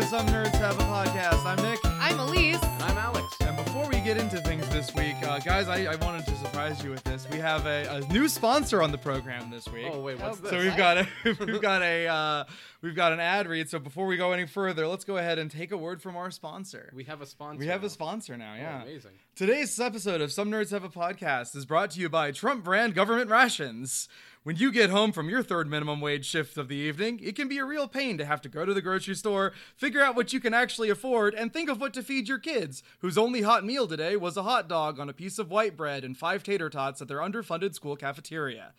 Welcome to Some Nerds Have a Podcast. I'm Nick. I'm Elise. And I'm Alex. And before we get into things this week, uh, guys, I, I wanted to surprise you with this. We have a, a new sponsor on the program this week. Oh wait, what's Oh, this? so we've got a we've got a uh, we've got an ad read. So before we go any further, let's go ahead and take a word from our sponsor. we have a sponsor. We have now. a sponsor now. Oh, Yeah. amazing. Today's episode of Some Nerds Have a Podcast is brought to you by Trump brand government rations. When you get home from your third minimum wage shift of the evening, it can be a real pain to have to go to the grocery store, figure out what you can actually afford, and think of what to feed your kids, whose only hot meal today was a hot dog on a piece of white bread and five tater tots at their underfunded school cafeteria.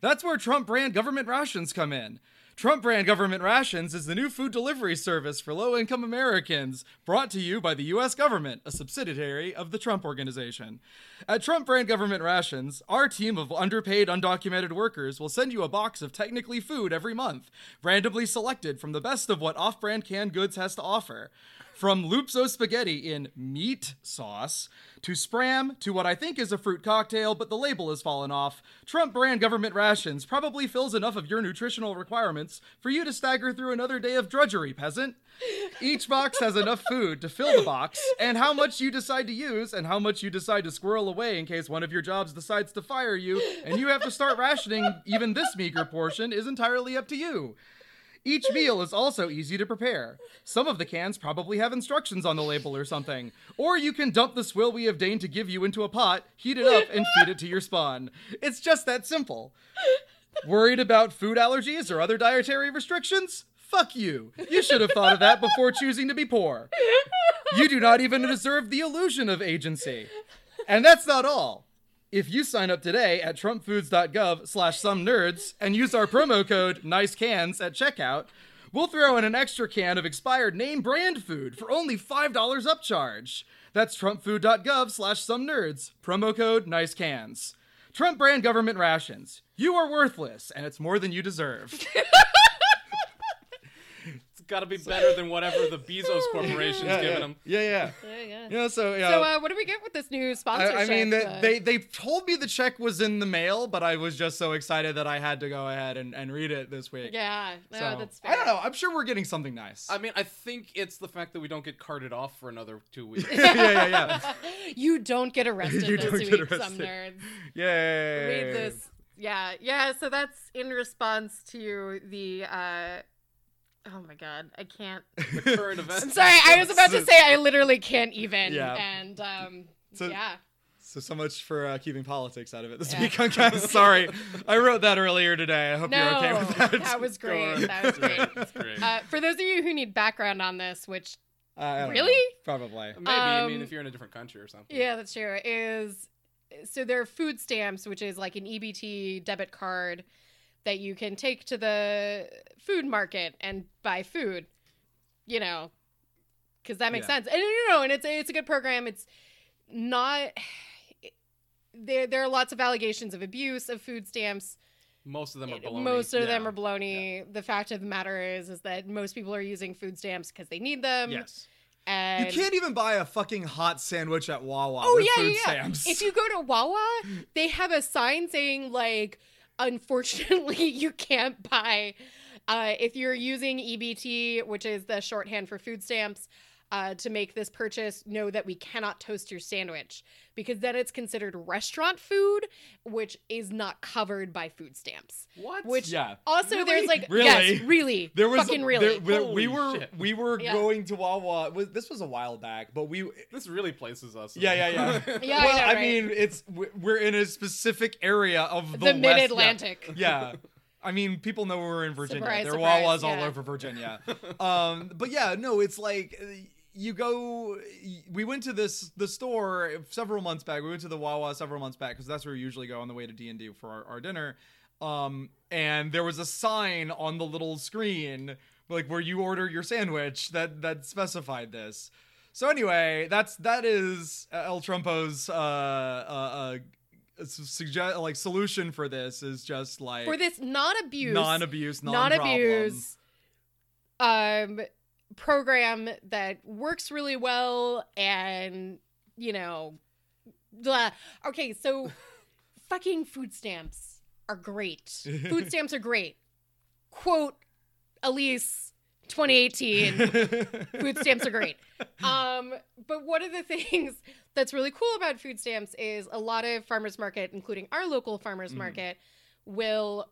That's where Trump brand government rations come in. Trump brand government rations is the new food delivery service for low income Americans, brought to you by the U.S. government, a subsidiary of the Trump Organization. At Trump brand government rations, our team of underpaid, undocumented workers will send you a box of technically food every month, randomly selected from the best of what off brand canned goods has to offer. From Lupso spaghetti in meat sauce to Spram to what I think is a fruit cocktail, but the label has fallen off, Trump brand government rations probably fills enough of your nutritional requirements for you to stagger through another day of drudgery, peasant. Each box has enough food to fill the box, and how much you decide to use and how much you decide to squirrel away in case one of your jobs decides to fire you and you have to start rationing even this meager portion is entirely up to you. Each meal is also easy to prepare. Some of the cans probably have instructions on the label or something. Or you can dump the swill we have deigned to give you into a pot, heat it up, and feed it to your spawn. It's just that simple. Worried about food allergies or other dietary restrictions? Fuck you. You should have thought of that before choosing to be poor. You do not even deserve the illusion of agency. And that's not all. If you sign up today at trumpfoods.gov slash some nerds and use our promo code nice cans at checkout, we'll throw in an extra can of expired name brand food for only $5 upcharge. That's trumpfood.gov slash some nerds, promo code nice cans. Trump brand government rations. You are worthless, and it's more than you deserve. It's got to be better than whatever the Bezos Corporation's yeah, giving yeah. them. yeah, yeah. Yeah, yeah. Yeah, so yeah. So, uh, what do we get with this new sponsorship? I, I mean, they, Uh, they they told me the check was in the mail, but I was just so excited that I had to go ahead and, and read it this week. yeah, no, So, that's fair. I don't know. I'm sure we're getting something nice. I mean, I think it's the fact that we don't get carted off for another two weeks. yeah, yeah, yeah. You don't get arrested You this don't get week, some nerds. Yay. Read this. Yeah, yeah. So that's in response to the. uh Oh my god, I can't. the current events. I'm sorry, I was about to say I literally can't even. Yeah. And um, So- yeah. So so much for uh, keeping politics out of it this Yeah. week on cast. Sorry, I wrote that earlier today. I hope No, you're okay with that. that was great. That was great. That's great. Uh, for those of you who need background on this, which Uh, I don't Really? know. Probably. Maybe I mean um, if you're in a different country or something. Yeah, that's true. Is so there are food stamps, which is like an EBT debit card that you can take to the food market and buy food. You know, because that makes Yeah. sense. And you know, and it's a, it's a good program. It's not. There, there are lots of allegations of abuse of food stamps. Most of them are eh, baloney. Most of them are baloney. The fact of the matter is, is that most people are using food stamps because they need them. yes. And You can't even buy a fucking hot sandwich at Wawa Oh with yeah, food yeah, yeah. stamps. If you go to Wawa, they have a sign saying like, unfortunately, you can't buy. Uh, if you're using EBT, which is the shorthand for food stamps, uh, to make this purchase, know that we cannot toast your sandwich because then it's considered restaurant food, which is not covered by food stamps. What? Which Yeah. also Really? there's like Really? yes, really, there was fucking a, really. there- we were shit. we were Yeah. going to Wawa. was- This was a while back, but we This really places us. Yeah, yeah, yeah. Yeah, I well, know, I, mean, it's we- we're in a specific area of the, the Mid Atlantic. Yeah. yeah. I mean, people know we're in Virginia. Surprise, there surprise, are Wawas all over Virginia. um, but yeah, no, it's like you go. We went to this the store several months back. We went to the Wawa several months back because that's where we usually go on the way to D and D for our, our dinner. Um, and there was a sign on the little screen like where you order your sandwich that that specified this. So anyway, that's that is El Trumpo's uh, uh, uh, suggest like solution for this is just like For this non-abuse, non-abuse, non non-problem. abuse um program that works really well and you know blah. okay so fucking food stamps are great food stamps are great quote elise 2018. food stamps are great. Um, but one of the things that's really cool about food stamps is a lot of farmers market, including our local farmers Mhm. market, will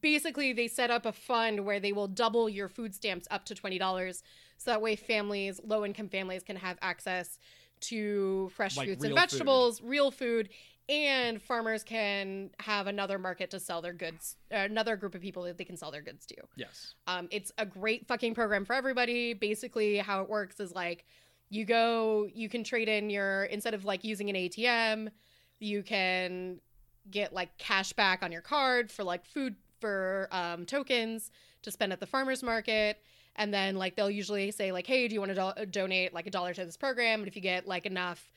basically they set up a fund where they will double your food stamps up to $20 so that way families low income families can have access to fresh Like fruits and food. vegetables real food and farmers can have another market to sell their goods uh, another group of people that they can sell their goods to yes. um, it's a great fucking program for everybody. Basically, how it works is like you go, you can trade in your instead of like using an ATM, you can get like cash back on your card for like food for um, tokens to spend at the farmers market. And then like they'll usually say like, hey, do you want to do- donate like a dollar to this program? And if you get like enough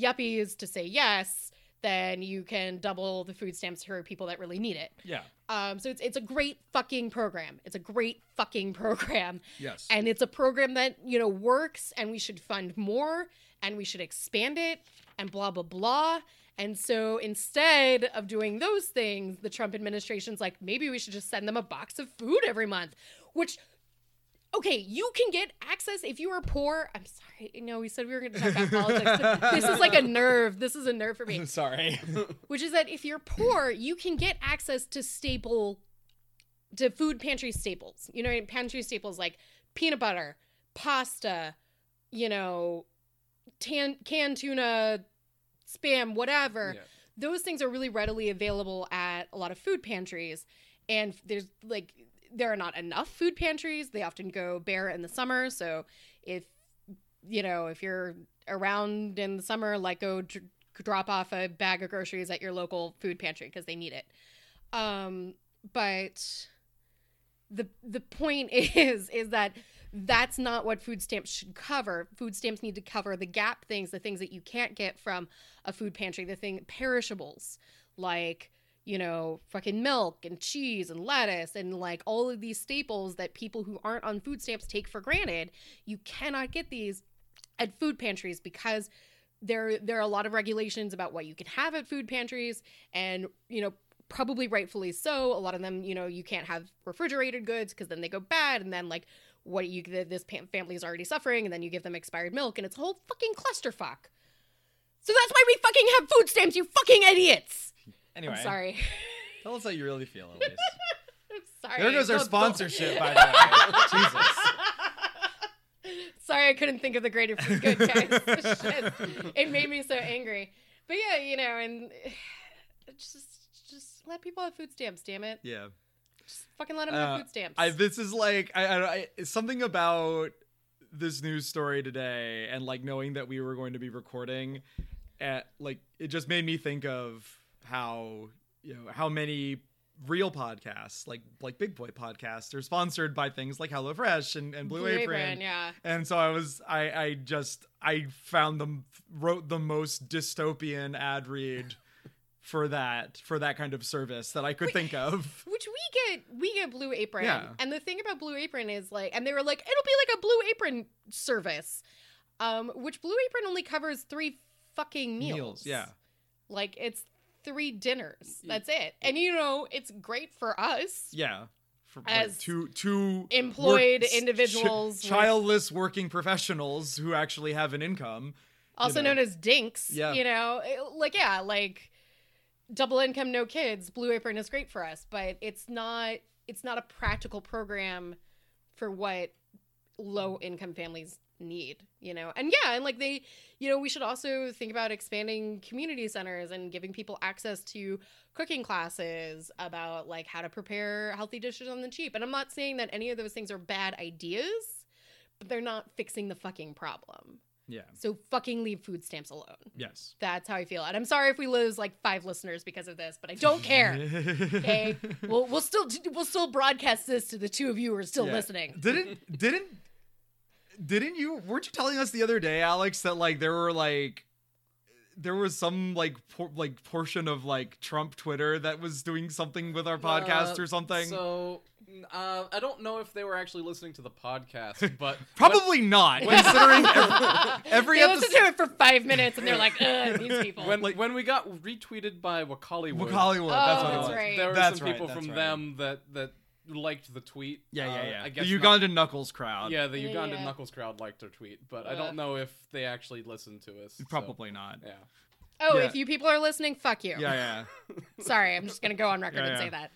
yuppies to say yes, then you can double the food stamps for people that really need it. Yeah. Um, so it's it's a great fucking program. It's a great fucking program, Yes. and it's a program that you know works, and we should fund more, and we should expand it, and blah blah blah. And so instead of doing those things, the Trump administration's like, maybe we should just send them a box of food every month, which. Okay, you can get access if you are poor. I'm sorry. No, we said we were going to talk about politics. this is like a nerve. This is a nerve for me I'm Sorry. which is that if you're poor, you can get access to staple to food pantry staples. You know, pantry staples like peanut butter, pasta, you know, tan canned tuna, spam, whatever. Yeah. Those things are really readily available at a lot of food pantries. And there's like there are not enough food pantries. They often go bare in the summer, so if you know, if you're around in the summer, like go dr- drop off a bag of groceries at your local food pantry because they need it. Um, but the the point is is that that's not what food stamps should cover. Food stamps need to cover the gap things, the things that you can't get from a food pantry, the thing perishables like you know, fucking milk and cheese and lettuce and like all of these staples that people who aren't on food stamps take for granted. You cannot get these at food pantries because there there are a lot of regulations about what you can have at food pantries and you know probably rightfully so a lot of them you know you can't have refrigerated goods because then they go bad and then like what you this family is already suffering and then you give them expired milk and it's a whole fucking clusterfuck so that's why we fucking have food stamps you fucking idiots Anyway, i'm sorry Tell us how you really feel, Elise. i'm sorry there goes our Don't- don't- sponsorship, by the way. Jesus. Sorry, I couldn't think of the greater good guys. Shit. It made me so angry. But yeah, you know, and just just let people have food stamps. Damn it, Yeah. Just fucking let them Uh, have food stamps. I this is like I, I, I something about this news story today and like knowing that we were going to be recording at like it just made me think of how you know how many real podcasts like like big boy podcasts are sponsored by things like HelloFresh and, and Blue, Apron. yeah. And so I was I I just I found them wrote the most dystopian ad read for that for that kind of service that I could think of. Which we get, we get Blue Apron. Yeah. And the thing about Blue Apron is like, and they were like, it'll be like a Blue Apron service, um, which Blue Apron only covers three fucking meals. yeah. Like it's three dinners. That's it. And you know, it's great for us. Yeah. For like, As two two employed work- ch- individuals with- childless working professionals who actually have an income. also know. known as dinks. Yeah. You know, like yeah, like double income, no kids. Blue Apron is great for us, but it's not. It's not a practical program for what low income families need. You know, and yeah, and like they, you know, we should also think about expanding community centers and giving people access to cooking classes about like how to prepare healthy dishes on the cheap. And I'm not saying that any of those things are bad ideas, but they're not fixing the fucking problem. Yeah. So fucking leave food stamps alone. Yes. That's how I feel. And I'm sorry if we lose like five listeners because of this, but I don't care. Okay, we'll we'll still we'll still broadcast this to the two of you who are still Yeah. listening. Didn't didn't didn't you weren't you telling us the other day, Alex, that like there were like there was some like por- like portion of like Trump Twitter that was doing something with our podcast Uh, or something? So, uh, I don't know if they were actually listening to the podcast, but Probably not, considering every, every They episode. listen to it for five minutes and they're like, Ugh, these people. when Like- when we got retweeted by Wakaliwood, Hollywood, that's what Oh, it was. right. there were That's some right, people that's from right. them that that liked the tweet. Yeah, Uh, yeah, yeah. I guess the not- Ugandan Knuckles crowd. yeah, the Yeah, Ugandan yeah. Knuckles crowd liked our tweet, but I Uh, don't know if they actually listened to us. so, Probably not. yeah. Oh, Yeah. if you people are listening, fuck you. Yeah, yeah. Sorry, I'm just gonna go on record Yeah, and yeah. say that.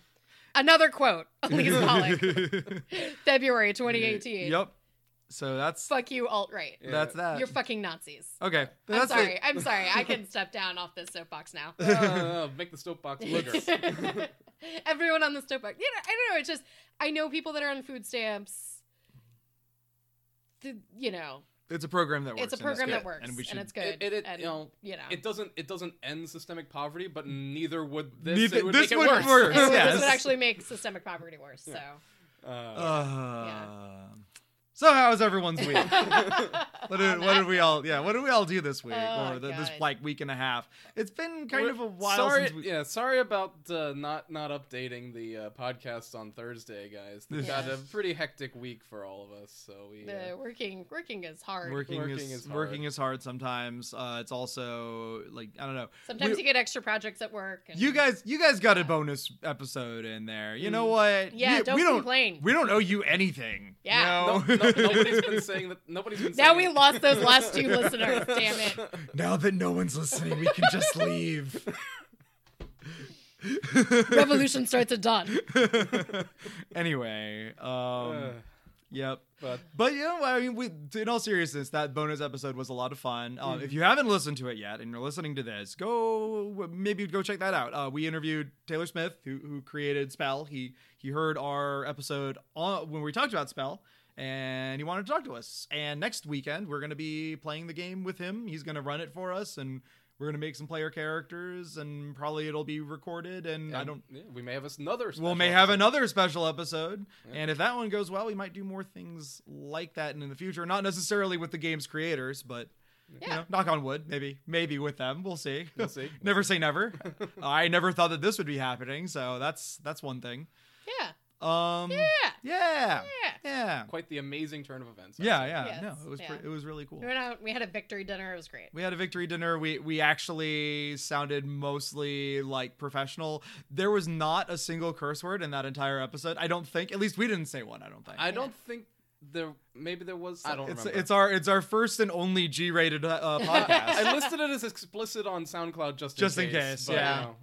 Another quote, Elise Pollock. February 2018. Yep. So that's Fuck you, alt right. Yeah. that's that. You're fucking Nazis. okay. I'm That's sorry. it. I'm sorry. I can step down off this soapbox now. Uh, make the soapbox bigger. Everyone on the soapbox. You know, I don't know. It's just I know people that are on food stamps. The, you know, It's a program that works. it's a program that works, and we should. and it's good. It- it- it- and, you know, you know, It doesn't. It doesn't end systemic poverty, but neither would this. Neither- it would this make it would worse. work. It would- yes. this would actually make systemic poverty worse. So. Uh, Uh, So how was everyone's week? What did, what did we all? Yeah, what did we all do this week Oh, or the, this like week and a half? It's been kind we're- of a while Sorry, since we. yeah. Sorry about uh, not not updating the uh, podcast on Thursday, guys. We've Yeah. got a pretty hectic week for all of us, so we. The Uh, working working is hard. Working, Working is, is hard. working is hard sometimes. Uh, it's also like I don't know. Sometimes we- you get extra projects at work. And, You guys, you guys got a bonus episode in there. You know Mm. what? Yeah, You- don't we don't. complain. We don't owe you anything. Yeah. You know? no, nobody's been saying that. Nobody's been. Now saying we it. lost those last two listeners. Damn it. now that no one's listening, we can just leave. Revolution starts at dawn. anyway, um, Uh, yep. but But you know, I mean, we, in all seriousness, that bonus episode was a lot of fun. Um, Mm-hmm. If you haven't listened to it yet and you're listening to this, go maybe go check that out. Uh, we interviewed Taylor Smith, who who created Spell. He he heard our episode on, when we talked about Spell, and he wanted to talk to us. And next weekend, we're going to be playing the game with him. He's going to run it for us, and we're going to make some player characters, and probably it'll be recorded. And, I don't. yeah, we may have another. We'll special may have episode. another special episode, Yeah. and if that one goes well, we might do more things like that in the future. Not necessarily with the game's creators, but you know, knock on wood, maybe, maybe with them. We'll see. We'll see. never say never. I never thought that this would be happening, so that's that's one thing. Yeah. Um, Yeah. yeah, Yeah. yeah, Quite the amazing turn of events. I'd yeah, say. yeah. Yes, No, it was yeah. pre- it was really cool. We went out. We had a victory dinner. It was great. We had a victory dinner. We we actually sounded mostly like professional. There was not a single curse word in that entire episode. I don't think. At least we didn't say one. I don't think. I don't think there. Maybe there was. I don't it's remember. it's our it's our first and only G-rated uh, podcast. I listed it as explicit on SoundCloud just Just in in case. case, but, yeah. you know.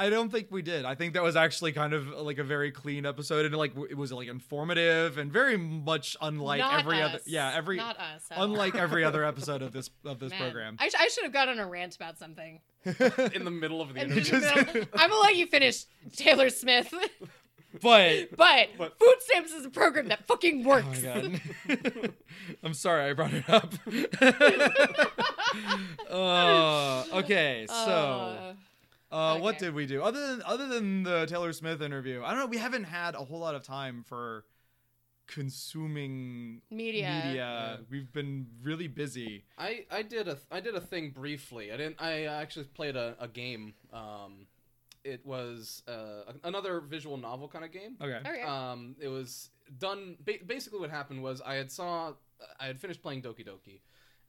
I don't think we did. I think that was actually kind of like a very clean episode and like it was like informative and very much unlike Not every us. other yeah every Not us. at unlike every other episode of this of this Man. program. I, sh- I should have got on a rant about something. in the middle of the And interview. just- I'm gonna let you finish, Taylor Smith. but but, But- food stamps is a program that fucking works. Oh my god. I'm sorry I brought it up. uh, okay, so Uh, uh, what did we do other than other than the Taylor Smith interview? I don't know. We haven't had a whole lot of time for consuming Media. media. Yeah. We've been really busy. I, I did a I did a thing briefly. I didn't. I actually played a, a game. Um, it was uh, another visual novel kind of game. Okay. okay. Um, it was done. Ba- basically, what happened was I had saw I had finished playing Doki Doki,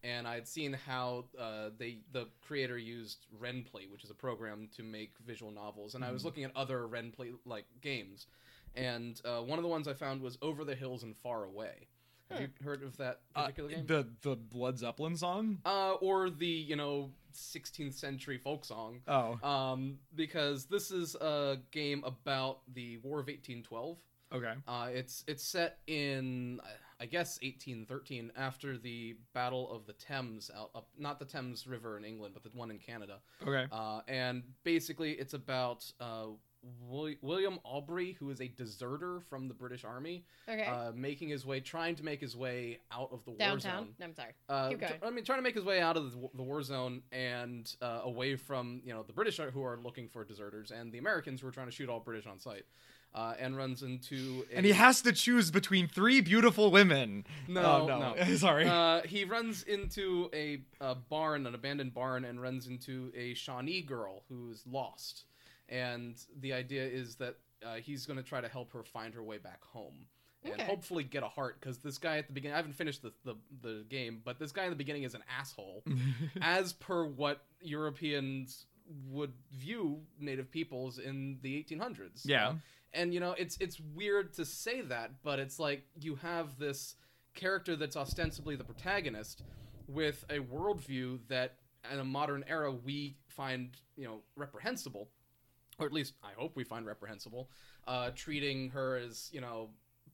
and I had seen how uh, they the creator used Ren'Py, which is a program to make visual novels, and I was Mhm. looking at other Ren'Py like games, and uh, one of the ones I found was Over the Hills and Far Away. Have you heard of that Uh, particular game? the the Led Zeppelin song. uh, or the you know 16th century folk song. Oh, Um, because this is a game about the War of 1812. okay. Uh, it's it's set in I guess 1813 after the Battle of the Thames out up not the Thames River in England but the one in Canada. Okay. Uh, and basically it's about uh, William Aubrey who is a deserter from the British Army okay. uh, making his way trying to make his way out of the war zone. No, I'm sorry. Uh, Keep tr- going. I mean, trying to make his way out of the, the war zone and uh, away from you know the British who are looking for deserters and the Americans who are trying to shoot all British on sight, uh, and runs into a, And he has to choose between three beautiful women. no Oh, no. Sorry. Uh, he runs into a, a barn, an abandoned barn, and runs into a Shawnee girl who's lost. And the idea is that uh, he's going to try to help her find her way back home. And hopefully get a heart, because this guy at the beginning, I haven't finished the, the, the game, but this guy in the beginning is an asshole. as per what Europeans would view native peoples in the 1800s. Yeah. And you know it's it's weird to say that but it's like you have this character that's ostensibly the protagonist with a worldview that in a modern era we find you know reprehensible or at least i hope we find reprehensible uh, treating her as you know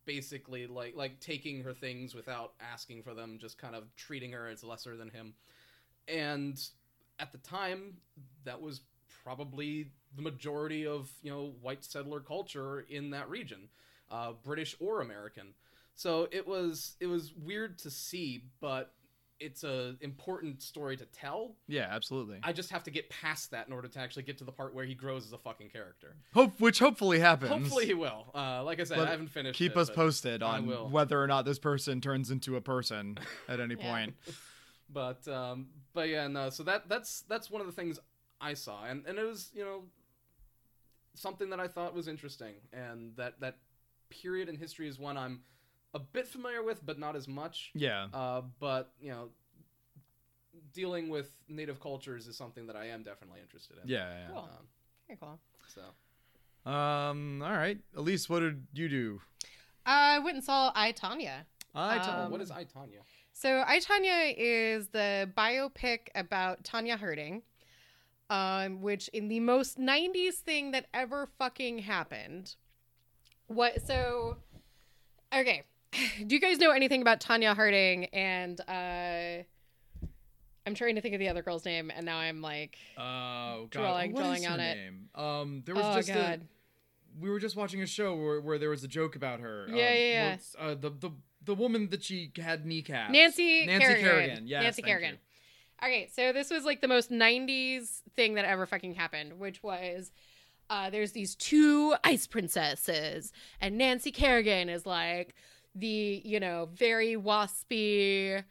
basically like like taking her things without asking for them just kind of treating her as lesser than him. And at the time that was probably the majority of you know white settler culture in that region uh, british or american so it was it was weird to see but it's a important story to tell Yeah, absolutely. i just have to get past that in order to actually get to the part where he grows as a fucking character Hope, which hopefully happens. hopefully he will uh, like i said But i haven't finished Keep it, us posted on whether or not this person turns into a person at any Yeah. point. but um but yeah no so that that's that's one of the things i saw and and it was you know something that i thought was interesting and that that period in history is one i'm a bit familiar with but not as much Yeah. uh but you know dealing with native cultures is something that i am definitely interested in Yeah. yeah. Cool. um, Very cool. so Um. All right. Elise, what did you do? I went and saw I Tonya. I Um, what is i tonya So I Tonya is the biopic about Tonya Harding, um, which in the most '90s thing that ever fucking happened. What? So, okay. Do you guys know anything about Tonya Harding? And uh, I'm trying to think of the other girl's name, and now I'm like, Oh God. Drawing- what is drawing her on it. name? Um. There was oh just god, a. We were just watching a show where, where there was a joke about her. Yeah, um, yeah, yeah. Uh, the the the woman that she had kneecaps. Nancy, Nancy Kerrigan. Kerrigan. Yes, Nancy Kerrigan. Okay, so this was like the most 90s thing that ever fucking happened, which was uh, there's these two ice princesses, and Nancy Kerrigan is like the, you know, very waspy,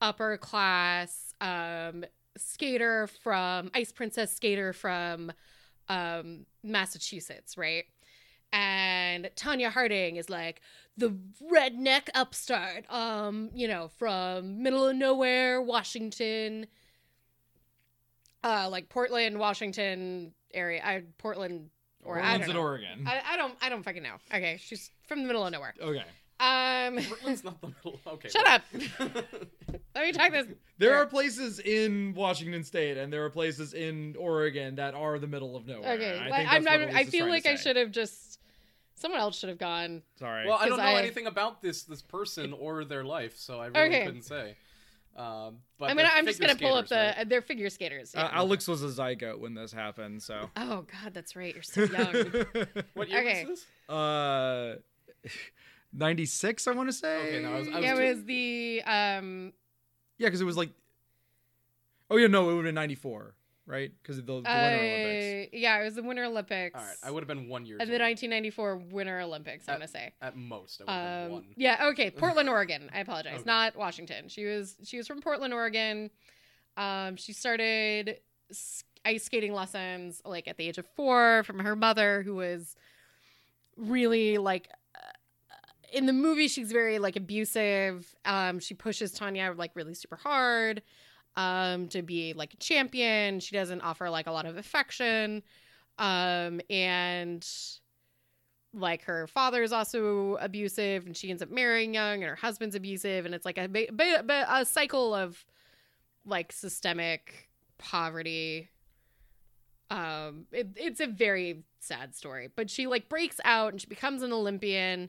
upper class um, skater from, ice princess skater from um, Massachusetts, right? And Tonya Harding is like the redneck upstart, um, you know, from middle of nowhere, Washington, uh, like Portland, Washington area. I Portland or I don't in know. Oregon. I, I don't I don't fucking know. Okay, she's from the middle of nowhere. okay. Um, Portland's not the middle okay shut up. Let me talk this. There Sure. are places in Washington State and there are places in Oregon that are the middle of nowhere. Okay, I, like, think I'm, that's I'm, Elise I feel like I should have just. Someone else should have gone. Sorry. well i don't know I- anything about this this person or their life so i really Okay. couldn't say um but I mean, I'm just gonna pull up the. skaters, right? They're figure skaters. uh. Alex was a zygote when this happened, so. oh God, that's right. You're so young. what year Okay. was this uh, 96, I want to say. Okay, no, I was- I yeah, too- it was the um Yeah, because it was like. Oh, yeah, no, it would have been 94, right? Because of the, the Winter Olympics. Uh, yeah, it was the Winter Olympics. all right i would have been one year And the 1994 Winter Olympics, I'm Uh, gonna say. at most i would have been Um, one yeah, okay, Portland, Oregon. I apologize, Okay. not Washington. She was she was from Portland, Oregon. Um, she started ice skating lessons like at the age of four from her mother, who was really like. uh, In the movie, she's very like abusive. Um, she pushes Tonya like really super hard um, to be like a champion. She doesn't offer like a lot of affection. Um, and like her father is also abusive and she ends up marrying young and her husband's abusive and it's like a, ba- a cycle of like systemic poverty um it, it's a very sad story but she like breaks out and she becomes an olympian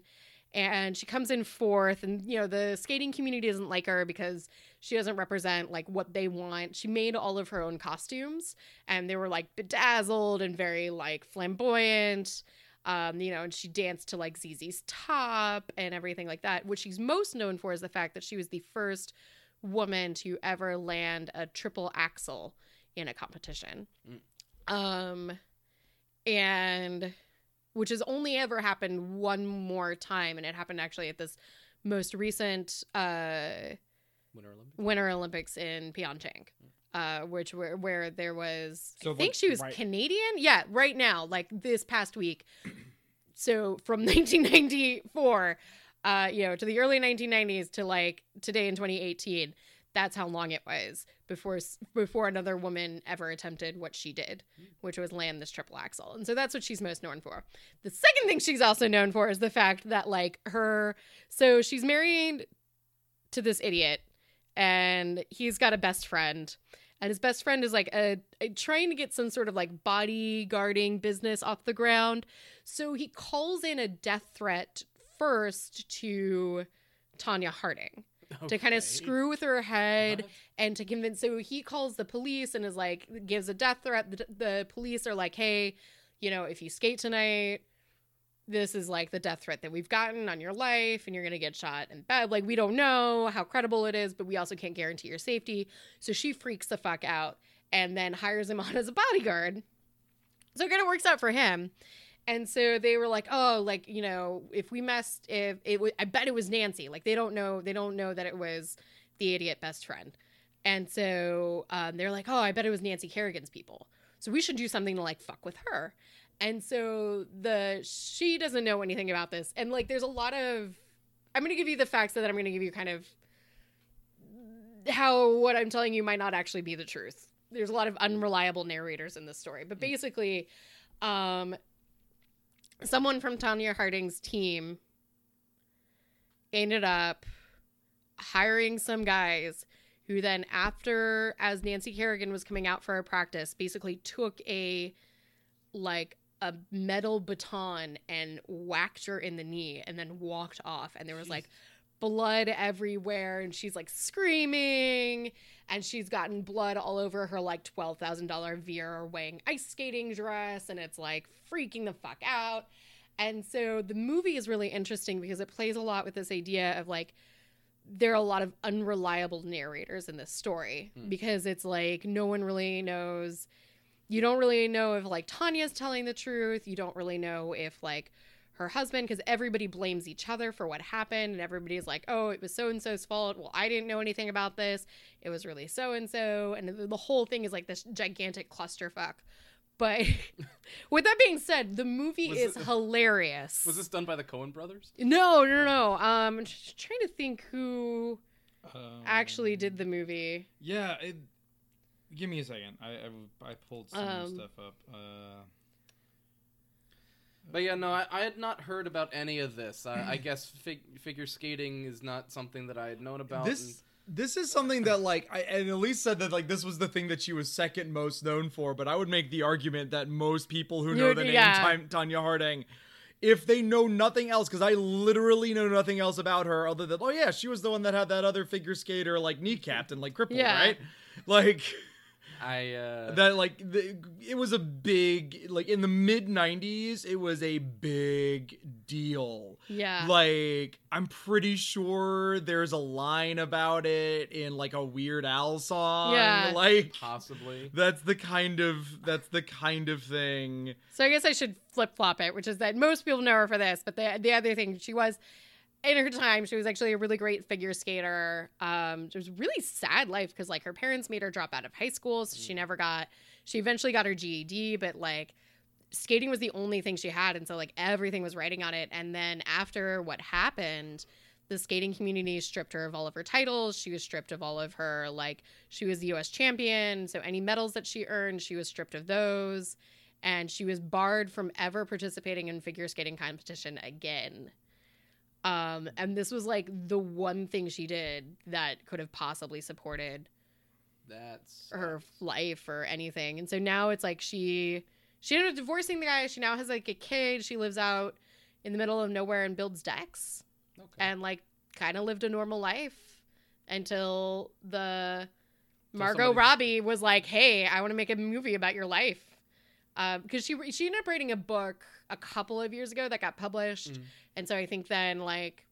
and she comes in fourth and you know the skating community doesn't like her because she doesn't represent like what they want she made all of her own costumes and they were like bedazzled and very like flamboyant um, you know, and she danced to like ZZ's Top and everything like that. What she's most known for is the fact that she was the first woman to ever land a triple axel in a competition. Um, and which has only ever happened one more time, and it happened actually at this most recent uh, winter olympics Winter Olympics in Pyeongchang. Uh, which where where there was, So, I think like, she was right- Canadian. Yeah, right now, like this past week. So from 1994, uh, you know, to the early 1990s to like today in 2018, that's how long it was before before another woman ever attempted what she did, which was land this triple axel. And so that's what she's most known for. The second thing she's also known for is the fact that like her so she's married to this idiot and he's got a best friend and his best friend is like a, a, trying to get some sort of like bodyguarding business off the ground so he calls in a death threat first to tonya harding to kind of screw with her head What? and to convince so he calls the police and is like gives a death threat. The, the police are like hey you know if you skate tonight this is like the death threat that we've gotten on your life and you're gonna get shot in bed. Like we don't know how credible it is but we also can't guarantee your safety. So she freaks the fuck out and then hires him on as a bodyguard. So it kind of works out for him and so they were like, oh, like you know, if we messed, if it, was, I bet it was Nancy. Like they don't know, they don't know that it was the idiot best friend. And so um, they're like, oh, I bet it was Nancy Kerrigan's people. So we should do something to like fuck with her. And so the she doesn't know anything about this. And like, there's a lot of. I'm gonna give you the facts so that I'm gonna give you kind of how what I'm telling you might not actually be the truth. There's a lot of unreliable narrators in this story, but basically, um, someone from Tonya Harding's team ended up hiring some guys who then after as Nancy Kerrigan was coming out for a practice basically took a like a metal baton and whacked her in the knee and then walked off. And there was like blood everywhere and she's like screaming and she's gotten blood all over her like $12,000 Vera Wang ice skating dress and it's like freaking the fuck out. And so the movie is really interesting because it plays a lot with this idea of like there are a lot of unreliable narrators in this story Hmm. because it's like no one really knows you don't really know if like Tonya's telling the truth. You don't really know if like her husband because everybody blames each other for what happened and everybody's like oh it was so and so's fault well i didn't know anything about this it was really so and so and the whole thing is like this gigantic clusterfuck but with that being said the movie Was is it- hilarious Was this done by the Coen brothers? no no no um i'm trying to think who Um, actually did the movie Yeah. It, give me a second. I I, I pulled some Um, stuff up. Uh, But yeah, no, I, I had not heard about any of this. I, I guess fig- figure skating is not something that I had known about. this this is something that like I and Elise said that like this was the thing that she was second most known for, but I would make the argument that most people who know You'd- the name yeah. Tan- Tonya Harding, if they know nothing else, because I literally know nothing else about her other than oh yeah, she was the one that had that other figure skater like kneecapped and like crippled, Yeah. right? Like I uh, that like the, it was a big like in the mid 90s it was a big deal yeah like i'm pretty sure there's a line about it in like a weird al song Yeah. like possibly. that's the kind of that's the kind of thing So I guess I should flip flop it, which is that most people know her for this, but the the other thing she was in her time, she was actually a really great figure skater. Um, it was a really sad life because like her parents made her drop out of high school, so she never got. She eventually got her GED, but like skating was the only thing she had, and so like everything was writing on it. And then after what happened. The skating community stripped her of all of her titles. She was stripped of all of her, like, she was the US champion. So, any medals that she earned, she was stripped of those and she was barred from ever participating in figure skating competition again. Um, and this was like the one thing she did that could have possibly supported That's her life or anything. And so now it's like she she ended up divorcing the guy. She now has like a kid. She lives out in the middle of nowhere and builds decks okay. and like kind of lived a normal life until the Margot Robbie was like, "Hey, I want to make a movie about your life," because she she ended up writing a book a couple of years ago that got published, Mhm. and so I think then like,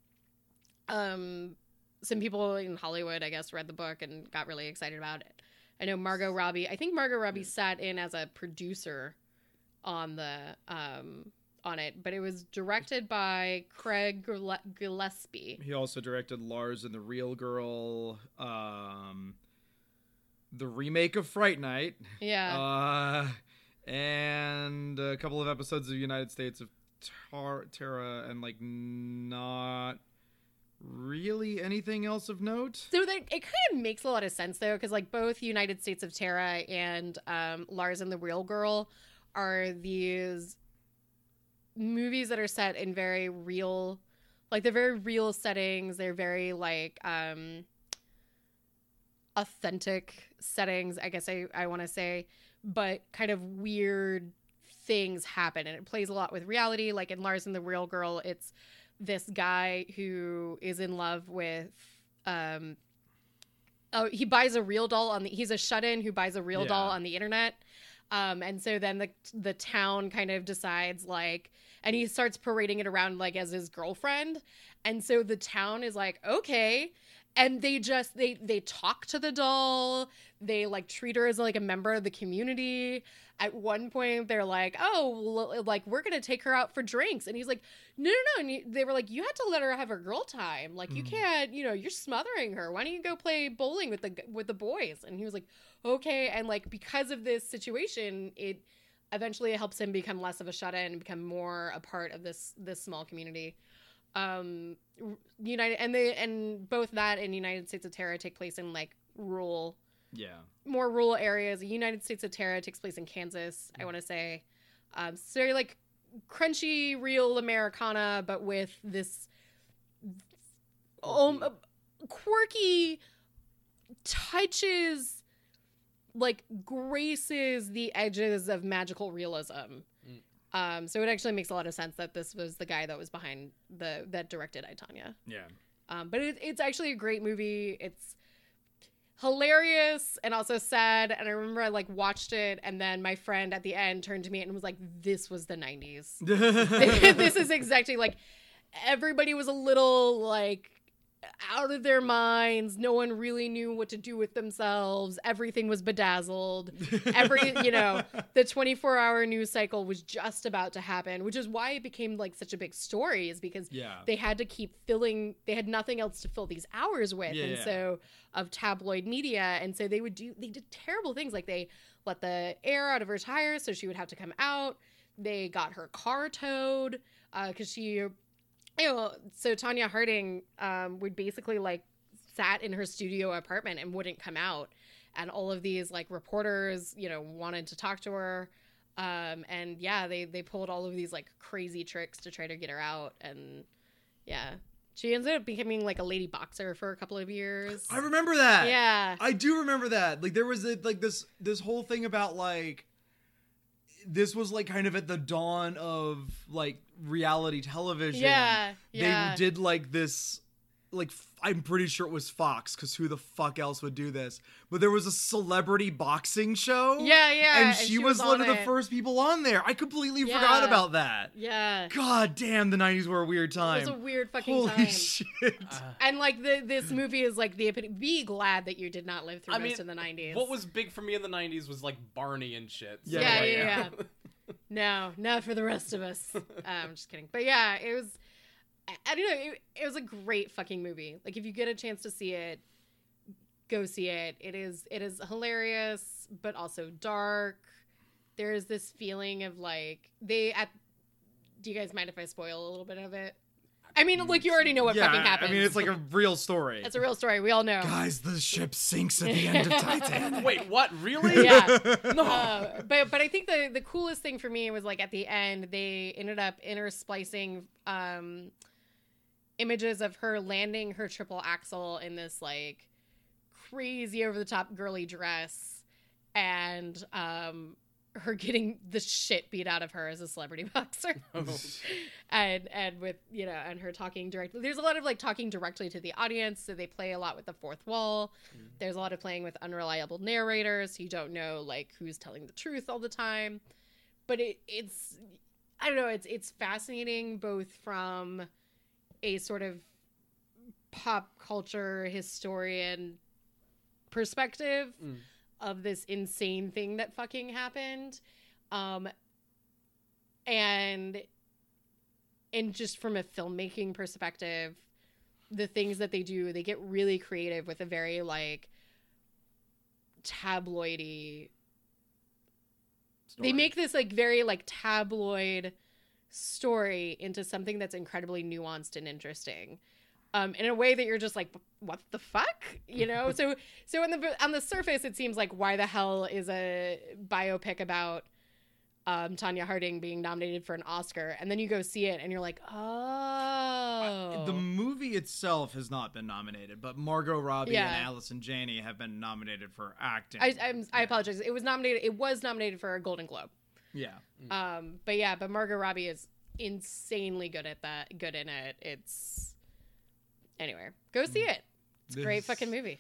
um, some people in Hollywood, I guess, read the book and got really excited about it. I know Margot Robbie. I think Margot Robbie sat in as a producer on the um on it, but it was directed by Craig Gillespie. he also directed lars and the real girl um the remake of fright night Yeah. Uh, and a couple of episodes of United States of Tar- Tara, and like not really anything else of note. So that it kind of makes a lot of sense though, because like both United States of Tara and um, Lars and the Real Girl are these movies that are set in very real, like they're very real settings. They're very like um, authentic settings. I guess I I want to say, but kind of weird things happen, and it plays a lot with reality. Like in Lars and the Real Girl, it's this guy who is in love with um oh he buys a real doll on the he's a shut-in who buys a real Yeah. doll on the internet um and so then the the town kind of decides like and he starts parading it around like as his girlfriend and so the town is like okay and they just they they talk to the doll. They like treat her as like a member of the community. At one point they're like oh l- like we're gonna take her out for drinks. And he's like no no no. And he- they were like you had to let her have her girl time. Like you Mhm. can't you know you're smothering her. Why don't you go play bowling with the with the boys? And he was like okay. And like because of this situation it eventually helps him become less of a shut-in and become more a part of this this small community um united and they and both that and united states of tara take place in like rural Yeah. more rural areas. United States of Tara takes place in Kansas, I want to say. Um, it's very like crunchy, real Americana, but with this um, quirky touches, like graces the edges of magical realism. Um, so it actually makes a lot of sense that this was the guy that was behind the that directed I Tonya. Yeah. Um, but it, it's actually a great movie. It's hilarious and also sad. And I remember I like watched it, and then my friend at the end turned to me and was like, "This was the '90s. this is exactly like everybody was a little like." Out of their minds. No one really knew what to do with themselves. Everything was bedazzled. Every you know the 24 hour news cycle was just about to happen which is why it became like such a big story is because yeah. they had to keep filling they had nothing else to fill these hours with. And Yeah. so of tabloid media. And so they would do they did terrible things like they let the air out of her tires so she would have to come out. They got her car towed uh, because she you know so tonya harding um, would basically like sat in her studio apartment and wouldn't come out. And all of these like reporters you know wanted to talk to her. Um, and yeah they they pulled all of these like crazy tricks to try to get her out. And yeah she ended up becoming like a lady boxer for a couple of years. I remember that. yeah. I do remember that. Like there was a, like this this whole thing about like this was like kind of at the dawn of like reality television. yeah yeah They did like this like I'm pretty sure it was Fox cuz who the fuck else would do this? But there was a celebrity boxing show. yeah yeah And she was, one on of the first people on there. I completely forgot about that. yeah God damn, the 90s were a weird time. it was a weird fucking Holy time shit. Uh, and like the this movie is like the epitome be glad that you did not live through I most mean, of the 90s what was big for me in the '90s was like Barney and shit. Yeah, yeah, yeah, yeah, yeah. No, not for the rest of us. Uh, I'm just kidding. But yeah, it was. I, I don't know. It, it was a great fucking movie. Like if you get a chance to see it, go see it. It is it is hilarious, but also dark. There is this feeling of like they at. Do you guys mind if I spoil a little bit of it? I mean, like you already know what yeah, fucking happens. I mean, it's like a real story. it's a real story. We all know. Guys, the ship sinks at the end of Titanic. Wait, what? Really? Yeah. No. Uh, but but I think the the coolest thing for me was like at the end they ended up intersplicing um images of her landing her triple axel in this like crazy over the top girly dress and um her getting the shit beat out of her as a celebrity boxer Oh. and and with you know and her talking directly there's a lot of like talking directly to the audience so they play a lot with the fourth wall Mhm. there's a lot of playing with unreliable narrators you don't know like who's telling the truth all the time but it it's i don't know it's it's fascinating both from a sort of pop culture historian perspective Mm. Of this insane thing that fucking happened. Um and and just from a filmmaking perspective the things that they do they get really creative with a very like tabloidy they make this like very like tabloid story into something that's incredibly nuanced and interesting um, in a way that you're just like, what the fuck, you know? so so on the on the surface, it seems like why the hell is a biopic about um, Tonya Harding being nominated for an Oscar, and then you go see it, and you're like, oh, The movie itself has not been nominated, but Margot Robbie Yeah. and Allison Janney have been nominated for acting. I, I'm, I apologize. It was nominated. It was nominated for a Golden Globe. Yeah. Um, but yeah, but Margot Robbie is insanely good at that. Good in it. It's anyway. Go see it. It's a great fucking movie.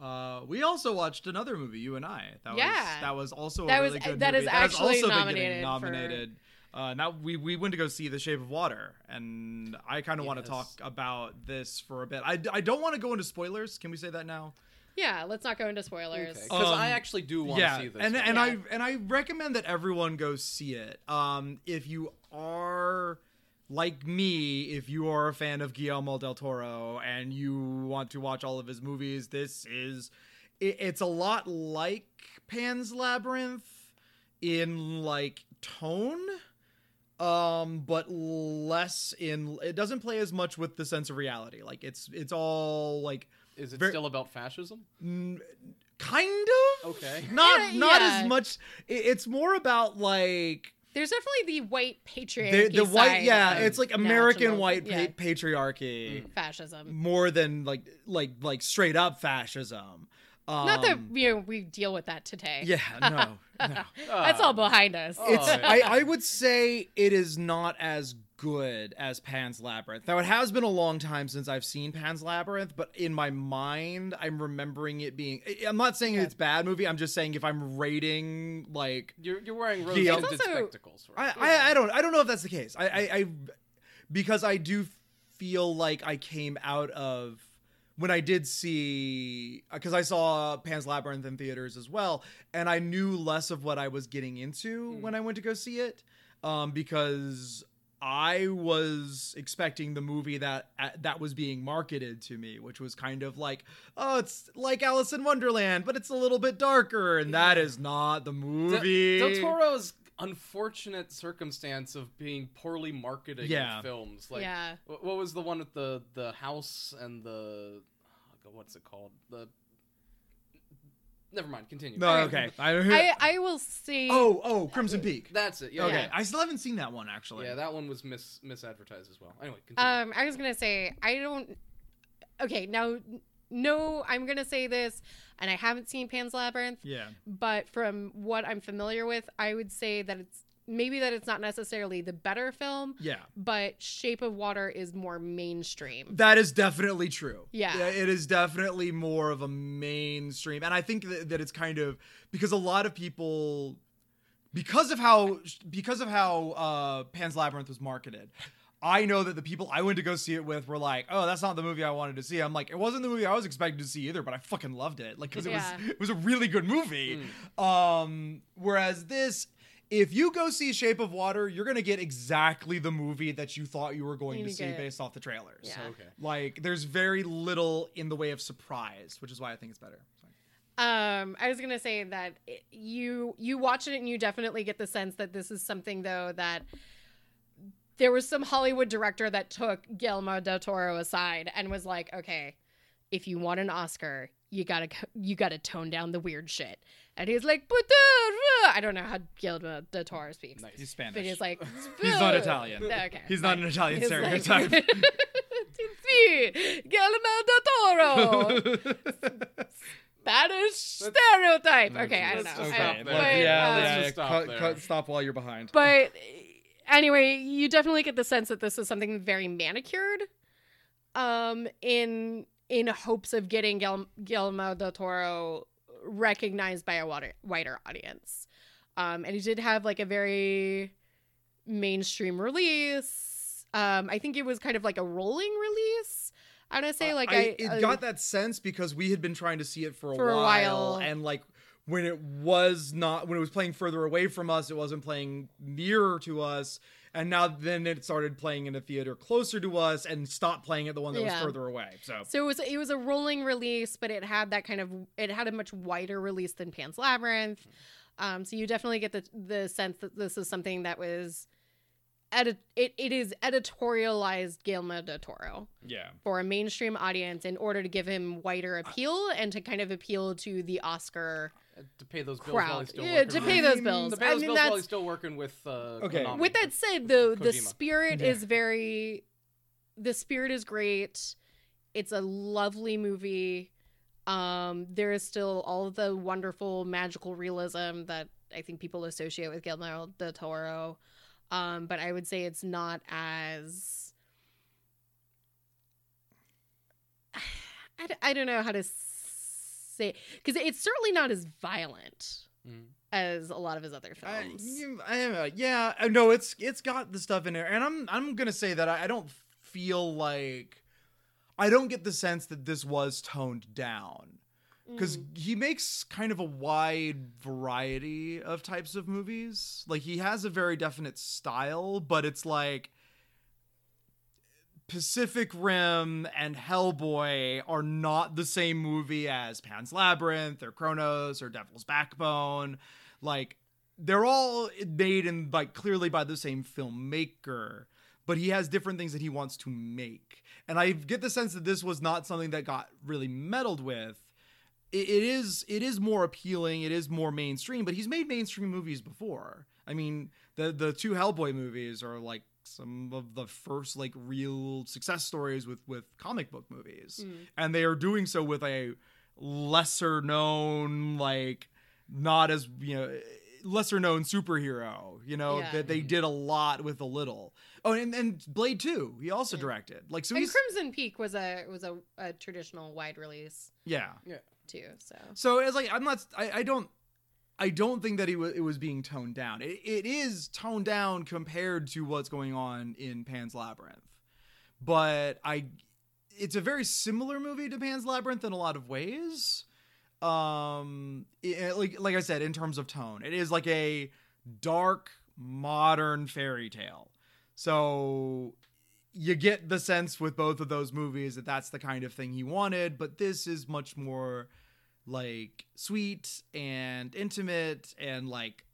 Uh, we also watched another movie, you and I. That was Yeah. that was also That a was- really good that movie. is has actually also been nominated getting for- nominated. Uh, now we we went to go see The Shape of Water, and I kind of want to talk about this for a bit. I, I don't want to go into spoilers. Can we say that now? Yeah. Let's not go into spoilers. Because Um, I actually do want to yeah, see this. and and Yeah. I and I recommend that everyone go see it. Um, if you are like me, if you are a fan of Guillermo del Toro and you want to watch all of his movies, this is it, it's a lot like Pan's Labyrinth in like tone um but less in it doesn't play as much with the sense of reality like it's it's all like is it very- still about fascism? n- kind of Okay. not Yeah, not yeah. as much it- it's more about like There's definitely the white patriarchy. the white side yeah of it's like american white yeah, pa- patriarchy fascism. more than like like like straight up fascism um, Not that you know we deal with that today. yeah no no That's all behind us. it's Oh, I, I would say it is not as good as Pan's Labyrinth. Now it has been a long time since I've seen Pan's Labyrinth, but in my mind I'm remembering it being I'm not saying it's a bad movie, I'm just saying if I'm rating like You're, you're wearing rose tinted also- spectacles. Right? I, I I don't I don't know if that's the case. I, I I because I do feel like I came out of when I did see because I saw Pan's Labyrinth in theaters as well, and I knew less of what I was getting into when I went to go see it, um, because I was expecting the movie that uh, that was being marketed to me, which was kind of like, oh, it's like Alice in Wonderland, but it's a little bit darker, and that is not the movie. Del Toro's unfortunate circumstance of being poorly marketed Yeah. films. Like, yeah. what was the one with the the house and the oh what's it called? The never mind. Continue. No, okay. I, I I will see. Oh, oh, Crimson Peak. That's it. Yeah. okay, yeah. I still haven't seen that one actually. Yeah, that one was mis misadvertised as well. Anyway, continue. Um, I was gonna say I don't. Okay, now no, I'm gonna say this, and I haven't seen Pan's Labyrinth, yeah. but from what I'm familiar with, I would say that it's maybe that it's not necessarily the better film, Yeah. but Shape of Water is more mainstream. That is definitely true. Yeah. it is definitely more of a mainstream, and I think that, that it's kind of because a lot of people, because of how because of how uh, Pan's Labyrinth was marketed. I know that the people I went to go see it with were like, "Oh, that's not the movie I wanted to see." I'm like, "It wasn't the movie I was expecting to see either, but I fucking loved it." Like, because it Yeah. was it was a really good movie. Um, whereas this, if you go see Shape of Water, you're gonna get exactly the movie that you thought you were going You to see get- based off the trailers. Yeah. okay. Like, there's very little in the way of surprise, which is why I think it's better. Sorry. Um, I was gonna say that it- you you watch it and you definitely get the sense that this is something though that there was some Hollywood director that took Guillermo del Toro aside and was like, okay, if you want an Oscar, you gotta you gotta tone down the weird shit. And he's like, I don't know how Guillermo del Toro speaks, Nice. He's Spanish. but he's like, He's not Italian. Okay, He's not an Italian He's stereotype. Sí, Guillermo del Toro. Spanish stereotype. Okay, I don't know. let's just I- stop but, there. yeah, uh, Let's yeah, just stop cut, there. cut, stop while you're behind. but anyway, you definitely get the sense that this is something very manicured, um, in in hopes of getting Guil- Guillermo del Toro recognized by a wider, wider audience. Um, and he did have like a very mainstream release. Um, I think it was kind of like a rolling release. I want to say like I, it uh, got that sense because we had been trying to see it for a, For a while, while. and like when it was not when it was playing further away from us, it wasn't playing nearer to us. And now then it started playing in a theater closer to us and stopped playing at the one that was further away. So So it was it was a rolling release, but it had that kind of it had a much wider release than Pan's Labyrinth. Um, so you definitely get the the sense that this is something that was edit it, it is editorialized Guillermo del Toro Yeah. for a mainstream audience in order to give him wider appeal and to kind of appeal to the Oscar to pay those bills while crowd. he's still working. Yeah, working to pay those bills. To pay I those mean bills while he's still working with uh, Okay. Konami. with that said though the spirit Yeah. is very the spirit is great it's a lovely movie um there is still all of the wonderful magical realism that i think people associate with guillermo del toro um but i would say it's not as i, d- I don't know how to say because it's certainly not as violent Mhm. as a lot of his other films you- I, uh, yeah, uh, no, it's it's got the stuff in there, and I'm I'm gonna say that I, I don't feel like I don't get the sense that this was toned down because Mm. he makes kind of a wide variety of types of movies. Like he has a very definite style, but it's like Pacific Rim and Hellboy are not the same movie as Pan's Labyrinth or Cronos or Devil's Backbone. Like they're all made in like clearly by the same filmmaker, but he has different things that he wants to make. And I get the sense that this was not something that got really meddled with. It, it is it is more appealing, it is more mainstream, but he's made mainstream movies before. I mean, the the two Hellboy movies are like some of the first like real success stories with with comic book movies Mm. and they are doing so with a lesser known like not as you know lesser known superhero you know Yeah. that they did a lot with a little oh and, and blade 2 he also Yeah. directed like so and Crimson Peak was a was a, a traditional wide release yeah yeah too. So so it's like i'm not i, I don't i don't think that was it was being toned down. It, it is toned down compared to what's going on in pan's labyrinth. But i it's a very similar movie to pan's labyrinth in a lot of ways. Um it- like like i said in terms of tone it is like a dark modern fairy tale. So you get the sense with both of those movies that that's the kind of thing he wanted but this is much more like sweet and intimate and like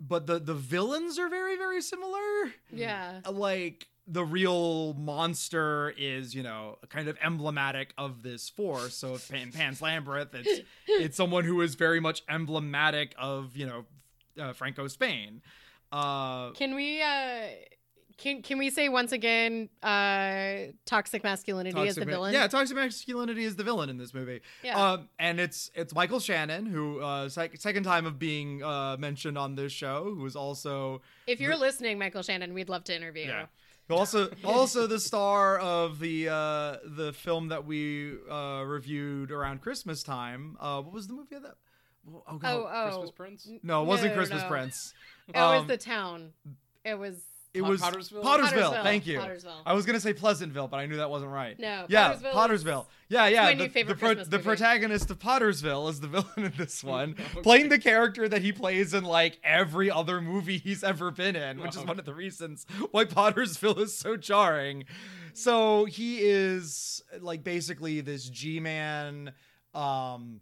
but the the villains are very very similar. Yeah, like the real monster is you know kind of emblematic of this force. So if Pan, pan's labyrinth it's it's someone who is very much emblematic of you know uh, franco spain uh can we uh can can we say once again uh toxic masculinity is the ma- villain? yeah toxic masculinity is the villain in this movie yeah. Um, and it's it's Michael Shannon, who uh, sec- second time of being uh, mentioned on this show, who is also if you're listening, Michael Shannon, we'd love to interview. Yeah. also also the star of the uh, the film that we uh, reviewed around Christmas time. Uh, what was the movie of that? Oh, Oh, God. oh, Christmas Prince. no, it wasn't no, Christmas no. Prince. it was Um, the town. It was it was Pottersville? Pottersville. Pottersville. Thank you. Pottersville. I was gonna say Pleasantville, but I knew that wasn't right. No, Yeah, Pottersville Pottersville. is- Yeah, yeah. my the, new favorite the, pro- Christmas the movie. protagonist of Pottersville is the villain in this one, Okay. playing the character that he plays in like every other movie he's ever been in, which is Okay. one of the reasons why Pottersville is so jarring. So he is like basically this G-man, um,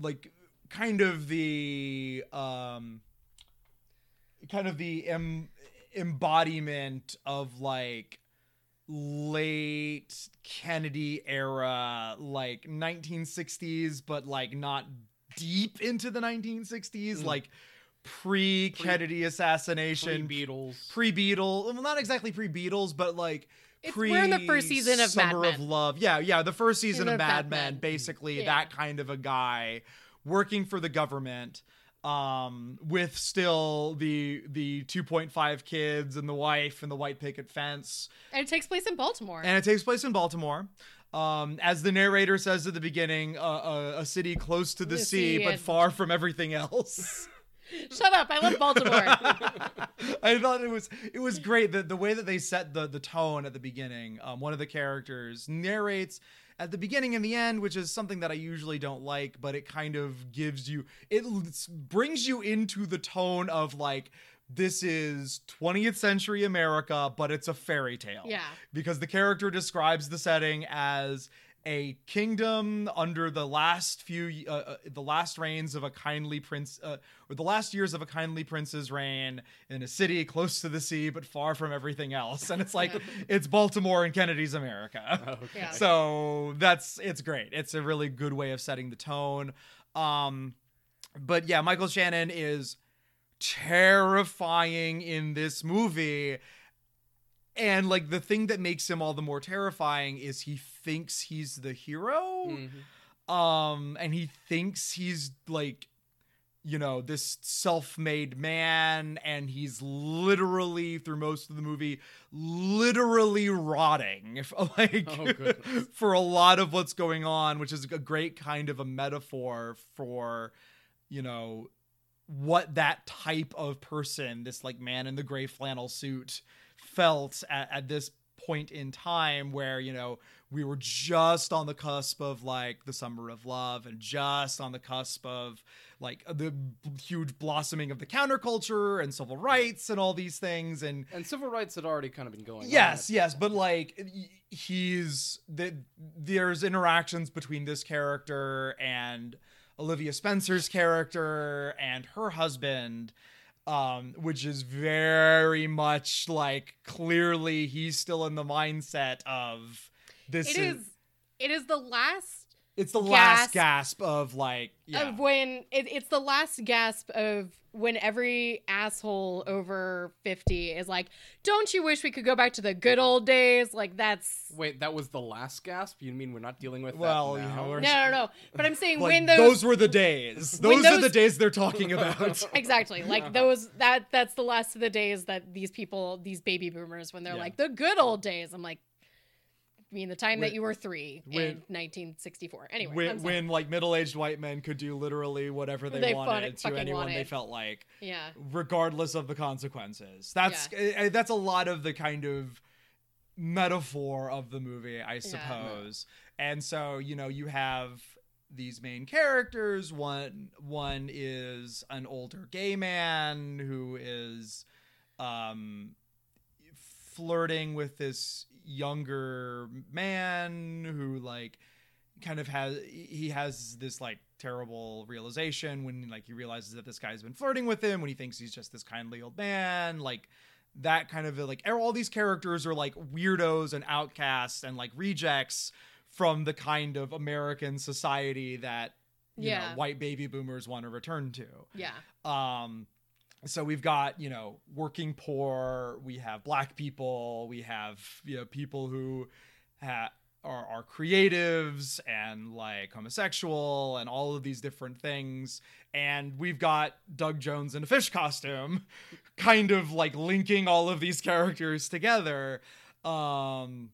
like kind of the um, kind of the em- embodiment of like late Kennedy era, like 1960s, but like not deep into the 1960s, Mm. like pre Kennedy assassination, pre Beatles, pre Beatles. Well, not exactly pre Beatles, but like. It's- Pre we're in the first season of Mad Summer Men. of Love. Yeah, yeah, the first season In of the Mad Mad Men, Men. basically Yeah. that kind of a guy working for the government um with still the the 2.5 kids and the wife and the white picket fence and it takes place in Baltimore. and it takes place in baltimore um as the narrator says at the beginning uh, a, a city close to the, The sea, sea but far from everything else Shut up! I love Baltimore. I thought it was it was great the the way that they set the the tone at the beginning. Um, one of the characters narrates at the beginning and the end, which is something that I usually don't like, but it kind of gives you it brings you into the tone of like this is 20th century America, but it's a fairy tale. yeah, Because the character describes the setting as a kingdom under the last few uh, uh, the last reigns of a kindly prince uh, or the last years of a kindly prince's reign in a city close to the sea but far from everything else. And it's like it's baltimore and kennedy's america. Okay. Yeah. so that's it's great. It's a really good way of setting the tone. Um but yeah michael shannon is terrifying in this movie. And like the thing that makes him all the more terrifying is he thinks he's the hero Mhm. um and he thinks he's like you know this self-made man and he's literally through most of the movie literally rotting like Oh, for a lot of what's going on which is a great kind of a metaphor for you know what that type of person this like man in the gray flannel suit felt at, at this point in time where you know we were just on the cusp of like the summer of love and just on the cusp of like the huge blossoming of the counterculture and civil rights and all these things and And civil rights had already kind of been going. yes yes but like he's that there's interactions between this character and olivia spencer's character and her husband um which is very much like clearly he's still in the mindset of this It is. It is the last it's the last gasp gasp of like yeah of when it, it's the last gasp of when every asshole over 50 is like don't you wish we could go back to the good old days like that's Wait, that was the last gasp. You mean we're not dealing with Well, that you know, no no no but i'm saying like, when those, those, were the days when those, are the days they're talking about exactly like Uh-huh. those that that's the last of the days that these people these baby boomers when they're Yeah. like the good old days i'm like I mean the time When- that you were three when- in 1964 anyway when, when like middle-aged white men could do literally whatever they, They wanted to anyone they felt like yeah. regardless of the consequences. That's uh, that's a lot of the kind of metaphor of the movie i suppose. And so you know you have these main characters. One one is an older gay man who is um flirting with this younger man who like kind of has he has this like terrible realization when like he realizes that this guy's been flirting with him when he thinks he's just this kindly old man like that kind of like all these characters are like weirdos and outcasts and like rejects from the kind of American society that you Yeah. know white baby boomers want to return to. yeah Um, so we've got you know working poor, we have black people, we have you know people who ha- are are creatives and like homosexual and all of these different things, and we've got Doug Jones in a fish costume, kind of like linking all of these characters together. Um,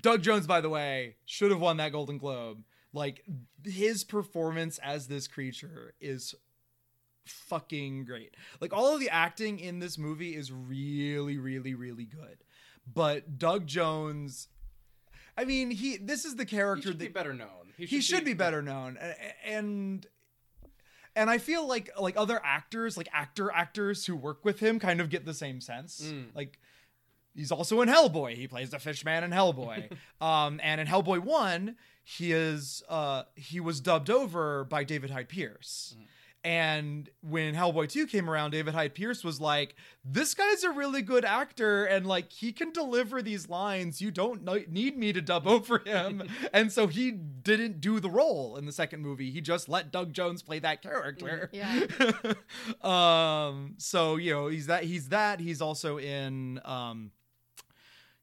Doug Jones, by the way, should have won that Golden Globe. Like his performance as this creature is fucking great. Like all of the acting in this movie is really, really, really good. But Doug Jones, I mean, he this is the He character should be that better known. he should be better known, and and I feel like like other actors, like actor actors who work with him, kind of get the same sense. Mm. Like he's also in Hellboy. He plays the fishman in Hellboy. um, and in Hellboy one, he is uh he was dubbed over by David Hyde Pierce. And when Hellboy 2 came around, David Hyde Pierce was like, This guy's a really good actor, and like he can deliver these lines. You don't need me to dub over him. and so he didn't do the role in the second movie. He just let Doug Jones play that character. Yeah. um, so you know, he's that he's that. He's also in um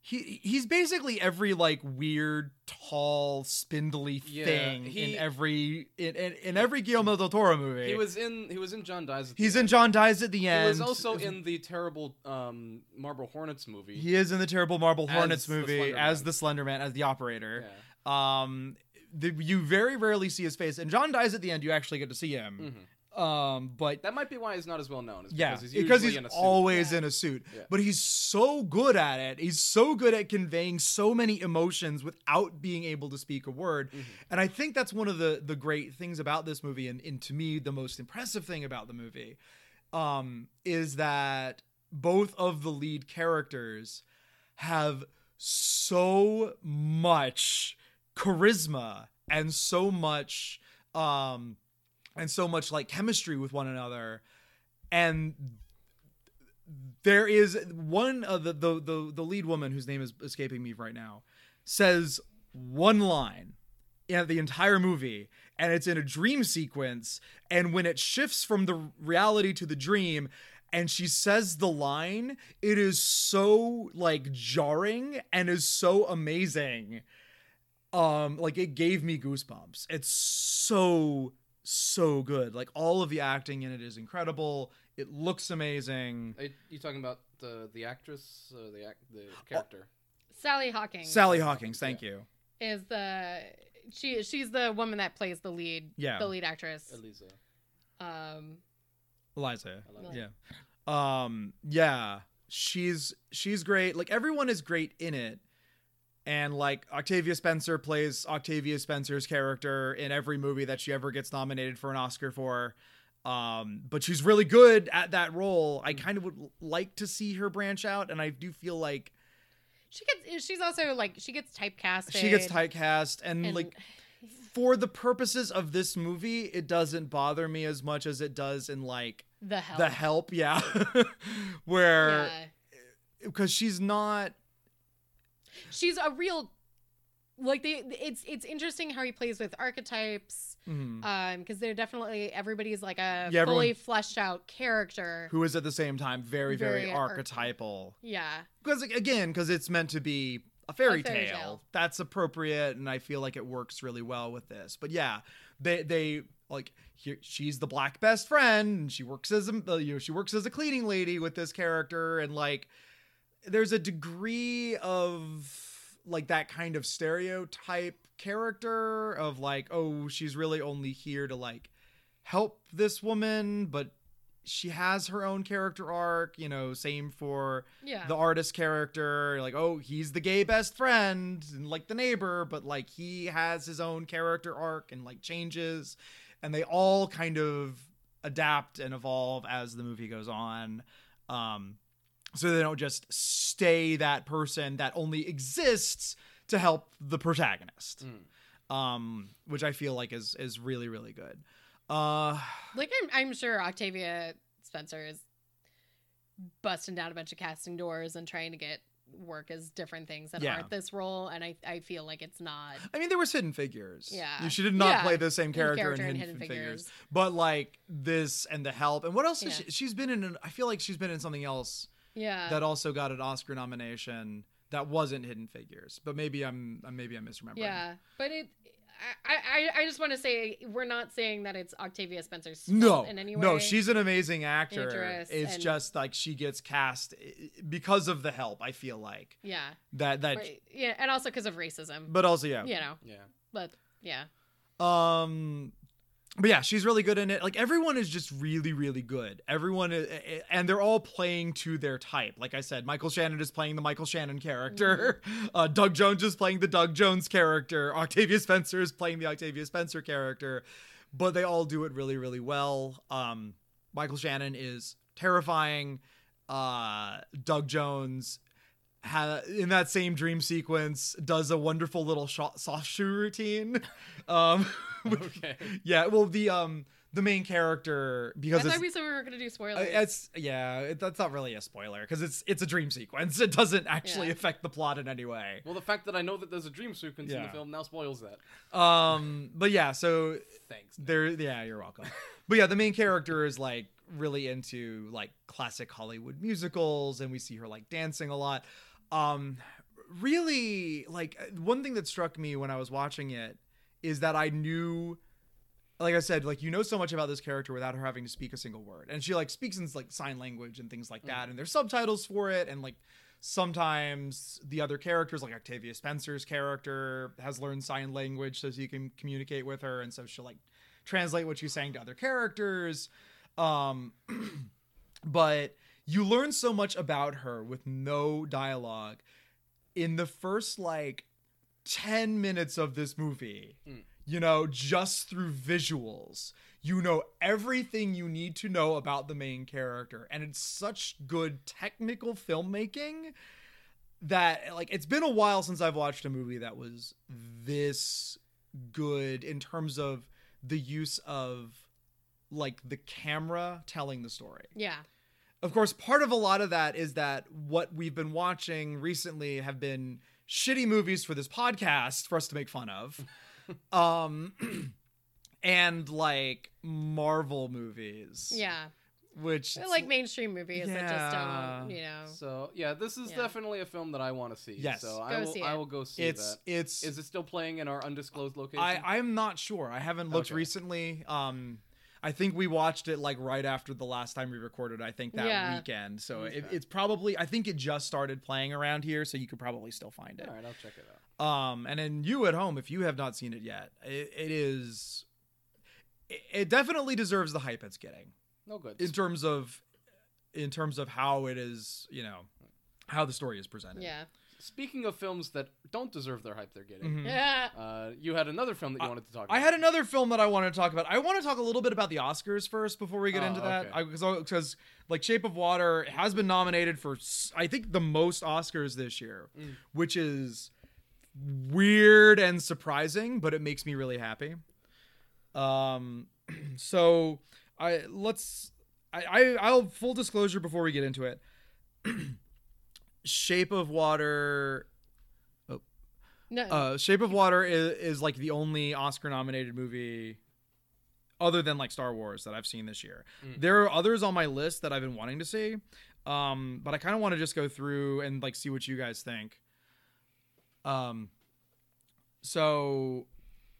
he he's basically every like weird, tall, spindly Yeah, thing he- in every in, in, in every Guillermo del Toro movie. He was in. He was in John Dies. At the He's in End. John Dies at the end. He was also in the terrible um, Marble Hornets movie. He is in the terrible Marble Hornets the movie Slender as the Slender Man, as the operator. yeah. Um, the, you very rarely see his face. And John Dies at the end. You actually get to see him. Mhm. Um, but That might be why he's not as well known. Is yeah, because he's, because he's in a suit. always Yeah. in a suit. Yeah. But he's so good at it. He's so good at conveying so many emotions without being able to speak a word. Mhm. And I think that's one of the the great things about this movie, and, and to me, the most impressive thing about the movie, um, is that both of the lead characters have so much charisma and so much um and so much like chemistry with one another. And there is one of the the the, the lead woman whose name is escaping me right now says one line in the entire movie and it's in a dream sequence. And when it shifts from the reality to the dream and she says the line it is so like jarring and is so amazing. Um like it gave me goosebumps. It's so so good. Like all of the acting in it is incredible. It looks amazing. Are you talking about the the actress, or the act, the character? Sally Hawkins. Sally hawkins thank you. Is the she she's the woman that plays the lead Yeah. the lead actress. Eliza. Um eliza. Eliza. yeah. Um yeah. She's she's great. Like everyone is great in it and like octavia spencer plays octavia spencer's character in every movie that she ever gets nominated for an oscar for um but she's really good at that role i kind of would like to see her branch out and i do feel like she gets she's also like she gets typecast. she gets typecast and, and like for the purposes of this movie it doesn't bother me as much as it does in like the help. the help yeah where Yeah. because she's not She's a real like they it's it's interesting how he plays with archetypes mhm, um because they're definitely everybody's like a Yeah, fully fleshed out character. who is at the same time very very, Very arch- archetypal yeah. because again because it's meant to be a fairy, A fairy tale. tale. that's appropriate and i feel like it works really well with this but yeah they they like here she's the black best friend and she works as a you know she works as a cleaning lady with this character and like there's a degree of like that kind of stereotype character of like oh she's really only here to like help this woman but she has her own character arc you know same for Yeah. the artist character like oh he's the gay best friend and like the neighbor but like he has his own character arc and like changes and they all kind of adapt and evolve as the movie goes on um so they don't just stay that person that only exists to help the protagonist Mm. um which i feel like is is really really good uh like I'm I'm sure Octavia Spencer is busting down a bunch of casting doors and trying to get work as different things that Yeah. aren't this role and I I feel like it's not I mean, there was Hidden Figures. Yeah. she did not Yeah. play the same character, character in in Hidden, Hidden Figures. Figures. but like this and the Help, and what else? Has Yeah. she, she's been in. An, I feel like she's been in something else yeah. that also got an Oscar nomination that wasn't Hidden Figures. But maybe I'm uh, maybe I'm misremembering. Yeah, but it. I, I, I just want to say we're not saying that it's Octavia Spencer's fault No, in any way. no, she's an amazing actor. Interest It's and- just like she gets cast eh, because of the help. I feel like yeah, that that, Right, yeah, and also because of racism. but also yeah, you know, Yeah. but yeah, Um, but yeah, she's really good in it. Like everyone is just really, really good. Everyone, is, and they're all playing to their type. Like I said, Michael Shannon is playing the Michael Shannon character. Uh, Doug Jones is playing the Doug Jones character. Octavia Spencer is playing the Octavia Spencer character. But they all do it really, really well. Um, Michael Shannon is terrifying. Uh, Doug Jones ha- in that same dream sequence does a wonderful little shot- soft shoe routine. Um, Okay. yeah, well, the um the main character because I because thought it's, we said we were going to do uh, spoilers. it's yeah, it, that's not really a spoiler because it's it's a dream sequence. It doesn't actually Yeah. affect the plot in any way. Well, the fact that I know that there's a dream sequence in the film now spoils that. Um, but yeah, so Thanks. there, yeah, you're welcome. but yeah, the main character is like really into like classic Hollywood musicals, and we see her like dancing a lot. Um, really, like uh, one thing that struck me when I was watching it is that I knew. Like I said, like you know so much about this character without her having to speak a single word, and she like speaks in like sign language and things like that, and there's subtitles for it, and like sometimes the other characters like octavia spencer's character has learned sign language so she can communicate with her and so she'll like translate what she's saying to other characters um but you learn so much about her with no dialogue in the first like 10 minutes of this movie Mm. you know just through visuals you know everything you need to know about the main character and it's such good technical filmmaking that like it's been a while since I've watched a movie that was this good in terms of the use of like the camera telling the story. Yeah. Of course, part of a lot of that is that what we've been watching recently have been shitty movies for this podcast for us to make fun of. um and like Marvel movies. Yeah. Which They're like mainstream movies that just Yeah. don't, you know. So yeah, this is Yeah. definitely a film that I want to see. Yes. So Go I will. see I it. will go see it's that. it's Is it still playing in our undisclosed location? I I'm not sure. I haven't looked Okay. recently. Um I think we watched it like right after the last time we recorded. I think that Yeah. weekend. So it, it's probably I think it just started playing around here, so you could probably still find it. All right, I'll check it out. Um, and then you at home, if you have not seen it yet, it, it is. It, it definitely deserves the hype it's getting No good. in terms of, in terms of how it is, you know, how the story is presented. Yeah. Speaking of films that don't deserve their hype they're getting, Mhm. Yeah. uh, you had another film that you wanted to talk about. I had another film that I wanted to talk about. I want to talk a little bit about the Oscars first before we get Oh, into that, okay. because like Shape of Water has been nominated for I think the most Oscars this year, Mm. which is weird and surprising, but it makes me really happy. Um, so I let's I, I I'll full disclosure before we get into it. Shape of Water No. uh, Shape of Water is, is like the only Oscar nominated movie other than like Star Wars that I've seen this year. Mm. There are others on my list that I've been wanting to see. Um, but I kind of want to just go through and like see what you guys think. Um so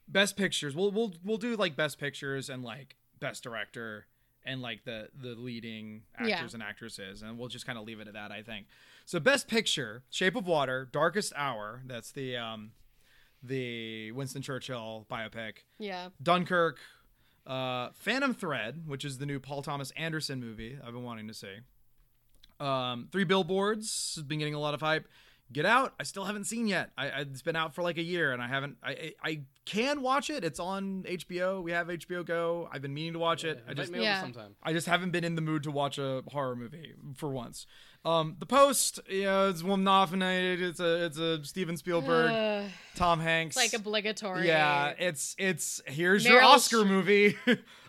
best pictures. We'll we'll we'll do like best pictures and like best director and like the the leading actors Yeah. and actresses and we'll just kind of leave it at that I think. So best picture, Shape of Water, Darkest Hour, that's the um the Winston Churchill biopic. yeah. Dunkirk, uh, Phantom Thread, which is the new Paul Thomas Anderson movie I've been wanting to see. Um, Three Billboards has been getting a lot of hype. Get Out, I still haven't seen yet. I, I it's been out for like a year and I haven't. I, I I can watch it. It's on HBO. We have HBO Go. I've been meaning to watch it. I just Yeah. sometime. I just haven't been in the mood to watch a horror movie for once. Um, the Post, yeah, it's one nominated. It's a it's a Steven Spielberg, Ugh, Tom Hanks. it's like obligatory. Yeah, it's it's here's your Oscar Streep. movie.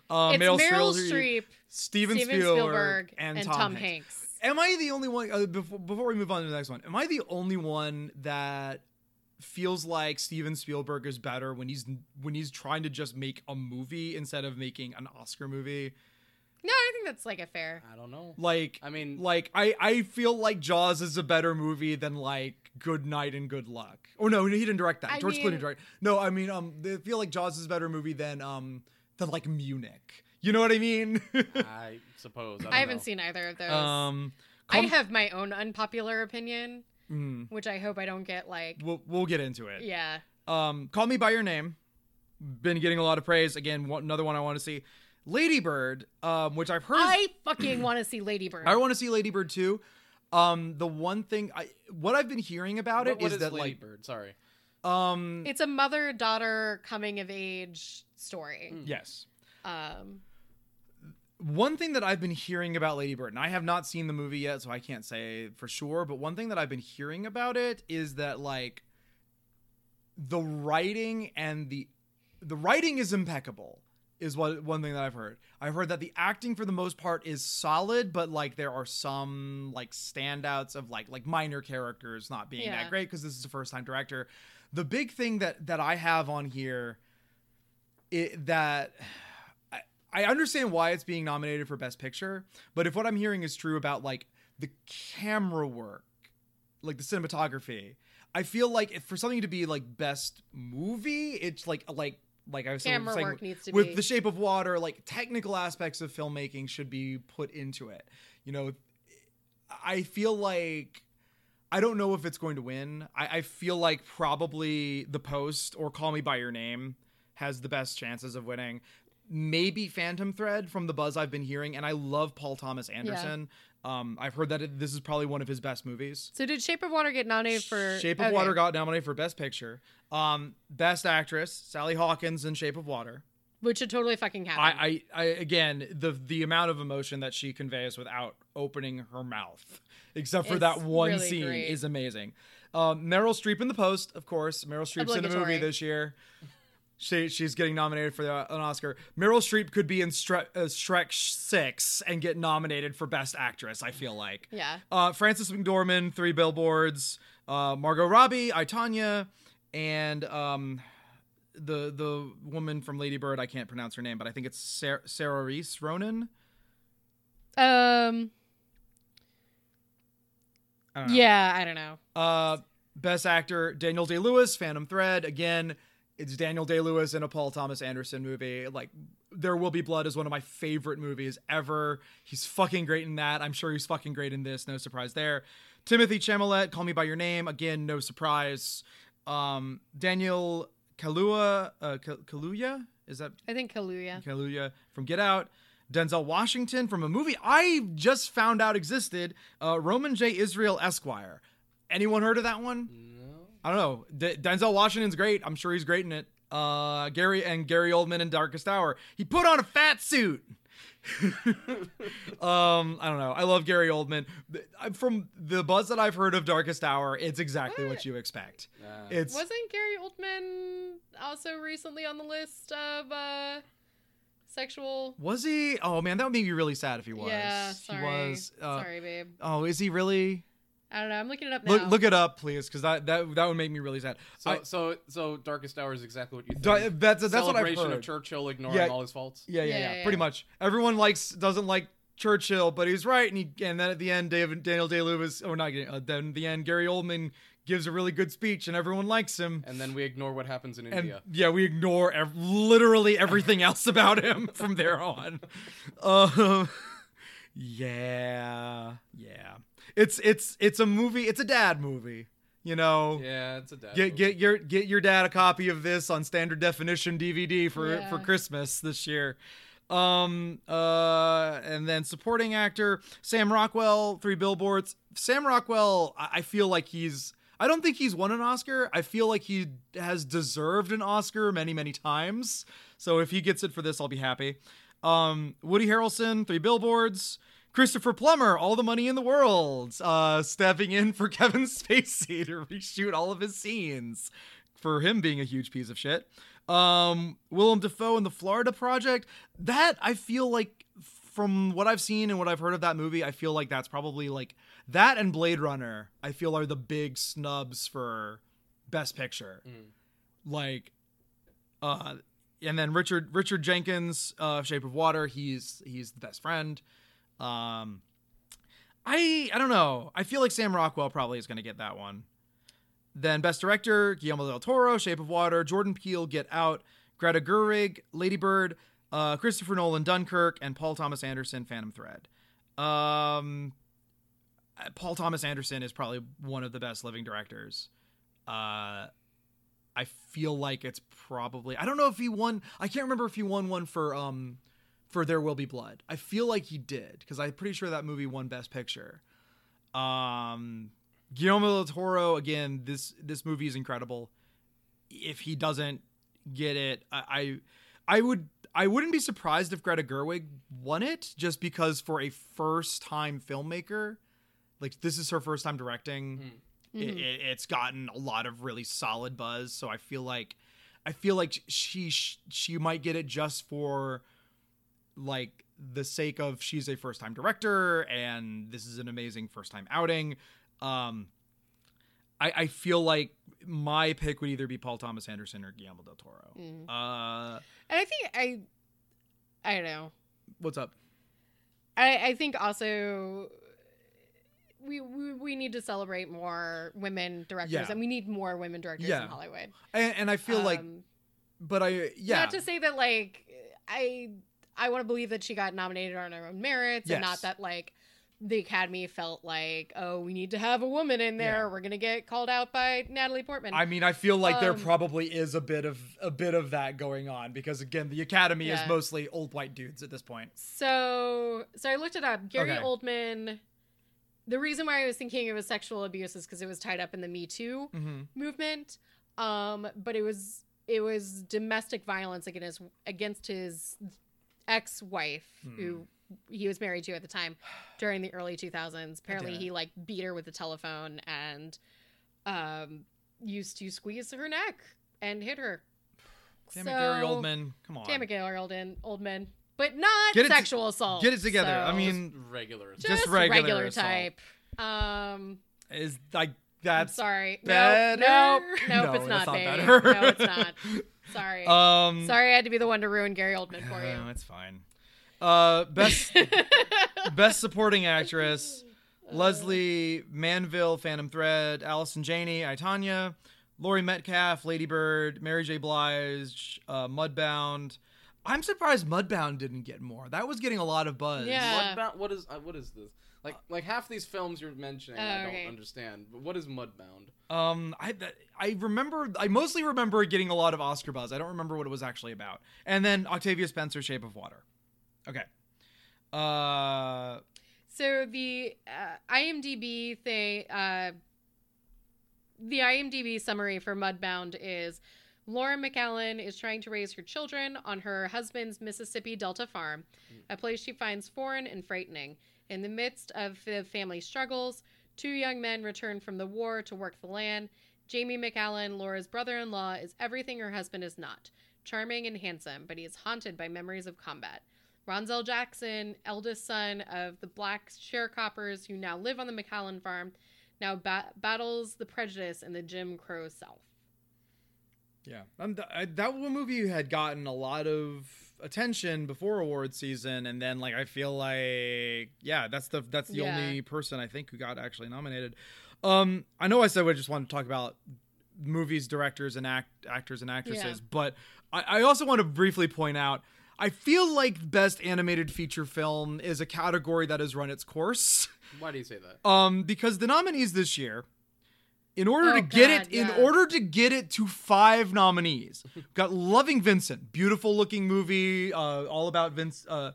uh, It's Meryl, Meryl Streep, Streep, Steven, Steven Spielberg, Spielberg, and, and, Tom, Tom, Hanks. Hanks. Am I the only one? Uh, before before we move on to the next one, am I the only one that feels like Steven Spielberg is better when he's when he's trying to just make a movie instead of making an Oscar movie? No, I think that's like a fair. I don't know. Like I mean, like I I feel like Jaws is a better movie than like Good Night and Good Luck. Oh no, he didn't direct that. I George mean- Clooney directed. No, I mean um I feel like Jaws is a better movie than um than like Munich. You know what I mean? I suppose. I, don't I haven't know. seen either of those. um I have my own unpopular opinion, mm, which I hope I don't get like. we'll we'll get into it. Yeah. Um Call Me by Your Name. Been getting a lot of praise. Again, one, another one I want to see. Lady Bird, um, which I've heard I fucking want to see Lady Bird. I want to see Lady Bird too. Um, the one thing I what I've been hearing about What- it what is that Lady like Bird? Sorry. um It's a mother daughter coming of age story. Mm. yes. Um, One thing that I've been hearing about Lady Bird, and I have not seen the movie yet, so I can't say for sure, but one thing that I've been hearing about it is that like the writing and the the writing is impeccable is what one thing that I've heard. I've heard that the acting for the most part is solid, but like there are some like standouts of like like minor characters not being Yeah. that great because this is a first time director. The big thing that that I have on here it, that I, understand why it's being nominated for best picture, but if what I'm hearing is true about like the camera work, like the cinematography, I feel like if for something to be like best movie, it's like like like I was camera saying work needs to with be. the shape of water like technical aspects of filmmaking should be put into it you know i feel like i don't know if it's going to win i, I feel like probably the post or call me by your name has the best chances of winning maybe phantom thread from the buzz i've been hearing and i love paul thomas anderson um, i've heard that it, this is probably one of his best movies so did Shape of Water get nominated for Shape of okay. Water got nominated for Best Picture. Um, Best Actress, Sally Hawkins in Shape of Water. which should totally fucking happen. I, I, I again the the amount of emotion that she conveys without opening her mouth, except for that one really scene, great. is amazing. Um, Meryl Streep in the post, of course. Meryl Streep's in a movie this year. She she's getting nominated for the, an Oscar. Meryl Streep could be in Stre- uh, Shrek Six and get nominated for Best Actress. I feel like. yeah. Uh, Frances McDormand, Three Billboards, uh, Margot Robbie, I Tonya, and um, the the woman from Lady Bird. I can't pronounce her name, but I think it's Sarah, Sarah Reese Ronan. Um. I don't know. Yeah, I don't know. Uh, best actor Daniel Day Lewis, Phantom Thread. Again, it's Daniel Day Lewis in a Paul Thomas Anderson movie. Like, There Will Be Blood is one of my favorite movies ever. He's fucking great in that. I'm sure he's fucking great in this. No surprise there. Timothy Chalamet, Call Me by Your Name. Again, no surprise. Um, Daniel Kaluuya, uh, Ka- Kaluuya is that I think Kaluuya. Kaluuya from Get Out. Denzel Washington from a movie I just found out existed, uh, Roman J. Israel Esquire. Anyone heard of that one? No. I don't know. D- Denzel Washington's great. I'm sure he's great in it. Uh, Gary and Gary Oldman in Darkest Hour. He put on a fat suit. um, I don't know. I love Gary Oldman. Th- I- From the buzz that I've heard of Darkest Hour, it's exactly what What? you expect. Uh, It's Wasn't Gary Oldman also recently on the list of uh sexual? was he? Oh man, that would make me really sad if he was. Yeah, sorry. He was. Uh, sorry, babe. Oh, is he really? I don't know. I'm looking it up now. Look, look it up, please, because that, that that would make me really sad. so I- so so Darkest Hour is exactly what you think. Da- that's that's what I've Celebration heard. of Churchill ignoring Yeah. all his faults. Yeah, yeah, Yeah, yeah, yeah, pretty much. Everyone likes doesn't like Churchill, but he's right, and he and then at the end, David Daniel Day Lewis, or not, uh, then at the end, Gary Oldman gives a really good speech, and everyone likes him. And then we ignore what happens in And India. yeah, we ignore ev- literally everything else about him from there on. Um, yeah, yeah. It's it's it's a movie. It's a dad movie. You know. Yeah, it's a dad. Get movie. get your get your dad a copy of this on standard definition DVD for Yeah. for Christmas this year. Um uh and then supporting actor Sam Rockwell, Three Billboards. Sam Rockwell, I, I feel like he's I don't think he's won an Oscar. I feel like he has deserved an Oscar many many times. So if he gets it for this, I'll be happy. Um Woody Harrelson, Three Billboards. Christopher Plummer, all the money in the world, uh, stepping in for Kevin Spacey to reshoot all of his scenes for him being a huge piece of shit. Um, Willem Dafoe in the Florida Project. That I feel like, from what I've seen and what I've heard of that movie, I feel like that's probably like that and Blade Runner. I feel are the big snubs for Best Picture. Like, uh, and then Richard Richard Jenkins, uh, Shape of Water. He's he's the best friend. Um, I I don't know. I feel like Sam Rockwell probably is going to get that one. Then Best Director, Guillermo del Toro, Shape of Water, Jordan Peele, Get Out, Greta Gerwig, Lady Bird, uh, Christopher Nolan, Dunkirk, and Paul Thomas Anderson, Phantom Thread. Um, Paul Thomas Anderson is probably one of the best living directors. Uh, I feel like it's probably I don't know if he won. I can't remember if he won one for um for There Will Be Blood. I feel like he did because I'm pretty sure that movie won Best Picture. Um, Guillermo del Toro again. This this movie is incredible. If he doesn't get it, I I, I would I wouldn't be surprised if Greta Gerwig won it just because for a first time filmmaker, like this is her first time directing. It, Mhm. it, it's gotten a lot of really solid buzz, so I feel like I feel like she she might get it just for like the sake of she's a first time director and this is an amazing first time outing. Um, I, I feel like my pick would either be Paul Thomas Anderson or Guillermo del Toro. Mhm. Uh, And I think I, I don't know. what's up? I, I think also we, we we need to celebrate more women directors, Yeah. and we need more women directors Yeah. in Hollywood. And, and I feel like, Um, but I yeah, not to say that like I I want to believe that she got nominated on her own merits, and not that like the Academy felt like oh we need to have a woman in there, Yeah. we're gonna get called out by Natalie Portman. I mean, I feel like there Um, probably is a bit of a bit of that going on because again, the Academy Yeah. is mostly old white dudes at this point. So, so I looked it up. Gary Okay. Oldman. The reason why I was thinking it was sexual abuse is because it was tied up in the Me Too Mm-hmm. movement. Um, but it was it was domestic violence against against his ex-wife who he was married to at the time during the early 2000s. Apparently, he like beat her with the telephone and um, used to squeeze her neck and hit her. Damn it, Gary So- Oldman. Come on. Damn it, Gary Oldman, Oldman, but not Get it to- sexual assault. get it together. I mean, Just regular. just, just regular, regular type. Um, Is like I'm that's sorry. better? Nope, nope, nope, No, it's that's not, not baby. better. no, it's not. Sorry. um sorry, I had to be the one to ruin Gary Oldman for you. No, it's fine. Uh best best supporting actress Lesley Manville, Phantom Thread, Allison Janney, I Tonya, Laurie Metcalf, Lady Bird, Mary J. Blige, uh, Mudbound. I'm surprised Mudbound didn't get more. That was getting a lot of buzz. Yeah. Mudbound. What is uh, what is this? Like like half these films you're mentioning, Oh, I don't understand. But what is Mudbound? Um, I I remember I mostly remember getting a lot of Oscar buzz. I don't remember what it was actually about. And then Octavia Spencer, Shape of Water. Okay. Uh, So the uh, IMDb thing, uh, the IMDb summary for Mudbound is Lauren McAllan is trying to raise her children on her husband's Mississippi Delta farm, a place she finds foreign and frightening. In the midst of the family struggles, two young men return from the war to work the land. Jamie McAllan, Laura's brother in law, is everything her husband is not charming and handsome, but he is haunted by memories of combat. Ronsel Jackson, eldest son of the black sharecroppers who now live on the McAllan farm, now ba- battles the prejudice in the Jim Crow South. yeah, um, th- I, that one movie had gotten a lot of attention before award season, and then like I feel like yeah, that's the that's the Yeah. only person I think who got actually nominated. Um, I know I said we just wanted to talk about movies, directors, and act actors and actresses, Yeah. but I, I also want to briefly point out. I feel like best animated feature film is a category that has run its course. Why do you say that? Um, because the nominees this year, in order Oh, to get God, it, in order to get it to five nominees, got Loving Vincent, beautiful looking movie, uh, all about Vince, uh,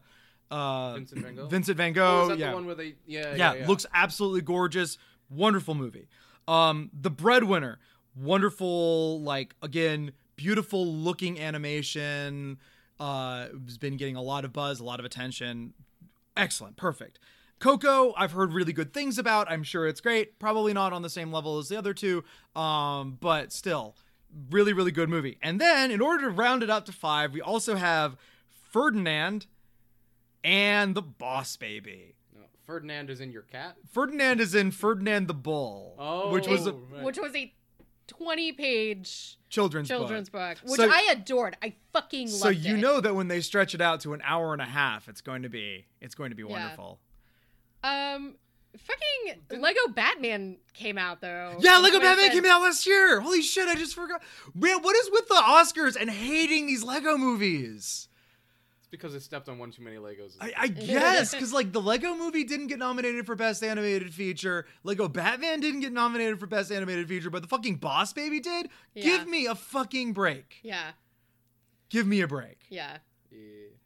uh, Vincent Van Gogh? Vincent Van Oh, Gogh. is that yeah, the one where they? Yeah, yeah, yeah, yeah. looks absolutely gorgeous. Wonderful movie. Um, The Breadwinner, wonderful. Like again, beautiful looking animation. Uh, has been getting a lot of buzz, a lot of attention. Excellent, perfect. Coco, I've heard really good things about. I'm sure it's great. Probably not on the same level as the other two, um, but still, really, really good movie. And then, in order to round it up to five, we also have Ferdinand and the Boss Baby. No, Ferdinand is in your cat. Ferdinand is in Ferdinand the Bull, Oh, which was a right. Which was a 20 page children's, children's book. book, which So- I adored. I fucking loved So it. you know that when they stretch it out to an hour and a half, it's going to be it's going to be Yeah. wonderful. Um, fucking Lego Batman came out though. Yeah, Lego Batman 2010. came out last year. Holy shit, I just forgot. Man, what is with the Oscars and hating these Lego movies? It's because it stepped on one too many Legos. I, I guess because like the Lego Movie didn't get nominated for Best Animated Feature, Lego Batman didn't get nominated for Best Animated Feature, but the fucking Boss Baby did. Yeah. Give me a fucking break. Yeah, Give me a break. yeah. Yeah.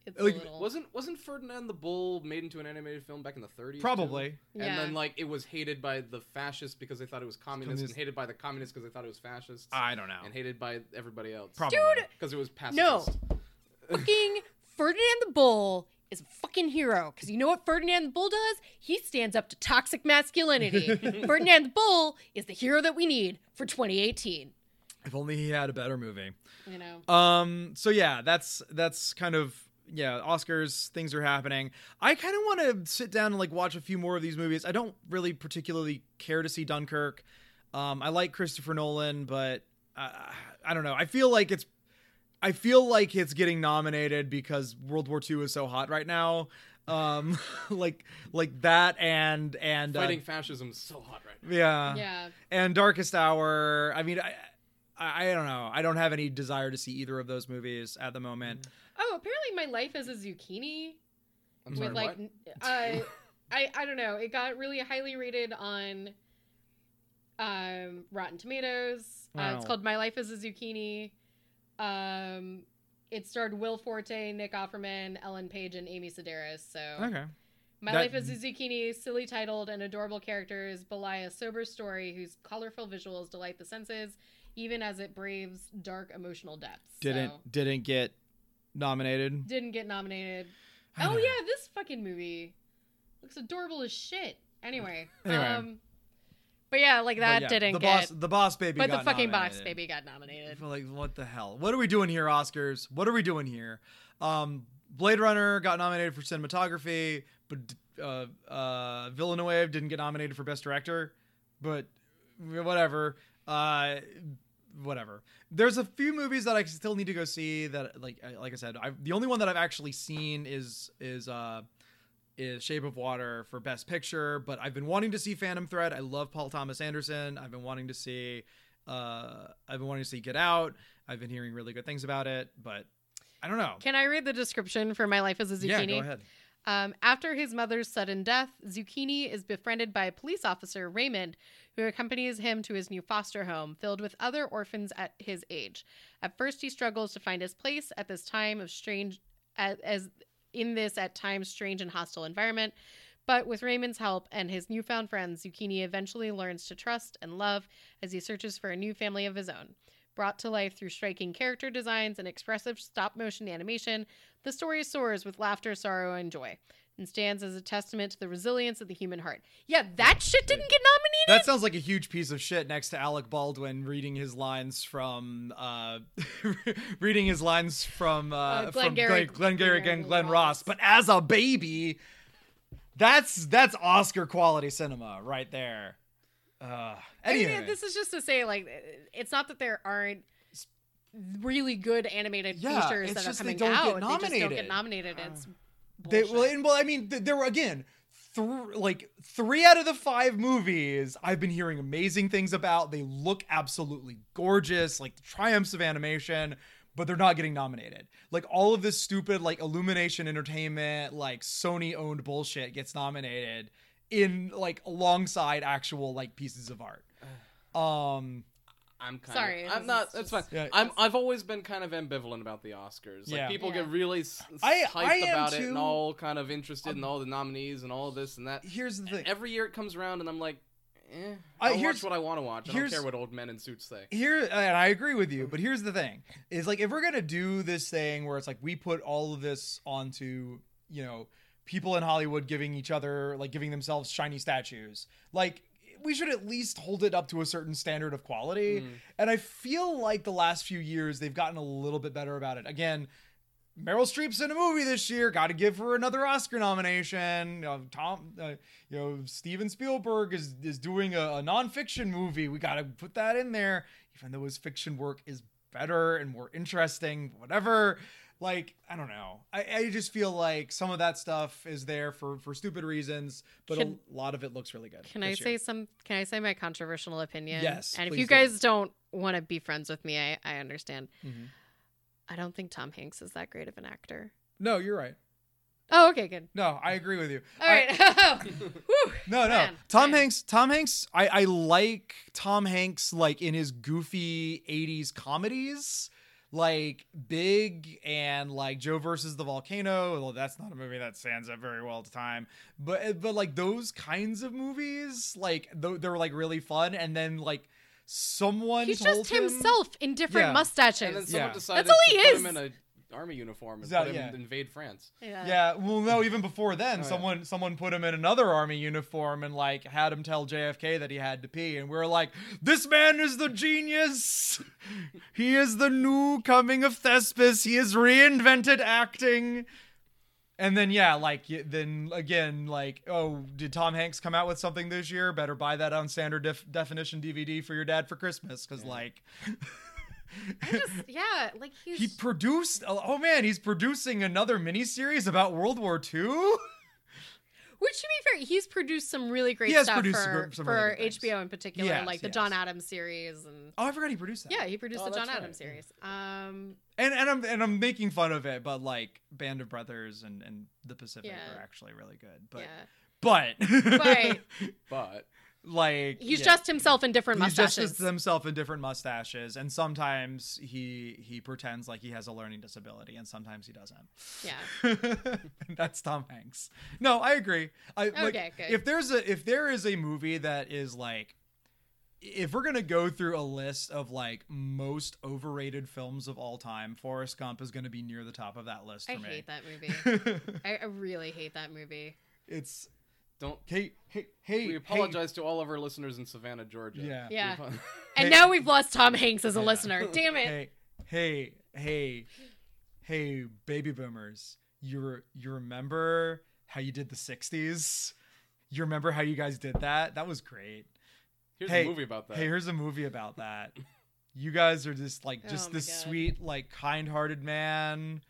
It's Like, little. Wasn't wasn't Ferdinand the Bull made into an animated film back in the 30s? too? Probably. And Yeah. then like it was hated by the fascists because they thought it was communist, Communist. and hated by the communists because they thought it was fascist, I don't know. and hated by everybody else. Probably. Dude, because it was pacifist. No. fucking Ferdinand the Bull is a fucking hero because you know what Ferdinand the Bull does? He stands up to toxic masculinity. Ferdinand the Bull is the hero that we need for 2018. If only he had a better movie. You know. Um. So yeah, that's that's kind of yeah. Oscars things are happening. I kind of want to sit down and like watch a few more of these movies. I don't really particularly care to see Dunkirk. Um. I like Christopher Nolan, but uh, I don't know. I feel like it's. I feel like it's getting nominated because World War II is so hot right now. Um, like like that and and uh, Fighting fascism is so hot right now. yeah yeah. and Darkest Hour. I mean, I, I I don't know. I don't have any desire to see either of those movies at the moment. Oh, apparently my life is a zucchini I'm sorry, with like what? uh, I I don't know. It got really highly rated on um Rotten Tomatoes. Uh, it's called My Life as a Zucchini. Um it starred Will Forte, Nick Offerman, Ellen Page, and Amy Sedaris. So Okay. My That- Life as a Zucchini, silly titled and adorable characters belie a sober story whose colorful visuals delight the senses, even as it braves dark emotional depths. Didn't So, didn't get nominated. didn't get nominated. I Oh yeah, this fucking movie looks adorable as shit. Anyway, Anyway. um, but yeah, like that yeah, didn't the get. boss the boss baby but the fucking boss baby got nominated. feel like what the hell? What are we doing here, Oscars? What are we doing here? Um, Blade Runner got nominated for cinematography, but uh, uh, Villeneuve didn't get nominated for best director. But whatever, uh, whatever. There's a few movies that I still need to go see. That like like I said, I the only one that I've actually seen is is uh is Shape of Water for Best Picture, but I've been wanting to see Phantom Thread. I love Paul Thomas Anderson. I've been wanting to see uh I've been wanting to see Get Out. I've been hearing really good things about it, but I don't know. Can I read the description for My Life as a Zucchini? yeah, go ahead. Um, after his mother's sudden death, Zucchini is befriended by a police officer, Raymond, who accompanies him to his new foster home filled with other orphans at his age. At first, he struggles to find his place at this time of strange, as, in this at times strange and hostile environment. But with Raymond's help and his newfound friends, Zucchini eventually learns to trust and love as he searches for a new family of his own. Brought to life through striking character designs and expressive stop motion animation, the story soars with laughter, sorrow, and joy, and stands as a testament to the resilience of the human heart. Yeah, that shit didn't get nominated. That sounds like a huge piece of shit next to Alec Baldwin reading his lines from uh reading his lines from uh, Uh, from Glengarry- Glenn, Glengarry Glengarry and Glen Ross. Ross, but as a baby, that's that's Oscar quality cinema right there. Uh I mean, this is just to say, like, it's not that there aren't really good animated Yeah, features it's that are just they coming don't get out. They just don't nominated. get nominated. It's They, well, and, well, I mean, th- there were again, th- like three out of the five movies I've been hearing amazing things about. They look absolutely gorgeous, like the triumphs of animation, but they're not getting nominated. Like all of this stupid, like Illumination Entertainment, like Sony owned bullshit gets nominated in like alongside actual like pieces of art. Um, I'm kind Sorry, of. I'm not. That's fine. Yeah. I'm. I've always been kind of ambivalent about the Oscars. Like Yeah. people Yeah. get really s- s- I- hyped I am about it and all kind of interested in all the nominees and all this and that. here's the thing. Every year it comes around and I'm like, eh. I- I'll here's- watch what I want to watch. I don't care what old men in suits say. here and I agree with you, but here's the thing: is like if we're gonna do this thing where it's like we put all of this onto you know people in Hollywood giving each other like giving themselves shiny statues, like we should at least hold it up to a certain standard of quality. Mm. And I feel like the last few years they've gotten a little bit better about it. Again. Meryl Streep's in a movie this year. Got to give her another Oscar nomination. Know, Tom, uh, you know, Steven Spielberg is is doing a, a nonfiction movie. We got to put that in there, even though his fiction work is better and more interesting. Whatever. Like I don't know. I, I just feel like some of that stuff is there for for stupid reasons, but Can- a lot of it looks really good. Can I this say some? Can I say my controversial opinion? Yes, And if you do. guys don't want to be friends with me, I, I understand. Mhm. I don't think Tom Hanks is that great of an actor. No, you're right. Oh, okay, good. No, I agree with you. All I- right. Whew. No, no. Man, Tom man. Hanks. Tom Hanks. I I like Tom Hanks like in his goofy '80s comedies, like Big and like Joe versus the Volcano. Well, that's not a movie that stands up very well at the time, but eh, but like those kinds of movies, like th- they're like really fun. And then like someone He's told just him, himself in different Yeah. mustaches. And then someone Yeah. decided That's all he to put is. him in a army uniform and So, put him yeah. invade France. yeah. Yeah, well, no, even before then, Oh, yeah. someone someone put him in another army uniform and like had him tell JFK that he had to pee, and we are like, "This man is the genius. he is the new coming of Thespis. He has reinvented acting." And then yeah, like then again, like, oh, did Tom Hanks come out with something this year? Better buy that on standard def- definition DVD for your dad for Christmas, because Yeah. like. I just yeah, like he's He produced. Oh man, he's producing another miniseries about World War II. Which to be fair, he's produced some really great stuff for, some- some for really good things. HBO in particular, Yes, like the yes. John Adams series and Oh, I forgot he produced that. yeah, he produced Oh, the John right, Adams series. Um, and and I'm and I'm making fun of it, but like Band of Brothers and and The Pacific Yeah. are actually really good. But yeah, but But- But like he's yeah. just himself in different He's just mustaches. himself in different mustaches, and sometimes he he pretends like he has a learning disability, and sometimes he doesn't. yeah, That's Tom Hanks. No, I agree. I like, Okay, good. if there's a if there is a movie that is like if we're gonna go through a list of like most overrated films of all time, Forrest Gump is gonna be near the top of that list for I me. hate that movie. I really hate that movie. it's Don't. hey hey hey. We hey. apologize to all of our listeners in Savannah, Georgia. Yeah. Yeah. apo- And Hey. now we've lost Tom Hanks as a Yeah. listener. Damn it. Hey hey hey hey baby boomers. You you remember how you did the '60s? You remember how you guys did that? That was great. Here's Hey, a movie about that. Hey, here's a movie about that. You guys are just like oh just Oh this God. sweet, like kind-hearted man.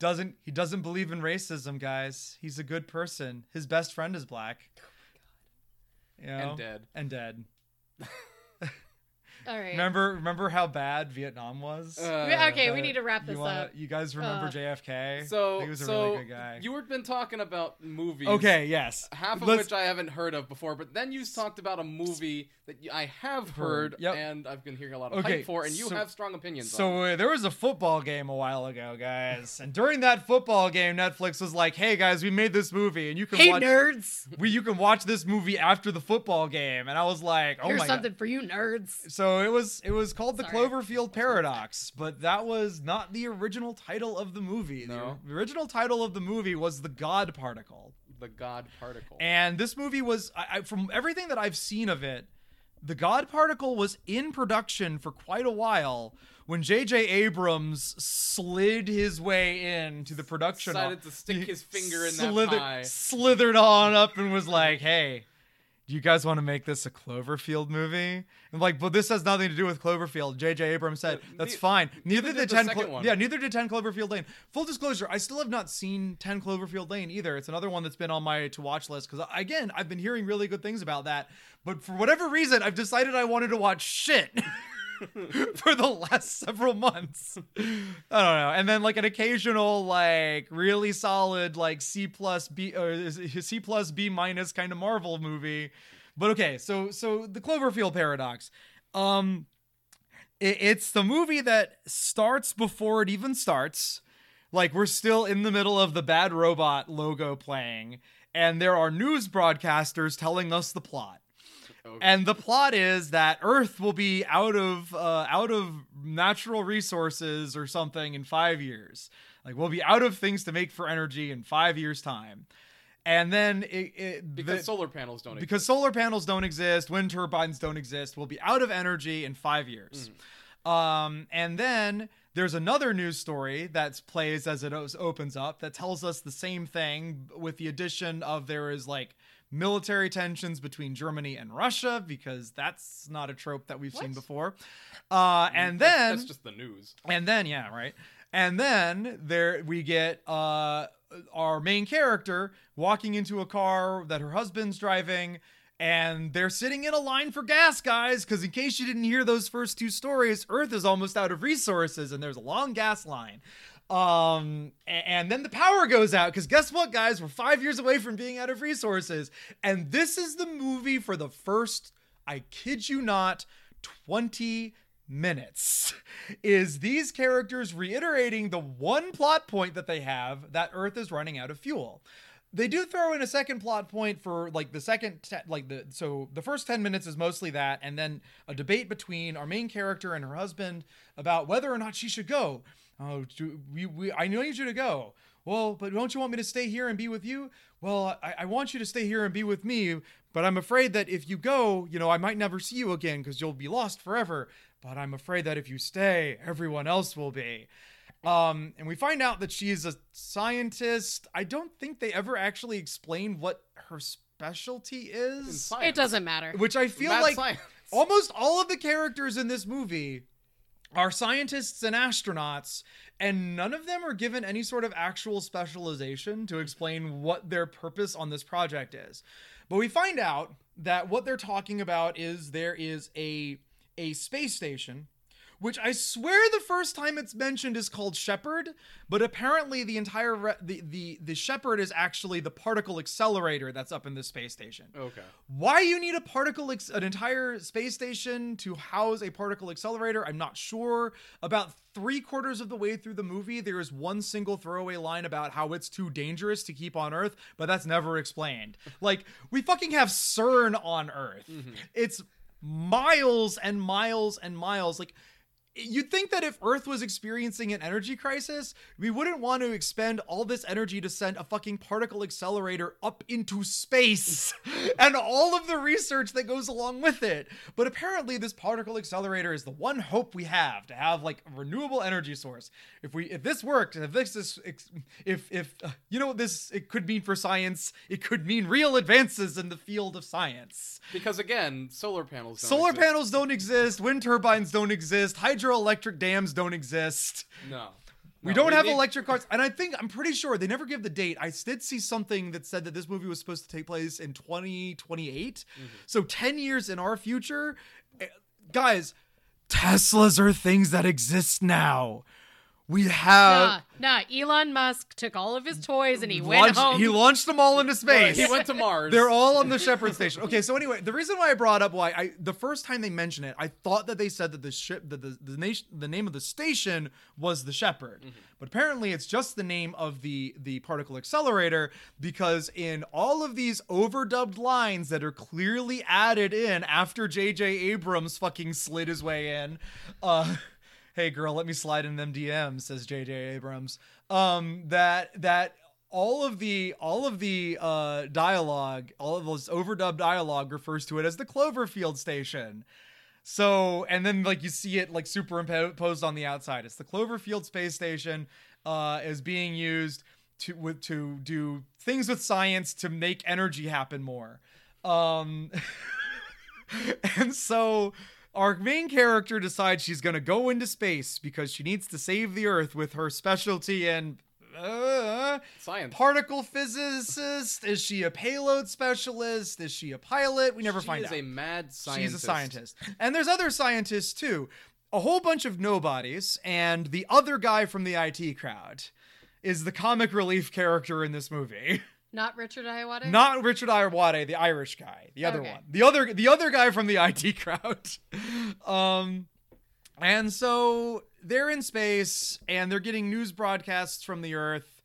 Doesn't he doesn't believe in racism, guys. He's a good person. His best friend is black. Oh you know? and dead. And dead. All right. Remember remember how bad Vietnam was? Uh, okay, we Uh, need to wrap this you wanna- up. You guys remember Uh, JFK? So, he was a so really good guy. you were been talking about movies. okay, yes. Half of Let's- which I haven't heard of before, but then you talked about a movie that I have heard, Heard, yep. and I've been hearing a lot of Okay, hype for, and you so- have strong opinions. So on. uh, there was a football game a while ago, guys, and during that football game, Netflix was like, "Hey guys, we made this movie, and you can hey, watch nerds. we you can watch this movie after the football game." And I was like, "Oh Here's my something god!" for you nerds. So it was it was called the Cloverfield Paradox, but that was not the original title of the movie. The- No. The, original title of the movie was The God Particle. the God particle. And this movie was, I, I, from everything that I've seen of it, The God Particle was in production for quite a while when J.J. Abrams slid his way into the production. Decided to stick his finger in that slithered, pie. Slithered on up and was like, hey. Do you guys want to make this a Cloverfield movie? And like, but this has nothing to do with Cloverfield. J.J. Abrams said that's the- fine. Neither neither did ten. Clo- yeah, neither did 10 Cloverfield Lane. Full disclosure, I still have not seen 10 Cloverfield Lane either. It's another one that's been on my to watch list because, again, I've been hearing really good things about that. But for whatever reason, I've decided I wanted to watch shit. for the last several months. I don't know. And then like an occasional like really solid like C plus B or C plus B minus kind of Marvel movie. But okay, so so the Cloverfield paradox. Um it, it's the movie that starts before it even starts. Like we're still in the middle of the bad robot logo playing and there are news broadcasters telling us the plot. Okay. And the plot is that Earth will be out of uh, out of natural resources or something in five years. Like we'll be out of things to make for energy in five years' time. And then it, it because the- solar panels don't because solar panels don't exist, wind turbines don't exist, we'll be out of energy in five years. Um, and then there's another news story that plays as it opens up that tells us the same thing with the addition of there is like military tensions between Germany and Russia because that's not a trope that we've seen before. Uh, and That's- then that's just the news. and then yeah, right. And then there we get uh our main character walking into a car that her husband's driving and they're sitting in a line for gas, guys, cuz in case you didn't hear those first two stories, Earth is almost out of resources and there's a long gas line. Um and then the power goes out cuz guess what guys, we're 5 years away from being out of resources. And this is the movie for the first I kid you not 20 minutes. Is these characters reiterating the one plot point that they have that earth is running out of fuel. They do throw in a second plot point for like the second te- like the so the first 10 minutes is mostly that and then a debate between our main character and her husband about whether or not she should go oh do, we, we i need you to go well but don't you want me to stay here and be with you well I, I want you to stay here and be with me but i'm afraid that if you go you know i might never see you again because you'll be lost forever but i'm afraid that if you stay everyone else will be um, and we find out that she's a scientist. I don't think they ever actually explain what her specialty is. It doesn't matter. which I feel Mad like science. almost all of the characters in this movie are scientists and astronauts, and none of them are given any sort of actual specialization to explain what their purpose on this project is. But we find out that what they're talking about is there is a a space station which I swear the first time it's mentioned is called Shepard, but apparently the entire re- the the the Shepard is actually the particle accelerator that's up in the space station. Okay. Why you need a particle ex- an entire space station to house a particle accelerator, I'm not sure. About three quarters of the way through the movie, there is one single throwaway line about how it's too dangerous to keep on Earth, but that's never explained. like we fucking have CERN on Earth. Mm-hmm. It's miles and miles and miles. Like you'd think that if Earth was experiencing an energy crisis, we wouldn't want to expend all this energy to send a fucking particle accelerator up into space and all of the research that goes along with it. But apparently this particle accelerator is the one hope we have to have like a renewable energy source. If we if this worked, if this is if if uh, you know what this it could mean for science, it could mean real advances in the field of science. Because again, solar panels. Don't Solar exist. panels don't exist, wind turbines don't exist, hydroelectric dams don't exist. No. We No, don't have need- electric cars. And I think, I'm pretty sure they never give the date. I did see something that said that this movie was supposed to take place in 2028. Mm-hmm. So 10 years in our future. eh, Guys, Teslas are things that exist now. We have. Nah, nah. Elon Musk took all of his toys and he went launched, home. he launched them all into space. He went to Mars. They're all on the Shepard station. Okay, so anyway, the reason why I brought up why I the first time they mentioned it, I thought that they said that the ship that the the, nation, the name of the station was the Shepard, but apparently it's just the name of the the particle accelerator because in all of these overdubbed lines that are clearly added in after J.J. Abrams fucking slid his way in, uh. Hey girl, let me slide in them DMs, says JJ Abrams. Um, that that all of the all of the uh dialogue, all of those overdubbed dialogue refers to it as the Cloverfield station. So, and then like you see it like superimposed on the outside. It's the Cloverfield space station uh is being used to with to do things with science to make energy happen more. Um and so our main character decides she's going to go into space because she needs to save the earth with her specialty in uh, Science. particle physicist. Is she a payload specialist? Is she a pilot? We never she find out a mad scientist. she's a scientist. and there's other scientists too. A whole bunch of nobodies and the other guy from the IT crowd is the comic relief character in this movie Not Richard Ayoade. not Richard Ayoade, the Irish guy, the other Okay. one, the other the other guy from the IT crowd. um, and so they're in space and they're getting news broadcasts from the Earth,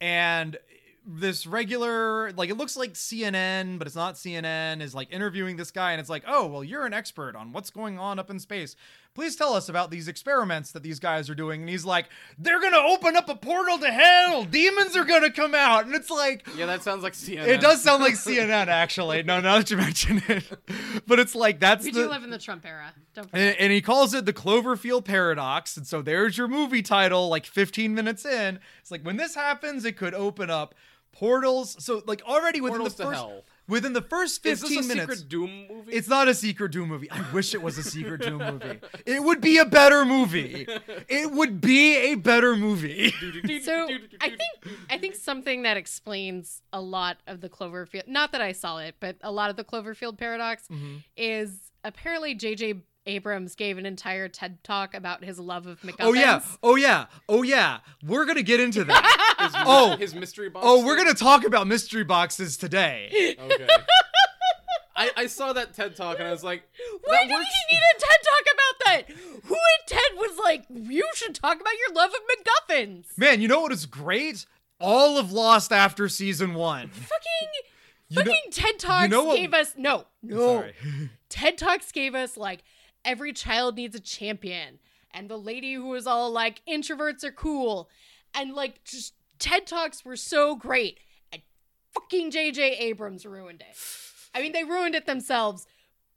and this regular like it looks like CNN, but it's not CNN. Is like interviewing this guy, and it's like, oh well, you're an expert on what's going on up in space. Please tell us about these experiments that these guys are doing. And he's like, they're gonna open up a portal to hell. Demons are gonna come out, and it's like, Yeah, that sounds like CNN. it does sound like CNN, actually. No, now that you mention it, but it's like that's We the. do live in the Trump era. Don't and, and he calls it the Cloverfield paradox, and so there's your movie title. Like 15 minutes in, it's like when this happens, it could open up portals. So like already within Portals the to first hell. Within the first Is 15 this a minutes. secret Doom movie? It's not a secret Doom movie. I wish it was a secret Doom movie. It would be a better movie. It would be a better movie. So I think I think something that explains a lot of the Cloverfield not that I saw it, but a lot of the Cloverfield paradox Mm-hmm. is apparently JJ Abrams gave an entire TED talk about his love of MacGuffins. Oh yeah. Oh yeah. Oh yeah. We're gonna get into that. his, oh. his mystery box. oh, we're gonna talk about mystery boxes today. Okay. I, I saw that TED talk and I was like, Why that did works. he need a TED talk about that? Who in TED was like, you should talk about your love of MacGuffins? Man, you know what is great? All of Lost after season one. Fucking You know- fucking TED Talks know what- gave us no, no. Sorry. TED Talks gave us like every child needs a champion, and the lady who was all like introverts are cool, and like just TED Talks were so great, and fucking J.J. Abrams ruined it. I mean, they ruined it themselves,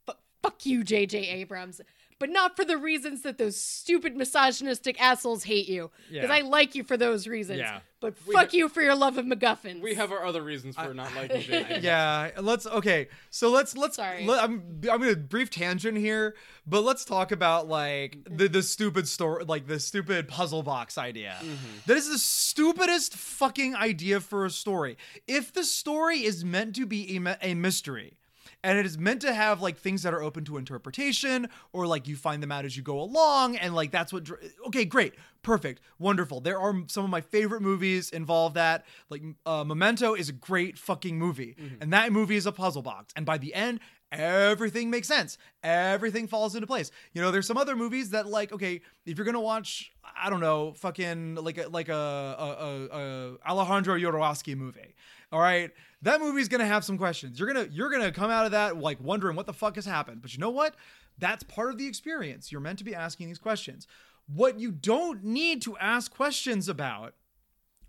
but fuck you, J.J. Abrams. But not for the reasons that those stupid misogynistic assholes hate you. Because Yeah. I like you for those reasons. Yeah. But We fuck ha- you for your love of MacGuffins. We have our other reasons for not liking JJ. yeah let's okay so let's let's Sorry. let, I'm, I'm gonna brief tangent here but let's talk about like the, the stupid story like the stupid puzzle box idea mm-hmm. That is the stupidest fucking idea for a story if the story is meant to be a, a mystery and it is meant to have like things that are open to interpretation or like you find them out as you go along and like that's what dr- okay great perfect, wonderful. There are some of my favorite movies involve that. Like uh, Memento is a great fucking movie, and that movie is a puzzle box. And by the end, everything makes sense. Everything falls into place. You know, there's some other movies that like, okay, if you're gonna watch, I don't know, fucking like a like a, a, a, Alejandro Jodorowsky movie. All right, that movie's gonna have some questions. You're gonna you're gonna come out of that like wondering what the fuck has happened. But you know what? That's part of the experience. You're meant to be asking these questions. What you don't need to ask questions about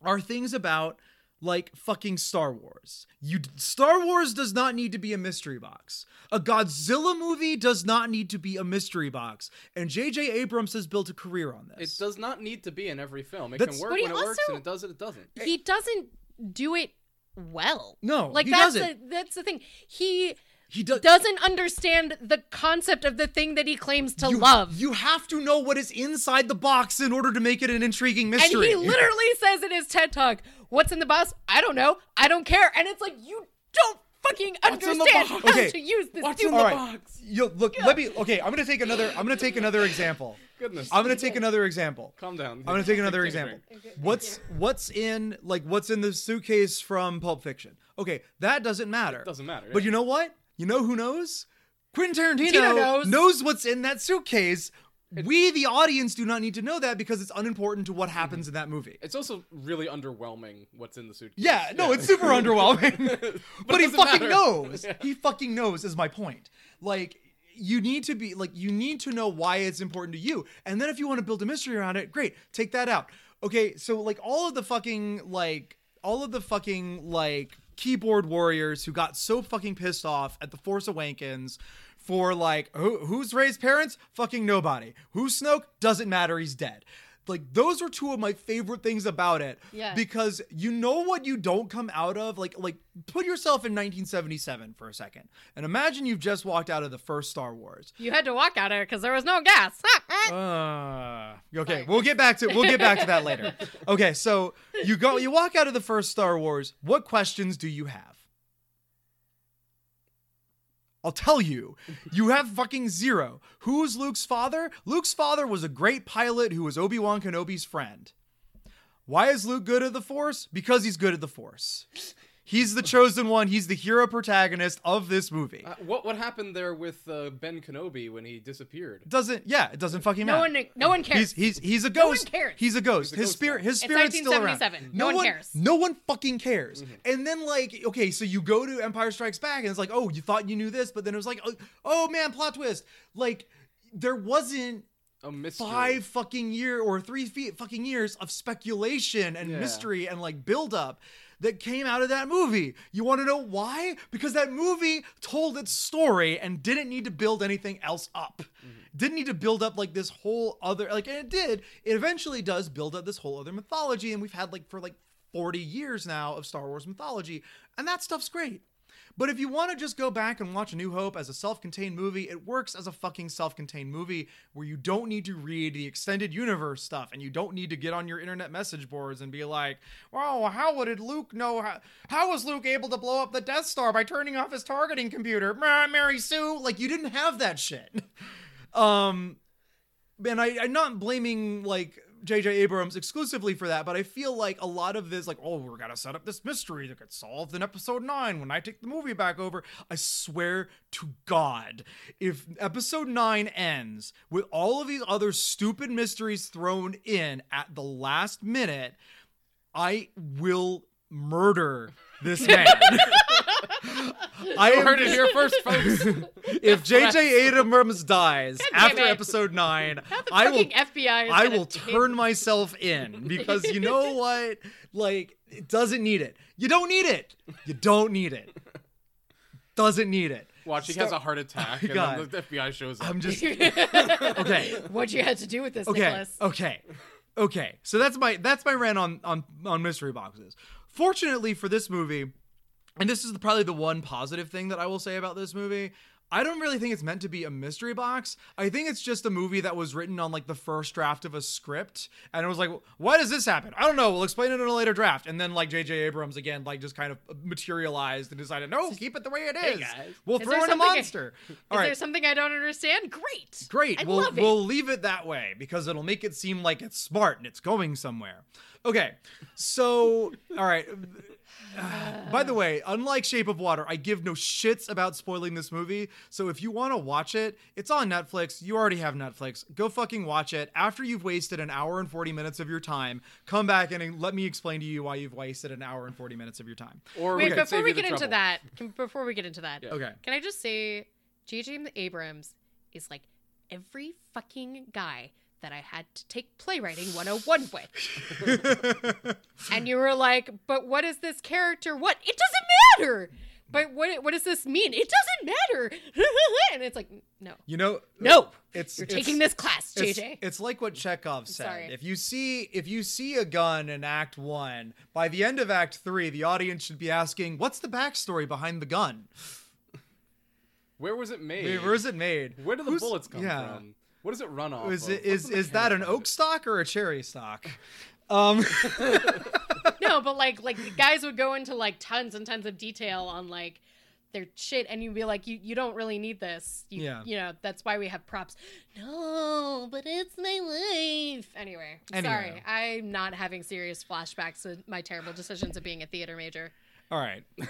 are things about like fucking Star Wars. You Star Wars does not need to be a mystery box. A Godzilla movie does not need to be a mystery box. And JJ Abrams has built a career on this. It does not need to be in every film. It That's- can work But he when it works, also- and it does it. It doesn't. he doesn't do it well. No, like he that's doesn't. the that's the thing. He he does doesn't understand the concept of the thing that he claims to you, love. You have to know what is inside the box in order to make it an intriguing mystery. and he literally says in his TED talk, "What's in the box? I don't know. I don't care." And it's like you don't fucking What's understand box? how Okay. to use this What's in stupid the All right. box? Yo, look, let me. Okay, I'm gonna take another. I'm gonna take another example. Goodness. I'm gonna take another example. Calm down. I'm gonna take another Take example. What's what's in like what's in the suitcase from Pulp Fiction? Okay, that doesn't matter. Doesn't matter. But yeah. you know what? You know who knows? Quentin Tarantino Tino knows. what's in that suitcase. We, the audience, do not need to know that because it's unimportant to what happens mm-hmm. in that movie. It's also really underwhelming what's in the suitcase. Yeah, no, it's super underwhelming. but, it he fucking matter. knows. Yeah. He fucking knows is my point. Like you need to be like you need to know why it's important to you. And then if you want to build a mystery around it, great. Take that out. Okay, so like all of the fucking like all of the fucking like keyboard warriors who got so fucking pissed off at the Force Awakens for like who, who's Rey's parents? Fucking nobody. Who's Snoke? Doesn't matter. He's dead. Like those are two of my favorite things about it Yeah. because you know what you don't come out of like like put yourself in 1977 for a second and imagine you've just walked out of the first Star Wars. You had to walk out of it because there was no gas. Uh, okay, Sorry. we'll get back to we'll get back to that later. Okay, so you go you walk out of the first Star Wars. What questions do you have? I'll tell you. You have fucking zero. Who's Luke's father? Luke's father was a great pilot who was Obi-Wan Kenobi's friend. Why is Luke good at the Force? Because he's good at the Force. He's the chosen one. He's the hero protagonist of this movie. Uh, what what happened there with uh, Ben Kenobi when he disappeared? Doesn't yeah, it doesn't fucking matter. no matter. one, no one cares. He's he's he's a No one ghost. cares. He's a ghost. He's a his ghost spirit now. his spirit's still around. 1977. No one cares. No one fucking cares. Mm-hmm. And then like okay, so you go to Empire Strikes Back and it's like, "Oh, you thought you knew this, but then it was like, oh, oh man, plot twist." Like there wasn't A mystery. five fucking year or three feet fucking years of speculation and Yeah. mystery and like build up that came out of that movie. You want to know why? Because that movie told its story and didn't need to build anything else up. Mm-hmm. Didn't need to build up like this whole other like and it did. It eventually does build up this whole other mythology and we've had like for like 40 years now of Star Wars mythology and that stuff's great. But if you want to just go back and watch A New Hope as a self contained movie, it works as a fucking self contained movie where you don't need to read the extended universe stuff and you don't need to get on your internet message boards and be like, well, how did Luke know? How, how was Luke able to blow up the Death Star by turning off his targeting computer? Mary Sue. Like, you didn't have that shit. um, and I, I'm not blaming like J.J. Abrams exclusively for that, but I feel like a lot of this, like, oh, we're gonna set up this mystery that gets solved in episode nine when I take the movie back over. I swear to God, if episode nine ends with all of these other stupid mysteries thrown in at the last minute, I will murder this man. I am- heard it here first, folks. if J.J. Abrams dies damn after it. episode nine, I will FBI is I will take- turn myself in because you know what? Like, it doesn't need it. You don't need it. You don't need it. Doesn't need it. Watch, he Star- has a heart attack, and God. then the FBI shows up. I'm just okay. what you had to do with this, Okay. Nicholas? Okay. Okay. So that's my that's my rant on on on mystery boxes. Fortunately for this movie, and this is probably the one positive thing that I will say about this movie. I don't really think it's meant to be a mystery box. I think it's just a movie that was written on like the first draft of a script, and it was like, why does this happen? I don't know. We'll explain it in a later draft. And then like J.J. Abrams again, like just kind of materialized and decided, no, keep it the way it is. guys. We'll Is throw in a something I- monster. Is All right. there something I don't understand? Great. Great. I we'll love it. we'll leave it that way because it'll make it seem like it's smart and it's going somewhere. Okay. So, all right. By the way, unlike Shape of Water, I give no shits about spoiling this movie. So if you want to watch it, it's on Netflix. You already have Netflix. Go fucking watch it. After you've wasted an hour and 40 minutes of your time, come back and let me explain to you why you've wasted an hour and 40 minutes of your time. Or Wait, we before we get into trouble. that, can, before we get into that, Yeah. Okay. can I just say, J.J. Abrams is like every fucking guy that I had to take playwriting 101 with. and you were like, but what is this character? What? It doesn't matter. But what, what does this mean? It doesn't matter. and it's like, no. You know, No. it's You're it's- taking this class, It's, JJ. it's like what Chekhov said. sorry. If you see if you see a gun in Act One, by the end of Act Three, the audience should be asking, "What's the backstory behind the gun? Where was it made? Where is it made? Where do the Who's- bullets come yeah. from? What does it run off? Is of? it What's is that an oak stock or a cherry stock? Um, no, but like like the guys would go into like tons and tons of detail on like their shit and you'd be like you you don't really need this. You, Yeah. You know, that's why we have props. No, but it's my life. Anyway, Anyway. sorry. I'm not having serious flashbacks to my terrible decisions of being a theater major. All right.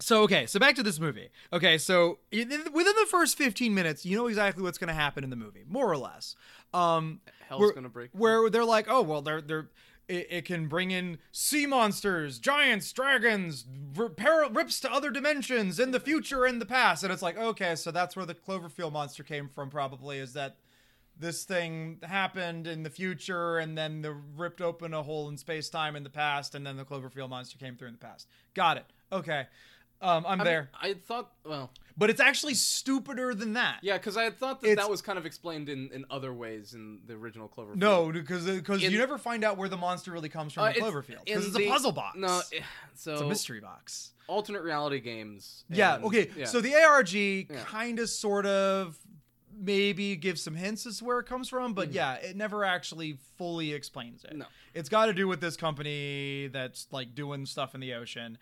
So okay, so back to this movie. Okay, so within the first 15 minutes, you know exactly what's going to happen in the movie, more or less. Um Hell's where- gonna break. Where they're like, "Oh, well, they're they're it, it can bring in sea monsters, giants, dragons, rips to other dimensions in the future and the past." And it's like, "Okay, so that's where the Cloverfield monster came from probably is that this thing happened in the future and then the ripped open a hole in space-time in the past and then the Cloverfield monster came through in the past." Got it. Okay. Um, I'm I mean, there. I thought, well, But it's actually stupider than that. yeah, because I had thought that It's- that was kind of explained in, in other ways in the original Cloverfield. No, because because In- you never find out where the monster really comes from Uh, in it's- Cloverfield in because it's the- a puzzle box. No, eh, so it's a mystery box. alternate reality games. Yeah. and- Okay. yeah. So the ARG kind of, sort of, maybe gives some hints as to where it comes from, but Mhm. yeah, it never actually fully explains it. No. It's got to do with this company that's like doing stuff in the ocean.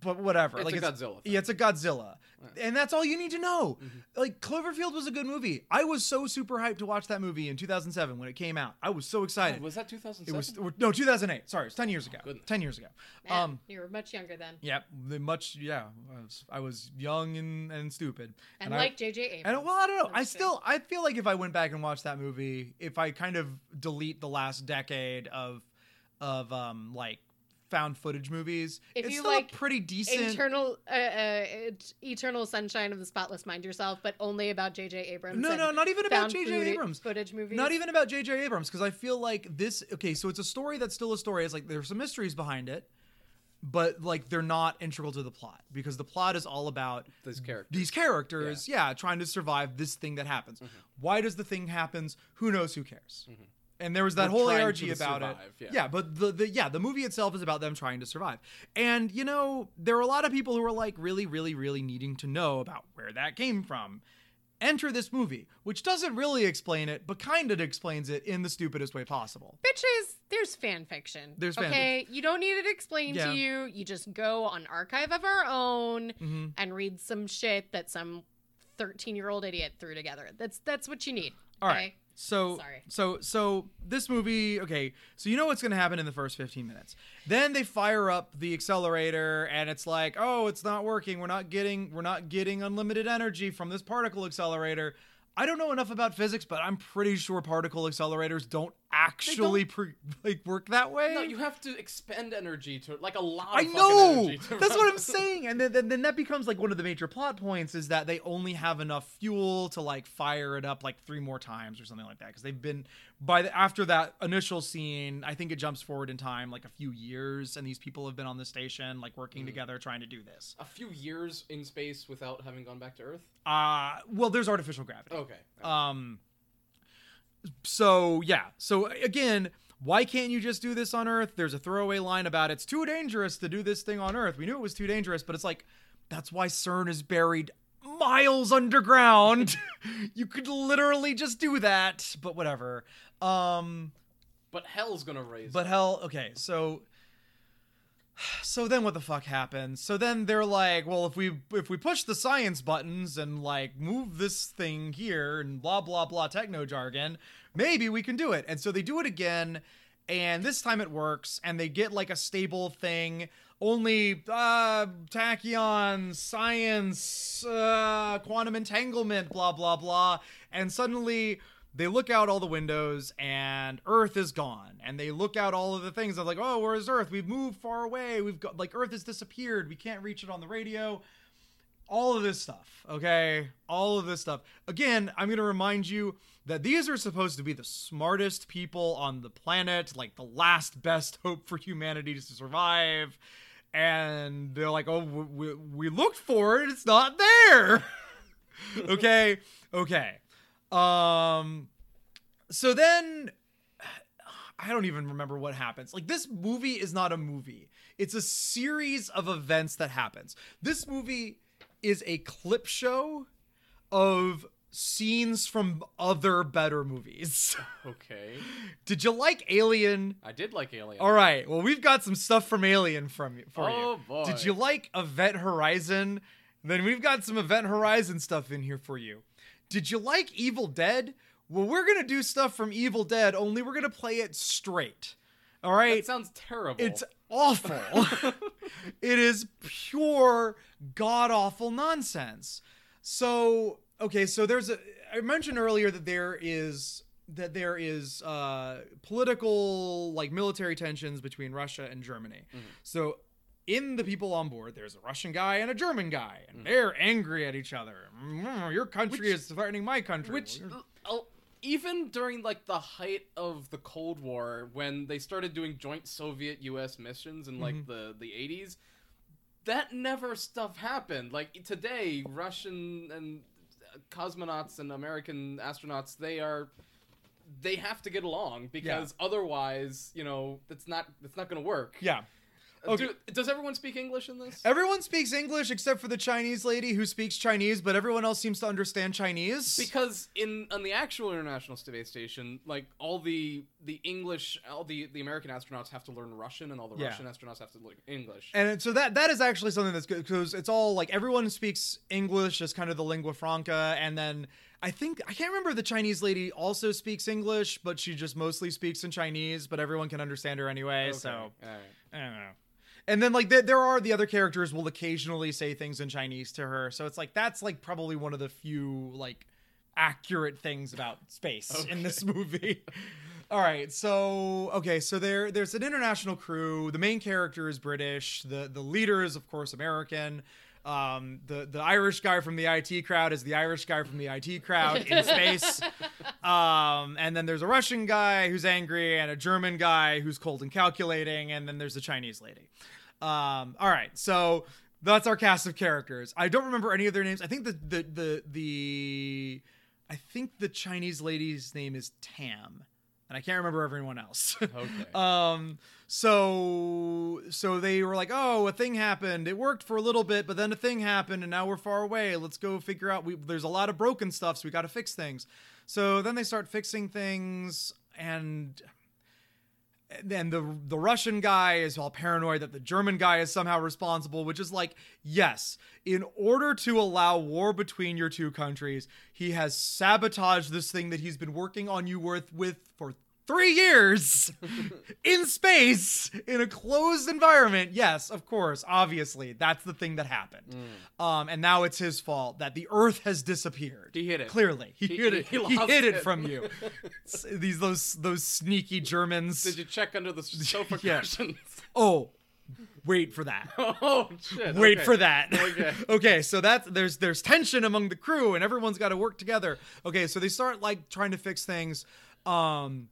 But whatever. It's like a Godzilla thing. Yeah, it's a Godzilla. And that's all you need to know. Mhm. Like Cloverfield was a good movie. I was so super hyped to watch that movie in 2007 when it came out. I was so excited. God, was that It was no 2008. Sorry, it's 10 years ago. Goodness. 10 years ago. Man, Um you were much younger then. yeah, much yeah, I was, I was young and, and stupid. And, I- like JJ Abrams. and well, I don't know. I still I feel like if I went back and watched that movie, if I kind of delete the last decade of of um like found footage movies, If it's you still like a pretty decent. Eternal, uh, uh, eternal sunshine of the spotless mind yourself, but only about J.J. Abrams. no, no, not even about found J.J. footage- Abrams. footage movies. Not even about J.J. Abrams, because I feel like this. Okay, so it's a story that's still a story. It's like there's some mysteries behind it, but like they're not integral to the plot because the plot is all about These characters. these characters, yeah. trying to survive this thing that happens. Mm-hmm. Why does the thing happens? Who knows? Who cares? And there was that They're whole trying ARG about survive, it. yeah. but the, the yeah, the movie itself is about them trying to survive. And you know, there are a lot of people who are like really, really, really needing to know about where that came from. Enter this movie, which doesn't really explain it, but kind of explains it in the stupidest way possible. Bitches, there's fan fiction. There's fan okay. You don't need it explained Yeah. to you. You just go on Archive of Our Own hmm and read some shit that some 13 year old idiot threw together. That's that's what you need. All okay? right. So Sorry. so so this movie, okay, so you know what's gonna happen in the first 15 minutes. Then they fire up the accelerator and it's like, oh, it's not working. We're not getting we're not getting unlimited energy from this particle accelerator. I don't know enough about physics, but I'm pretty sure particle accelerators don't actually pre- like work that way. No, you have to expend energy to like a lot. Of I know. That's what I'm saying. And then, then then that becomes like one of the major plot points is that they only have enough fuel to like fire it up like three more times or something like that because they've been by the, after that initial scene, I think it jumps forward in time like a few years and these people have been on the station like working together trying to do this. A few years in space without having gone back to Earth. Uh well, there's artificial gravity. Okay. Um. So yeah. So again, why can't you just do this on Earth? There's a throwaway line about it's too dangerous to do this thing on Earth. We knew it was too dangerous, but it's like that's why CERN is buried miles underground. you could literally just do that, but whatever. Um But hell's gonna raise. but hell, okay, so so then what the fuck happens? So then they're like, well, if we if we push the science buttons and like move this thing here and blah blah blah techno jargon, maybe we can do it. And so they do it again, and this time it works, and they get like a stable thing. Only uh tachyon, science, uh quantum entanglement, blah blah blah. And suddenly they look out all the windows and Earth is gone. And they look out all of the things. They're like, oh, where's Earth? We've moved far away. We've got like Earth has disappeared. We can't reach it on the radio. All of this stuff, okay? All of this stuff. Again, I'm gonna remind you that these are supposed to be the smartest people on the planet, like the last best hope for humanity to survive. And they're like, oh, we, we looked for it. It's not there. okay. Okay. Um so then I don't even remember what happens. Like this movie is not a movie. It's a series of events that happens. This movie is a clip show of scenes from other better movies. okay. Did you like Alien? I did like Alien. All right. Well, we've got some stuff from Alien from for you. Oh, you. boy. Did you like Event Horizon? Then we've got some Event Horizon stuff in here for you. Did you like Evil Dead? Well, we're gonna do stuff from Evil Dead, only we're gonna play it straight. All right. That sounds terrible. It's awful. it is pure god awful nonsense. So, okay, so there's a I mentioned earlier that there is that there is uh political like military tensions between Russia and Germany. So in the people on board, there's a Russian guy and a German guy, and they're angry at each other. Mm, Your country Which- is threatening my country. Which, Well, uh, even during like the height of the Cold War, when they started doing joint Soviet-U.S. missions in like Mm-hmm. the the eighties, that never stuff happened. Like today, Russian and uh, cosmonauts and American astronauts, they are they have to get along because otherwise, you know, it's not it's not going to work. yeah. Okay. do- does everyone speak English in this? Everyone speaks English except for the Chinese lady who speaks Chinese, but everyone else seems to understand Chinese. because in on the actual international space station like all the the english all the the american astronauts have to learn russian and all the Yeah. russian astronauts have to learn english and so that that is actually something that's good because it's all like everyone speaks English as kind of the lingua franca, and then I think I can't remember the Chinese lady also speaks English, but she just mostly speaks in Chinese, but everyone can understand her anyway. Okay, So right. I don't know. And then like there, there are the other characters will occasionally say things in Chinese to her, so it's like that's like probably one of the few like accurate things about space in this movie. All right, so okay, so there there's an international crew. The main character is British. The the leader is of course American. Um, the the Irish guy from the IT crowd is the Irish guy from the IT crowd in space. Um, and then there's a Russian guy who's angry, and a German guy who's cold and calculating, and then there's a Chinese lady. Um, all right, so that's our cast of characters. I don't remember any of their names. I think the the the the I think the Chinese lady's name is Tam, and I can't remember everyone else. Okay. um. So so they were like, oh, a thing happened. It worked for a little bit, but then a thing happened, and now we're far away. Let's go figure out. We there's a lot of broken stuff, so we got to fix things. So then they start fixing things, and then the the Russian guy is all paranoid that the German guy is somehow responsible, which is like, yes, in order to allow war between your two countries, he has sabotaged this thing that he's been working on you with with for three years in space in a closed environment. Yes, of course, obviously, that's the thing that happened. Um, and now it's his fault that the Earth has disappeared. He hid it. Clearly, he, He- hid it. he He, hid it it. from you. These those those sneaky Germans. did you check under the sofa Yeah. cushions Oh, wait for that. oh shit Wait okay. for that. Okay. okay, so that's there's there's tension among the crew and everyone's got to work together. Okay, so they start like trying to fix things. Um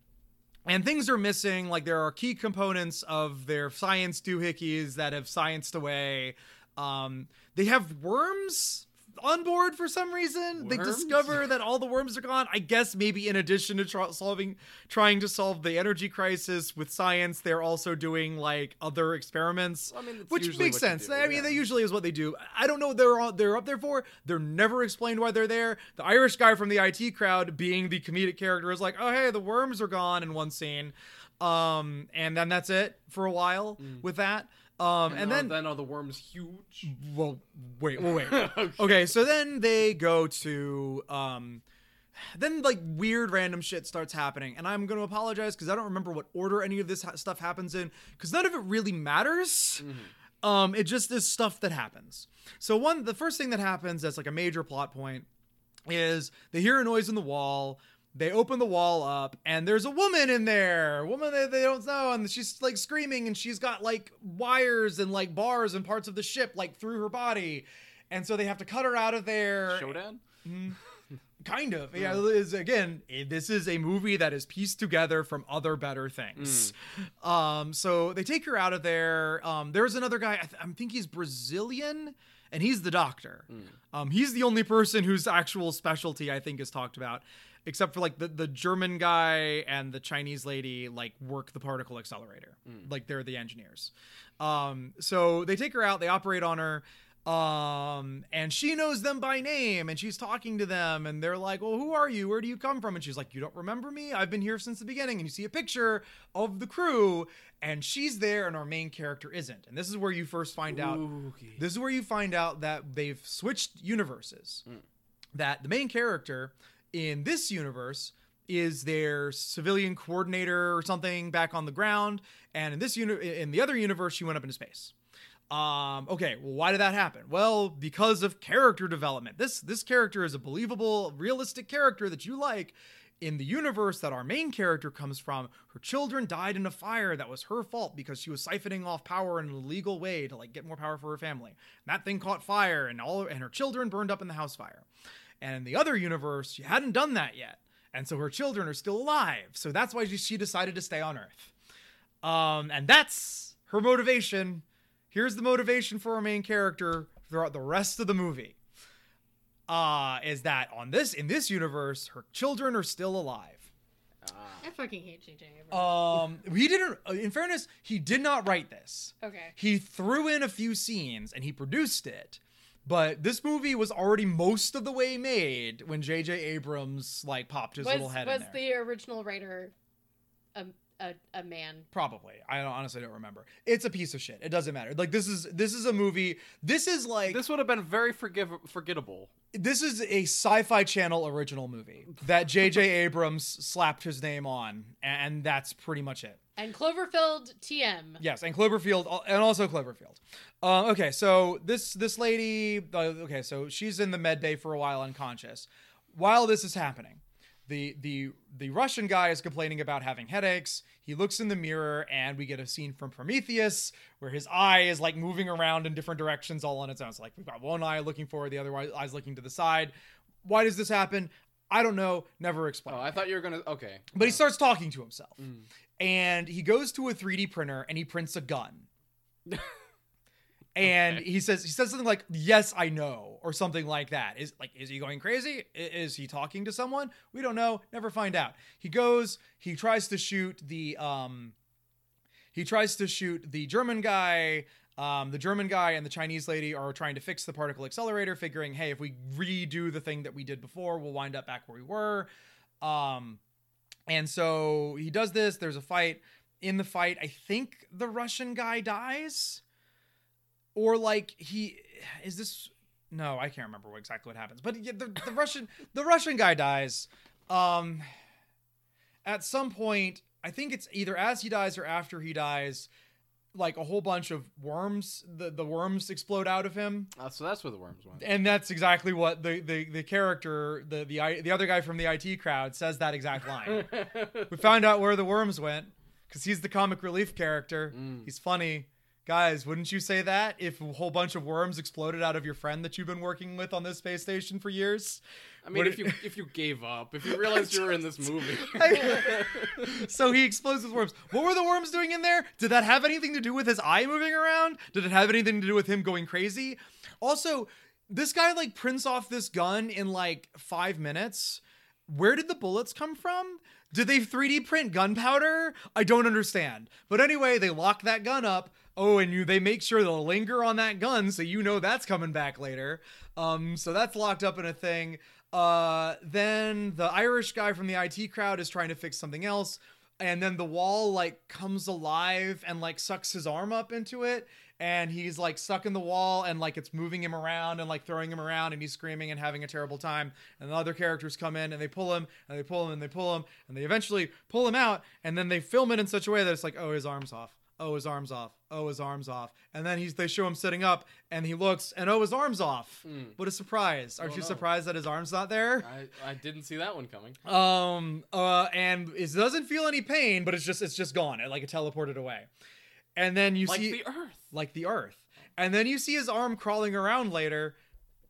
and things are missing like there are key components of their science doohickeys that have scienced away. Um they have worms on board for some reason. They discover that all the worms are gone. I guess maybe in addition to tr- solving, trying to solve the energy crisis with science, they're also doing like other experiments, I mean, which makes sense. do, I mean, that usually is what they do. I don't know what they're all, they're up there for. They're never explained why they're there. The Irish guy from the IT crowd, being the comedic character, is like, "Oh hey, the worms are gone" in one scene, um, and then that's it for a while with that. Um, and, are- then then are the worms huge? well, wait, well, wait. Okay. okay, so then they go to um then like weird random shit starts happening and i'm going to apologize because i don't remember what order any of this ha- stuff happens in because none of it really matters um it just is stuff that happens so one the first thing that happens that's like a major plot point is they hear a noise in the wall they open the wall up and there's a woman in there. A woman that they don't know and she's like screaming and she's got like wires and like bars and parts of the ship like through her body. And so they have to cut her out of there. Shodan? kind of. Yeah is again it- this is a movie that is pieced together from other better things. Um so they take her out of there. Um there's another guy I, th- I think he's brazilian and he's the doctor. Um he's the only person whose actual specialty i think is talked about except for like the, the german guy and the chinese lady like work the particle accelerator. Like they're the engineers. Um so they take her out they operate on her um and she knows them by name and she's talking to them and they're like well who are you? Where do you come from? And she's like you don't remember me? I've been here since the beginning and you see a picture of the crew and she's there and our main character isn't. And this is where you first find out Spooky. this is where you find out that they've switched universes. That the main character in this universe is their civilian coordinator or something back on the ground and in this uni- in the other universe she went up into space. Um okay well why did that happen? Well because of character development. This this character is a believable realistic character that you like in the universe that our main character comes from. Her children died in a fire that was her fault because she was siphoning off power in an illegal way to like get more power for her family. And that thing caught fire and all and her children burned up in the house fire and in the other universe she hadn't done that yet and so her children are still alive so that's why she- decided to stay on earth um, and that's her motivation. Here's the motivation for our main character throughout the rest of the movie. Uh, is that on this in this universe, her children are still alive. I fucking hate J.J. Um, he didn't. In fairness, he did not write this. okay. He threw in a few scenes and he produced it. But this movie was already most of the way made when J.J. Abrams like popped his Was little head was in there. the original writer a a, a man? Probably. I don't, honestly don't remember. It's a piece of shit. It doesn't matter. Like this is this is a movie. This is like this, This would have been very forgive forgettable. This is a sci-fi channel original movie that J.J. Abrams slapped his name on, and that's pretty much it. And Cloverfield TM. Yes, and Cloverfield, and also Cloverfield. Uh, okay, so this this lady, uh, okay, so she's in the med bay for a while, unconscious. While this is happening, the the the Russian guy is complaining about having headaches. He looks in the mirror, and we get a scene from Prometheus where his eye is like moving around in different directions all on its own. It's like we've got one eye looking forward, the other eye's looking to the side. Why does this happen? I don't know. Never explained. Oh, I thought you were gonna. Okay, But he starts talking to himself. Mm. And he goes to a 3D printer and he prints a gun. and he says he says something like, "Yes, I know," or something like that. Is like is he going crazy? Is he talking to someone? We don't know. Never find out. He goes, he tries to shoot the um he tries to shoot the German guy. Um, the German guy and the Chinese lady are trying to fix the particle accelerator, figuring, hey, if we redo the thing that we did before, we'll wind up back where we were. Um, and so he does this. There's a fight. In the fight, I think the Russian guy dies. Or like he is this no, I can't remember what, exactly what happens. But yeah, the, the Russian the Russian guy dies. Um at some point, I think it's either as he dies or after he dies, like a whole bunch of worms, the, the worms explode out of him uh, so that's where the worms went. and that's exactly what the the, the character the the the other guy from the IT crowd says that exact line. we found out where the worms went because he's the comic relief character. He's funny. Guys, wouldn't you say that if a whole bunch of worms exploded out of your friend that you've been working with on this space station for years? I mean, if it- you if you gave up, if you realized you were in this movie, so he explodes with worms. What were the worms doing in there? Did that have anything to do with his eye moving around? Did it have anything to do with him going crazy? Also, this guy like prints off this gun in like five minutes. Where did the bullets come from? Did they 3D print gunpowder? I don't understand. But anyway, they lock that gun up. Oh, and you they make sure they'll linger on that gun so you know that's coming back later. Um, so that's locked up in a thing. Uh, then the Irish guy from the IT crowd is trying to fix something else, and then the wall like comes alive and like sucks his arm up into it, and he's like stuck in the wall and like it's moving him around and like throwing him around and he's screaming and having a terrible time. And the other characters come in and they pull him and they pull him and they pull him and they eventually pull him out and then they film it in such a way that it's like, oh, his arm's off. Oh, his arm's off. Oh, his arm's off. And then he's they show him sitting up and he looks and oh, his arm's off. Mm. What a surprise. Aren't Oh, you no. surprised that his arm's not there? I, I didn't see that one coming. Um uh and it doesn't feel any pain, but it's just it's just gone. It like it teleported away. And then you like see the Earth. like the earth. And then you see his arm crawling around later.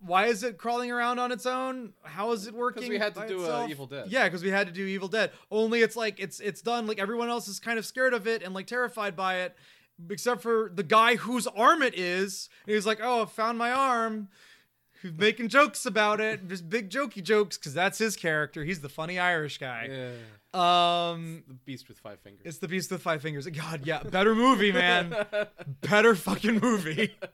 Why is it crawling around on its own? How is it working? Because we had to do, itself? Evil Dead. Yeah, because we had to do Evil Dead. Only it's like it's it's done like everyone else is kind of scared of it and like terrified by it, except for the guy whose arm it is. And he's like, "Oh, I found my arm." Who's making jokes about it? Just big jokey jokes because that's his character. He's the funny Irish guy. Yeah. Um, The beast with five fingers. it's the Beast with Five Fingers. God, yeah, better movie, man. better fucking movie.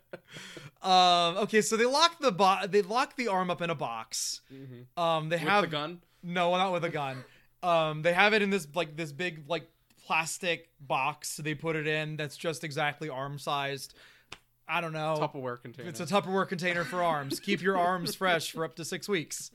Um, okay, so they lock the bo- they lock the arm up in a box. Mhm. Um, they With have the gun. no, not with a gun. Um, they have it in this like this big like plastic box. They put it in that's just exactly arm sized. I don't know. Tupperware container. It's a Tupperware container for arms. Keep your arms fresh for up to six weeks.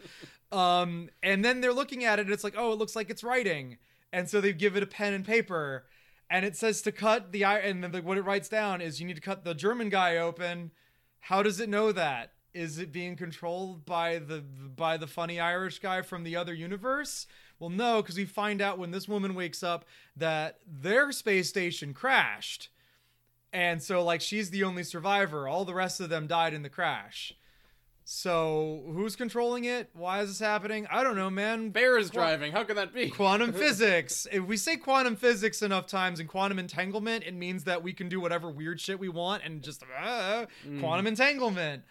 Um, and then they're looking at it, and it's like, oh, it looks like it's writing. And so they give it a pen and paper, and it says to cut the eye. And then the, what it writes down is you need to cut the German guy open. How does it know that? Is it being controlled by the by the funny Irish guy from the other universe? Well, no, because we find out when this woman wakes up that their space station crashed. And so, like, she's the only survivor. All the rest of them died in the crash. So, who's controlling it? Why is this happening? I don't know, man. Bear is Qua- driving. How can that be? Quantum physics. If we say quantum physics enough times and quantum entanglement, it means that we can do whatever weird shit we want and just uh, quantum entanglement.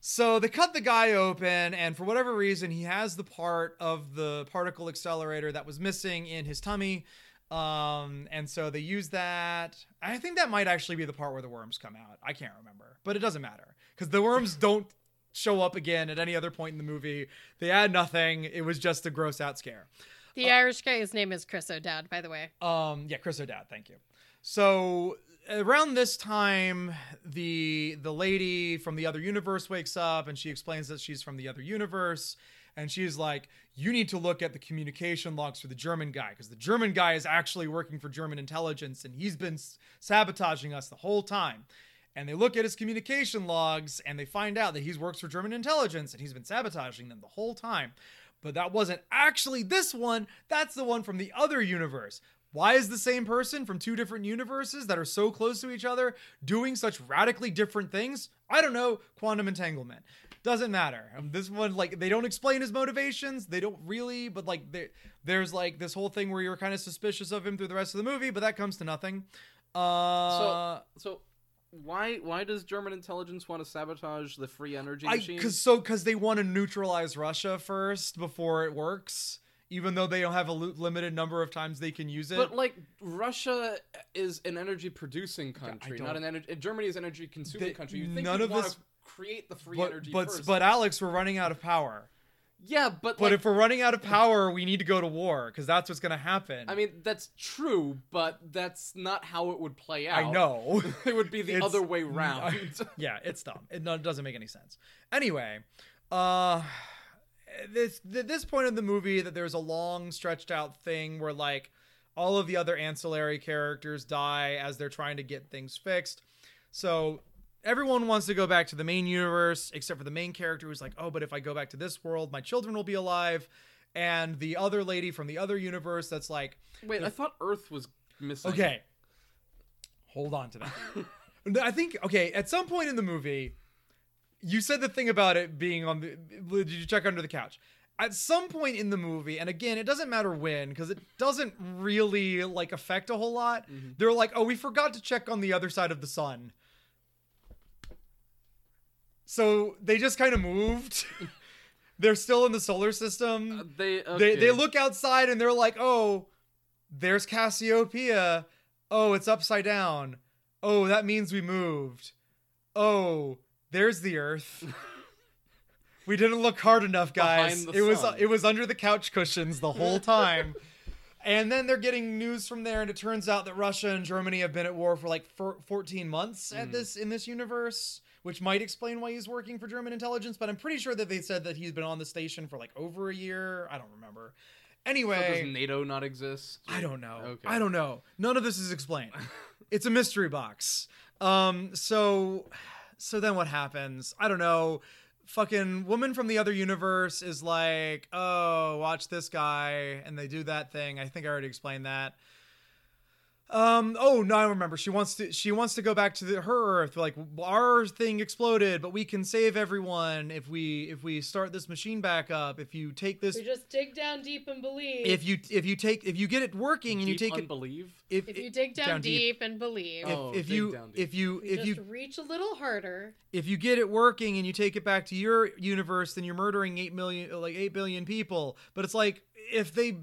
So they cut the guy open, and for whatever reason, he has the part of the particle accelerator that was missing in his tummy. Um, and so they use that. I think that might actually be the part where the worms come out. I can't remember, but it doesn't matter because the worms don't show up again at any other point in the movie. They add nothing. It was just a gross out scare. The Irish guy's name is Chris O'Dowd, by the way. Um, yeah, Chris O'Dowd, thank you. So around this time, the the lady from the other universe wakes up and she explains that she's from the other universe. And she's like, You need to look at the communication logs for the German guy, because the German guy is actually working for German intelligence and he's been sabotaging us the whole time. And they look at his communication logs and they find out that he works for German intelligence and he's been sabotaging them the whole time. But that wasn't actually this one, that's the one from the other universe. Why is the same person from two different universes that are so close to each other doing such radically different things? I don't know. Quantum entanglement. Doesn't matter. This one, like, they don't explain his motivations. They don't really, but like, there, there's like this whole thing where you're kind of suspicious of him through the rest of the movie, but that comes to nothing. Uh, So why why does German intelligence want to sabotage the free energy I machine? because so because they want to neutralize Russia first before it works, even though they don't have a limited number of times they can use it. But like Russia is an energy producing country, don't- an energy. Germany is an energy consuming They- country. You think none of this- create the free but energy but, first? but Alex, we're running out of power. yeah, but But like, if we're running out of power, we need to go to war because that's what's gonna happen. I mean that's true, but that's not how it would play out. I know. it would be the It's- other way round. yeah, it's dumb. It no- doesn't make any sense. Anyway, uh, this at this point of the movie that there's a long stretched out thing where like all of the other ancillary characters die as they're trying to get things fixed. So everyone wants to go back to the main universe except for the main character who's like, "Oh, but if I go back to this world, my children will be alive." And the other lady from the other universe that's like, Wait, I thought Earth was missing. Okay. Hold on to that. I think okay, at some point in the movie, you said the thing about it being on the did you check under the couch? At some point in the movie, and again, it doesn't matter when because it doesn't really like affect a whole lot. Mm-hmm. They're like, "Oh, we forgot to check on the other side of the sun." So they just kind of moved. they're still in the solar system. Uh, they they okay. they look outside and they're like, "Oh, there's Cassiopeia. Oh, it's upside down. Oh, that means we moved. Oh, there's the Earth." we didn't look hard enough, guys. It was it was under the couch cushions the whole time. and then they're getting news from there, and it turns out that Russia and Germany have been at war for like four, 14 months at Mm. this in this universe, which might explain why he's working for German intelligence. But I'm pretty sure that they said that he's been on the station for like over a year. I don't remember. So Anyway, does NATO not exist? I don't know. Okay. I don't know. None of this is explained. it's a mystery box. Um. So, so then what happens? I don't know. Fucking woman from the other universe is like, oh, watch this guy, and they do that thing. I think I already explained that. Um. Oh no, I remember. She wants to. She wants to go back to the, her Earth. Like our thing exploded, but we can save everyone if we if we start this machine back up. If you take this, We just dig down deep and believe. if you if you take if you get it working and you Deep take it believe. if, if you dig down, down deep. deep, and believe, if, Oh, if dig you down deep. if you we if you reach a little harder. if you get it working and you take it back to your universe then you're murdering 8 million like 8 billion people but it's like if they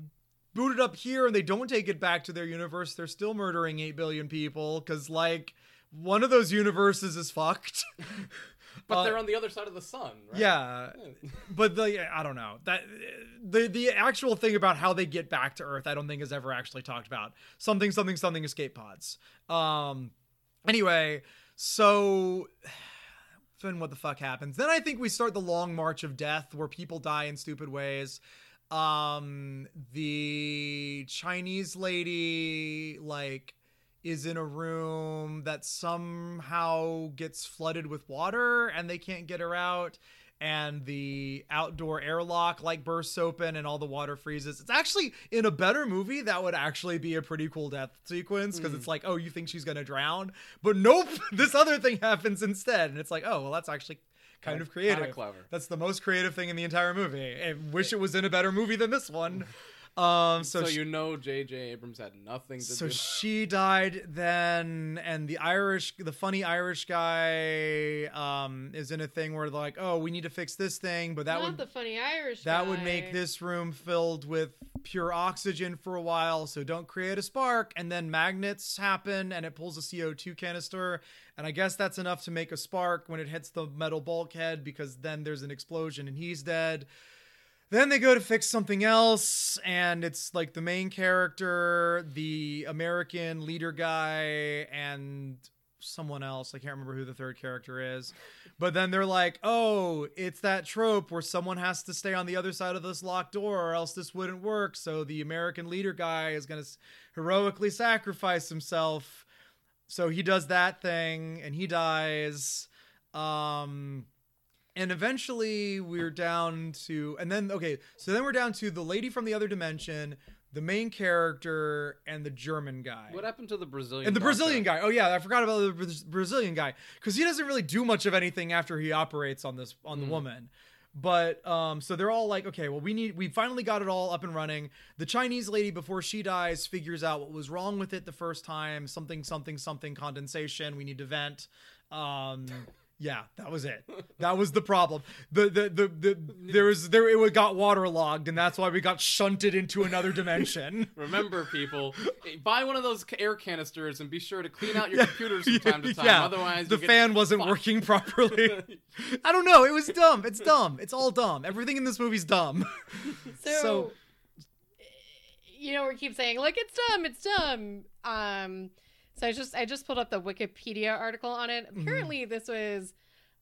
boot it up here and they don't take it back to their universe they're still murdering 8 billion people cuz like one of those universes is fucked But Uh, they're on the other side of the sun, right? yeah but the I don't know that the the actual thing about how they get back to Earth, I don't think is ever actually talked about. Something something something escape pods. Um. Anyway, so then what the fuck happens? Then I think we start the long march of death, where people die in stupid ways. Um, the Chinese lady like is in a room that somehow gets flooded with water and they can't get her out and the outdoor airlock like bursts open and all the water freezes. It's actually in a better movie that would actually be a pretty cool death sequence because it's like, oh, you think she's gonna drown, but nope, this other thing happens instead, and it's like, oh, well, that's actually kind of creative. Kinda clever. That's the most creative thing in the entire movie. I wish it was in a better movie than this one. Um, so, So, she- you know J.J. Abrams had nothing to so do. So she died then, and the Irish, the funny Irish guy, um, is in a thing where they're like, oh, we need to fix this thing, but that Not would the funny Irish. that guy. would make this room filled with pure oxygen for a while, so don't create a spark. And then magnets happen and it pulls a CO2 canister. And I guess that's enough to make a spark when it hits the metal bulkhead because then there's an explosion and he's dead. Then they go to fix something else, and it's like the main character, the American leader guy, and someone else. I can't remember who the third character is. But then they're like, oh, it's that trope where someone has to stay on the other side of this locked door or else this wouldn't work. So the American leader guy is going to heroically sacrifice himself. So he does that thing and he dies. Um, and eventually we're down to, and then, okay, so then we're down to the lady from the other dimension, the main character, and the German guy. What happened to the Brazilian? And the doctor? Brazilian guy. Oh yeah, I forgot about the Braz- Brazilian guy because he doesn't really do much of anything after he operates on this on the Mm. woman. But um, so they're all like, okay, well, we need, we finally got it all up and running. The Chinese lady, before she dies, figures out what was wrong with it the first time. Something, something, something condensation. We need to vent. Um, yeah, that was it. That was the problem. The the the, the there was there it got waterlogged, and that's why we got shunted into another dimension. Remember, people, buy one of those air canisters and be sure to clean out your Yeah. computers from time to time. Yeah. Otherwise, the fan wasn't fucked. working properly. I don't know. It was dumb. It's dumb. It's all dumb. Everything in this movie's dumb. So, So- you know, we keep saying like it's dumb, it's dumb. Um, so I just I just pulled up the Wikipedia article on it. Mm-hmm. Apparently, this was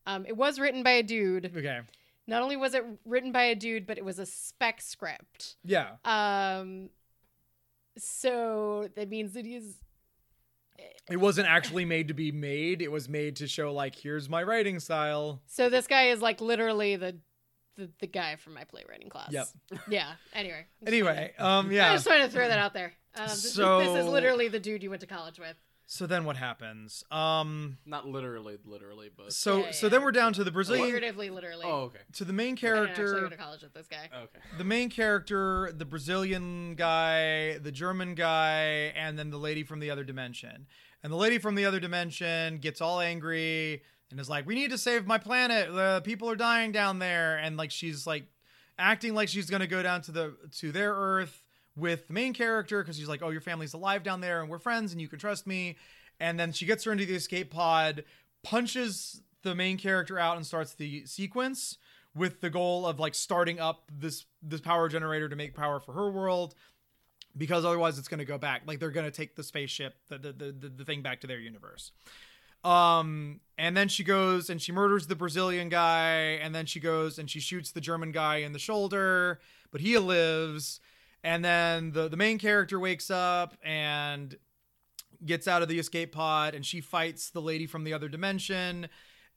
um, it was written by a dude. okay. Not only was it written by a dude, but it was a spec script. Yeah. Um, so that means that he's It wasn't actually made to be made. It was made to show like, here's my writing style. so this guy is like literally the the, the guy from my playwriting class. Yep. Yeah. Anyway. Anyway, um, to- I yeah. just wanted to throw that out there. Um, this, this is literally the dude you went to college with. So then what happens? Um, Not literally, literally, but so Yeah, so yeah. then we're down to the Brazilian, Figuratively, literally. oh, okay, to the main I didn't actually character. go to college with this guy. okay. the main character, the Brazilian guy, the German guy, and then the lady from the other dimension. And the lady from the other dimension gets all angry and is like, "We need to save my planet. The people are dying down there." And like she's like acting like she's gonna go down to the to their Earth with the main character because she's like, "Oh, your family's alive down there, and we're friends, and you can trust me." And then she gets her into the escape pod, punches the main character out, and starts the sequence with the goal of like starting up this this power generator to make power for her world because otherwise it's going to go back like they're going to take the spaceship the, the the the thing back to their universe um and then she goes and she murders the brazilian guy and then she goes and she shoots the german guy in the shoulder but he lives and then the the main character wakes up and gets out of the escape pod and she fights the lady from the other dimension.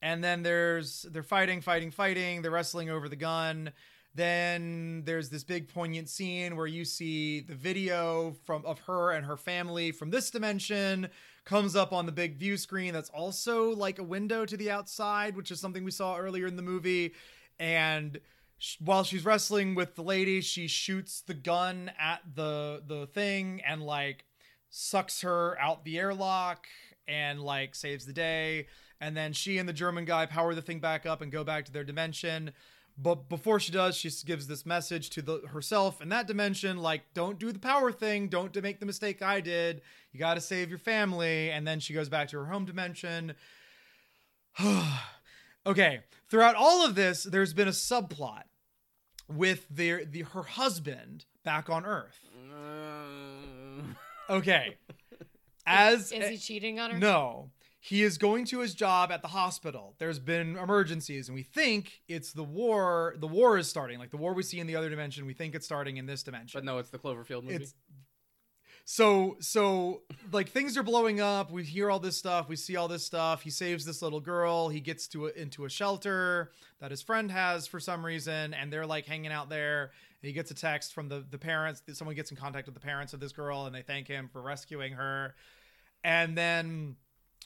And then there's they're fighting fighting fighting. They're wrestling over the gun. Then there's this big poignant scene where you see the video from of her and her family from this dimension comes up on the big view screen that's also like a window to the outside which is something we saw earlier in the movie. And while she's wrestling with the lady she shoots the gun at the the thing and like sucks her out the airlock and like saves the day. And then she and the german guy power the thing back up and go back to their dimension. But before she does she gives this message to the herself in that dimension like don't do the power thing. Don't make the mistake i did. You got to save your family. And then she goes back to her home dimension. Okay. Throughout all of this there's been a subplot with their the her husband back on earth mm. okay as Is he cheating on her? no. He is going to his job at the hospital. There's been emergencies, and we think it's the war. The war is starting. Like the war we see in the other dimension, we think it's starting in this dimension. But no, it's the Cloverfield movie. It's so so like things are blowing up. We hear all this stuff. We see all this stuff. He saves this little girl. He gets to a, into a shelter that his friend has for some reason, and they're like hanging out there. And he gets a text from the the parents. Someone gets in contact with the parents of this girl, and they thank him for rescuing her. And then,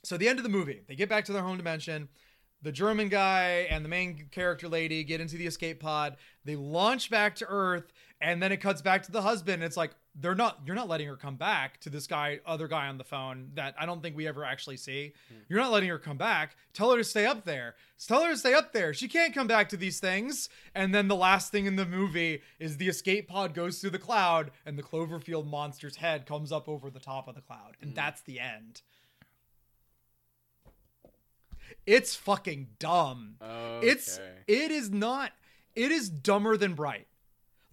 so the end of the movie, they get back to their home dimension. The German guy and the main character lady get into the escape pod. They launch back to Earth, and then it cuts back to the husband. It's like they're not. You're not letting her come back to this guy, other guy on the phone that I don't think we ever actually see. Hmm. You're not letting her come back. Tell her to stay up there. Tell her to stay up there. She can't come back to these things. And then the last thing in the movie is the escape pod goes through the cloud, and the Cloverfield monster's head comes up over the top of the cloud, and hmm. that's the end. It's fucking dumb. okay. It's it is not it is dumber than Bright.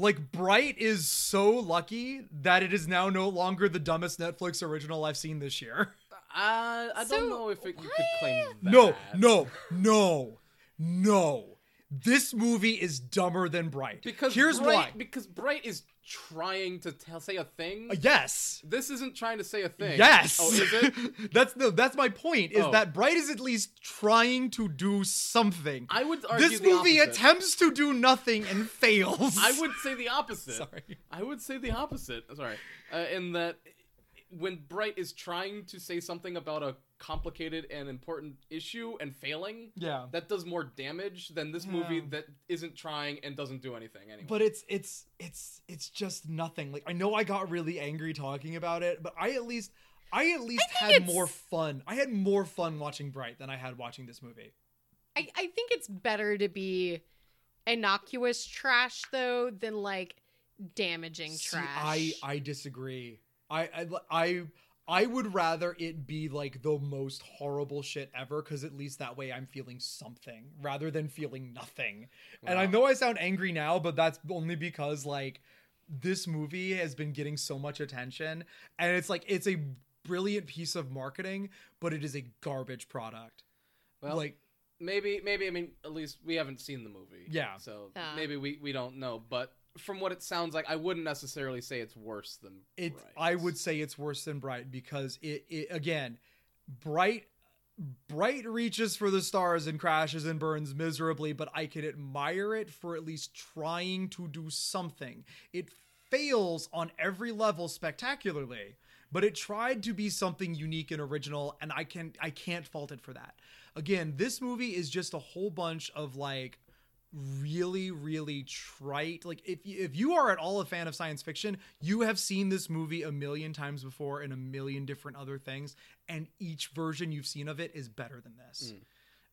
Like Bright is so lucky that it is now no longer the dumbest Netflix original I've seen this year. Uh, I So, don't know if it, you could claim that. No, no, no, no. This movie is dumber than Bright. Because here's Bright, why. Because Bright is trying to tell, say a thing. Uh, yes. This isn't trying to say a thing. Yes. Oh, is it? that's no. That's my point. Is Oh. that Bright is at least trying to do something. I would argue this the movie opposite. attempts to do nothing and fails. I would say the opposite. Sorry. I would say the opposite. Sorry. Uh, in that, when Bright is trying to say something about a complicated and important issue and failing, Yeah. that does more damage than this movie that isn't trying and doesn't do anything anyway. but it's it's it's it's just nothing like i know i got really angry talking about it but i at least i at least think had it's- more fun i had more fun watching bright than i had watching this movie I, I think it's better to be innocuous trash though than like damaging See, trash. i i disagree I, I i i would rather it be like the most horrible shit ever because at least that way i'm feeling something rather than feeling nothing and i know i sound angry now but that's only because like this movie has been getting so much attention and it's like it's a brilliant piece of marketing but it is a garbage product well, like maybe, maybe. I mean, at least we haven't seen the movie. Yeah. So Yeah. maybe we we don't know. But from what it sounds like, I wouldn't necessarily say it's worse than. it Bright. i would say it's worse than bright because it, it again bright bright reaches for the stars and crashes and burns miserably but i can admire it for at least trying to do something it fails on every level spectacularly but it tried to be something unique and original and i can i can't fault it for that again this movie is just a whole bunch of like really really trite like if you, if you are at all a fan of science fiction you have seen this movie a million times before in a million different other things and each version you've seen of it is better than this mm.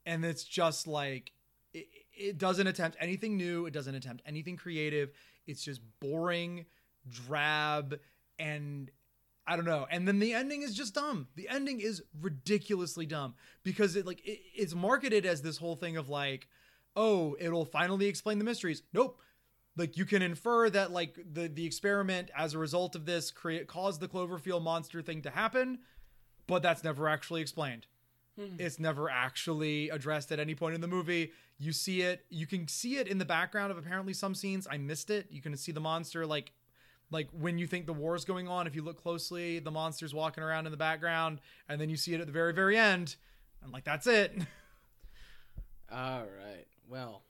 and it's just like it, it doesn't attempt anything new. It doesn't attempt anything creative. It's just boring, drab, and I don't know. And then the ending is just dumb. The ending is ridiculously dumb because it like it, it's marketed as this whole thing of like, oh, it'll finally explain the mysteries. Nope. Like you can infer that like the the experiment as a result of this create caused the Cloverfield monster thing to happen, but that's never actually explained. Hmm. It's never actually addressed at any point in the movie. You see it, you can see it in the background of apparently some scenes. I missed it. You can see the monster like like when you think the war is going on, if you look closely, the monster's walking around in the background, and then you see it at the very, very end, and like that's it. All right. Well,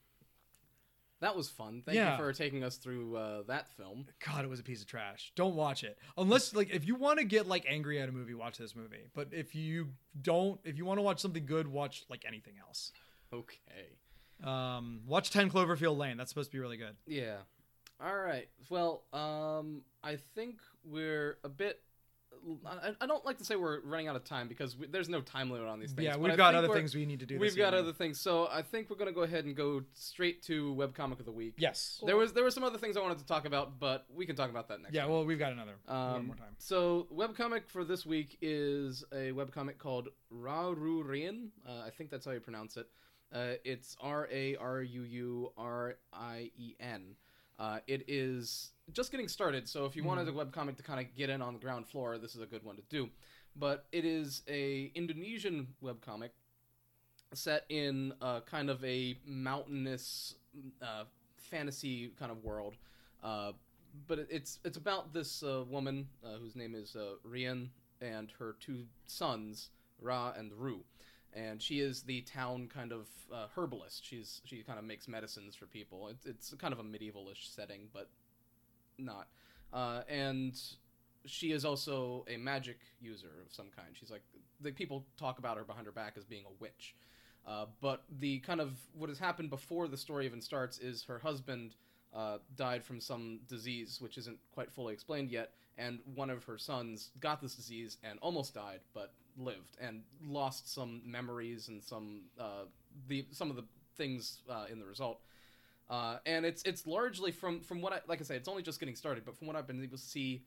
that was fun. Thank Yeah. you for taking us through uh, that film. God, it was a piece of trash. Don't watch it unless like if you want to get like angry at a movie, watch this movie. But if you don't, if you want to watch something good, watch like anything else. Okay. Um, watch Ten Cloverfield Lane. That's supposed to be really good. Yeah. All right. Well, um, I think we're a bit. I, I don't like to say we're running out of time because we, there's no time limit on these things. yeah, we've got other things we need to do. We've got other things, so I think we're gonna go ahead and go straight to webcomic of the week. Yes. There was there were some other things I wanted to talk about, but we can talk about that next. Yeah. time. Well, we've got another. Um, more time. So, webcomic for this week is a webcomic called Rarurien. Uh, I think that's how you pronounce it. Uh, it's R A R U U R I E N. Uh, it is just getting started, so if you wanted a webcomic to kind of get in on the ground floor, this is a good one to do. But it is a Indonesian webcomic set in uh, kind of a mountainous uh, fantasy kind of world. Uh, but it's it's about this uh, woman uh, whose name is uh, Rian and her two sons Ra and Ru, and she is the town kind of uh, herbalist. She's she kind of makes medicines for people. It's it's kind of a medievalish setting, but not. Uh, and she is also a magic user of some kind. She's like the people talk about her behind her back as being a witch. Uh, but the kind of what has happened before the story even starts is her husband uh, died from some disease which isn't quite fully explained yet, and one of her sons got this disease and almost died, but lived and lost some memories and some uh, the some of the things uh, in the result. Uh, and it's it's largely from from what I like I say it's only just getting started, but from what I've been able to see,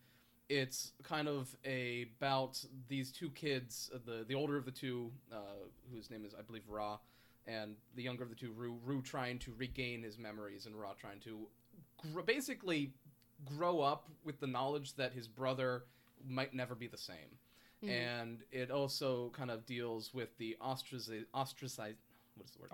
it's kind of a, about these two kids, uh, the the older of the two, uh, whose name is I believe Ra, and the younger of the two, Ru, Ru trying to regain his memories, and Ra trying to gr- basically grow up with the knowledge that his brother might never be the same. And it also kind of deals with the ostraci- ostracize. What is the word?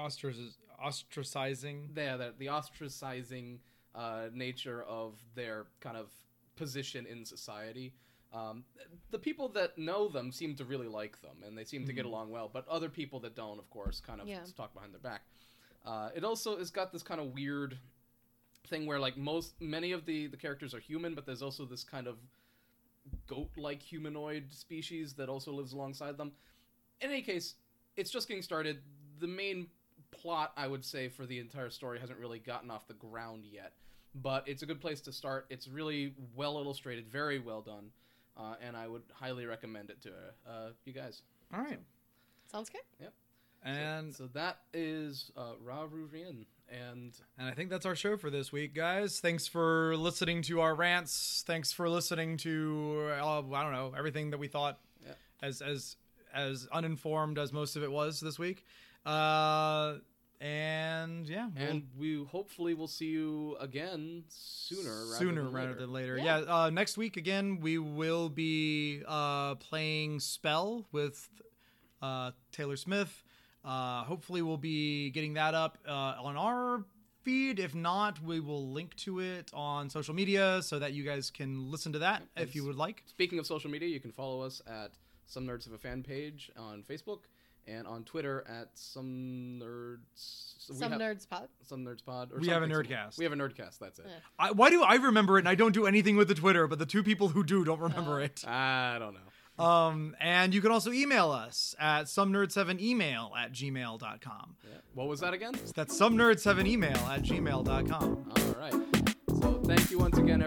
Ostracizing. yeah, the, the ostracizing uh, nature of their kind of position in society. Um, the people that know them seem to really like them, and they seem to get along well. But other people that don't, of course, kind of Yeah. talk behind their back. Uh, it also has got this kind of weird thing where, like most, many of the the characters are human, but there's also this kind of goat-like humanoid species that also lives alongside them. In any case, it's just getting started. The main plot, I would say, for the entire story hasn't really gotten off the ground yet, but it's a good place to start. It's really well illustrated, very well done, uh, and I would highly recommend it to uh, you guys. All right. Sounds good. Yep. And So that is uh, Rarurien, and And I think that's our show for this week, guys. Thanks for listening to our rants. Thanks for listening to uh, I don't know everything that we thought Yeah. as as as uninformed as most of it was this week. Uh, and yeah, we'll- and we hopefully will see you again sooner, rather sooner than rather later. than later. Yeah. Yeah. uh, next week again, we will be uh, playing Spell with uh, Taylor Smith. Uh, hopefully, we'll be getting that up uh, on our feed. If not, we will link to it on social media so that you guys can listen to that if you would like. Speaking of social media, you can follow us at Some Nerds Have a Fan page on Facebook and on Twitter at Some Nerds. Some have- nerds pod. Some Nerds Pod. Or We have a Nerdcast. similar. We have a Nerdcast. That's it. Yeah. I, why do I remember it and I don't do anything with the Twitter, but the two people who do don't remember it? I don't know. Um, and you can also email us at some nerds have an email at gmail.com. Yeah. What was that again? That's some nerds have an email at gmail.com. All right. So thank you once again,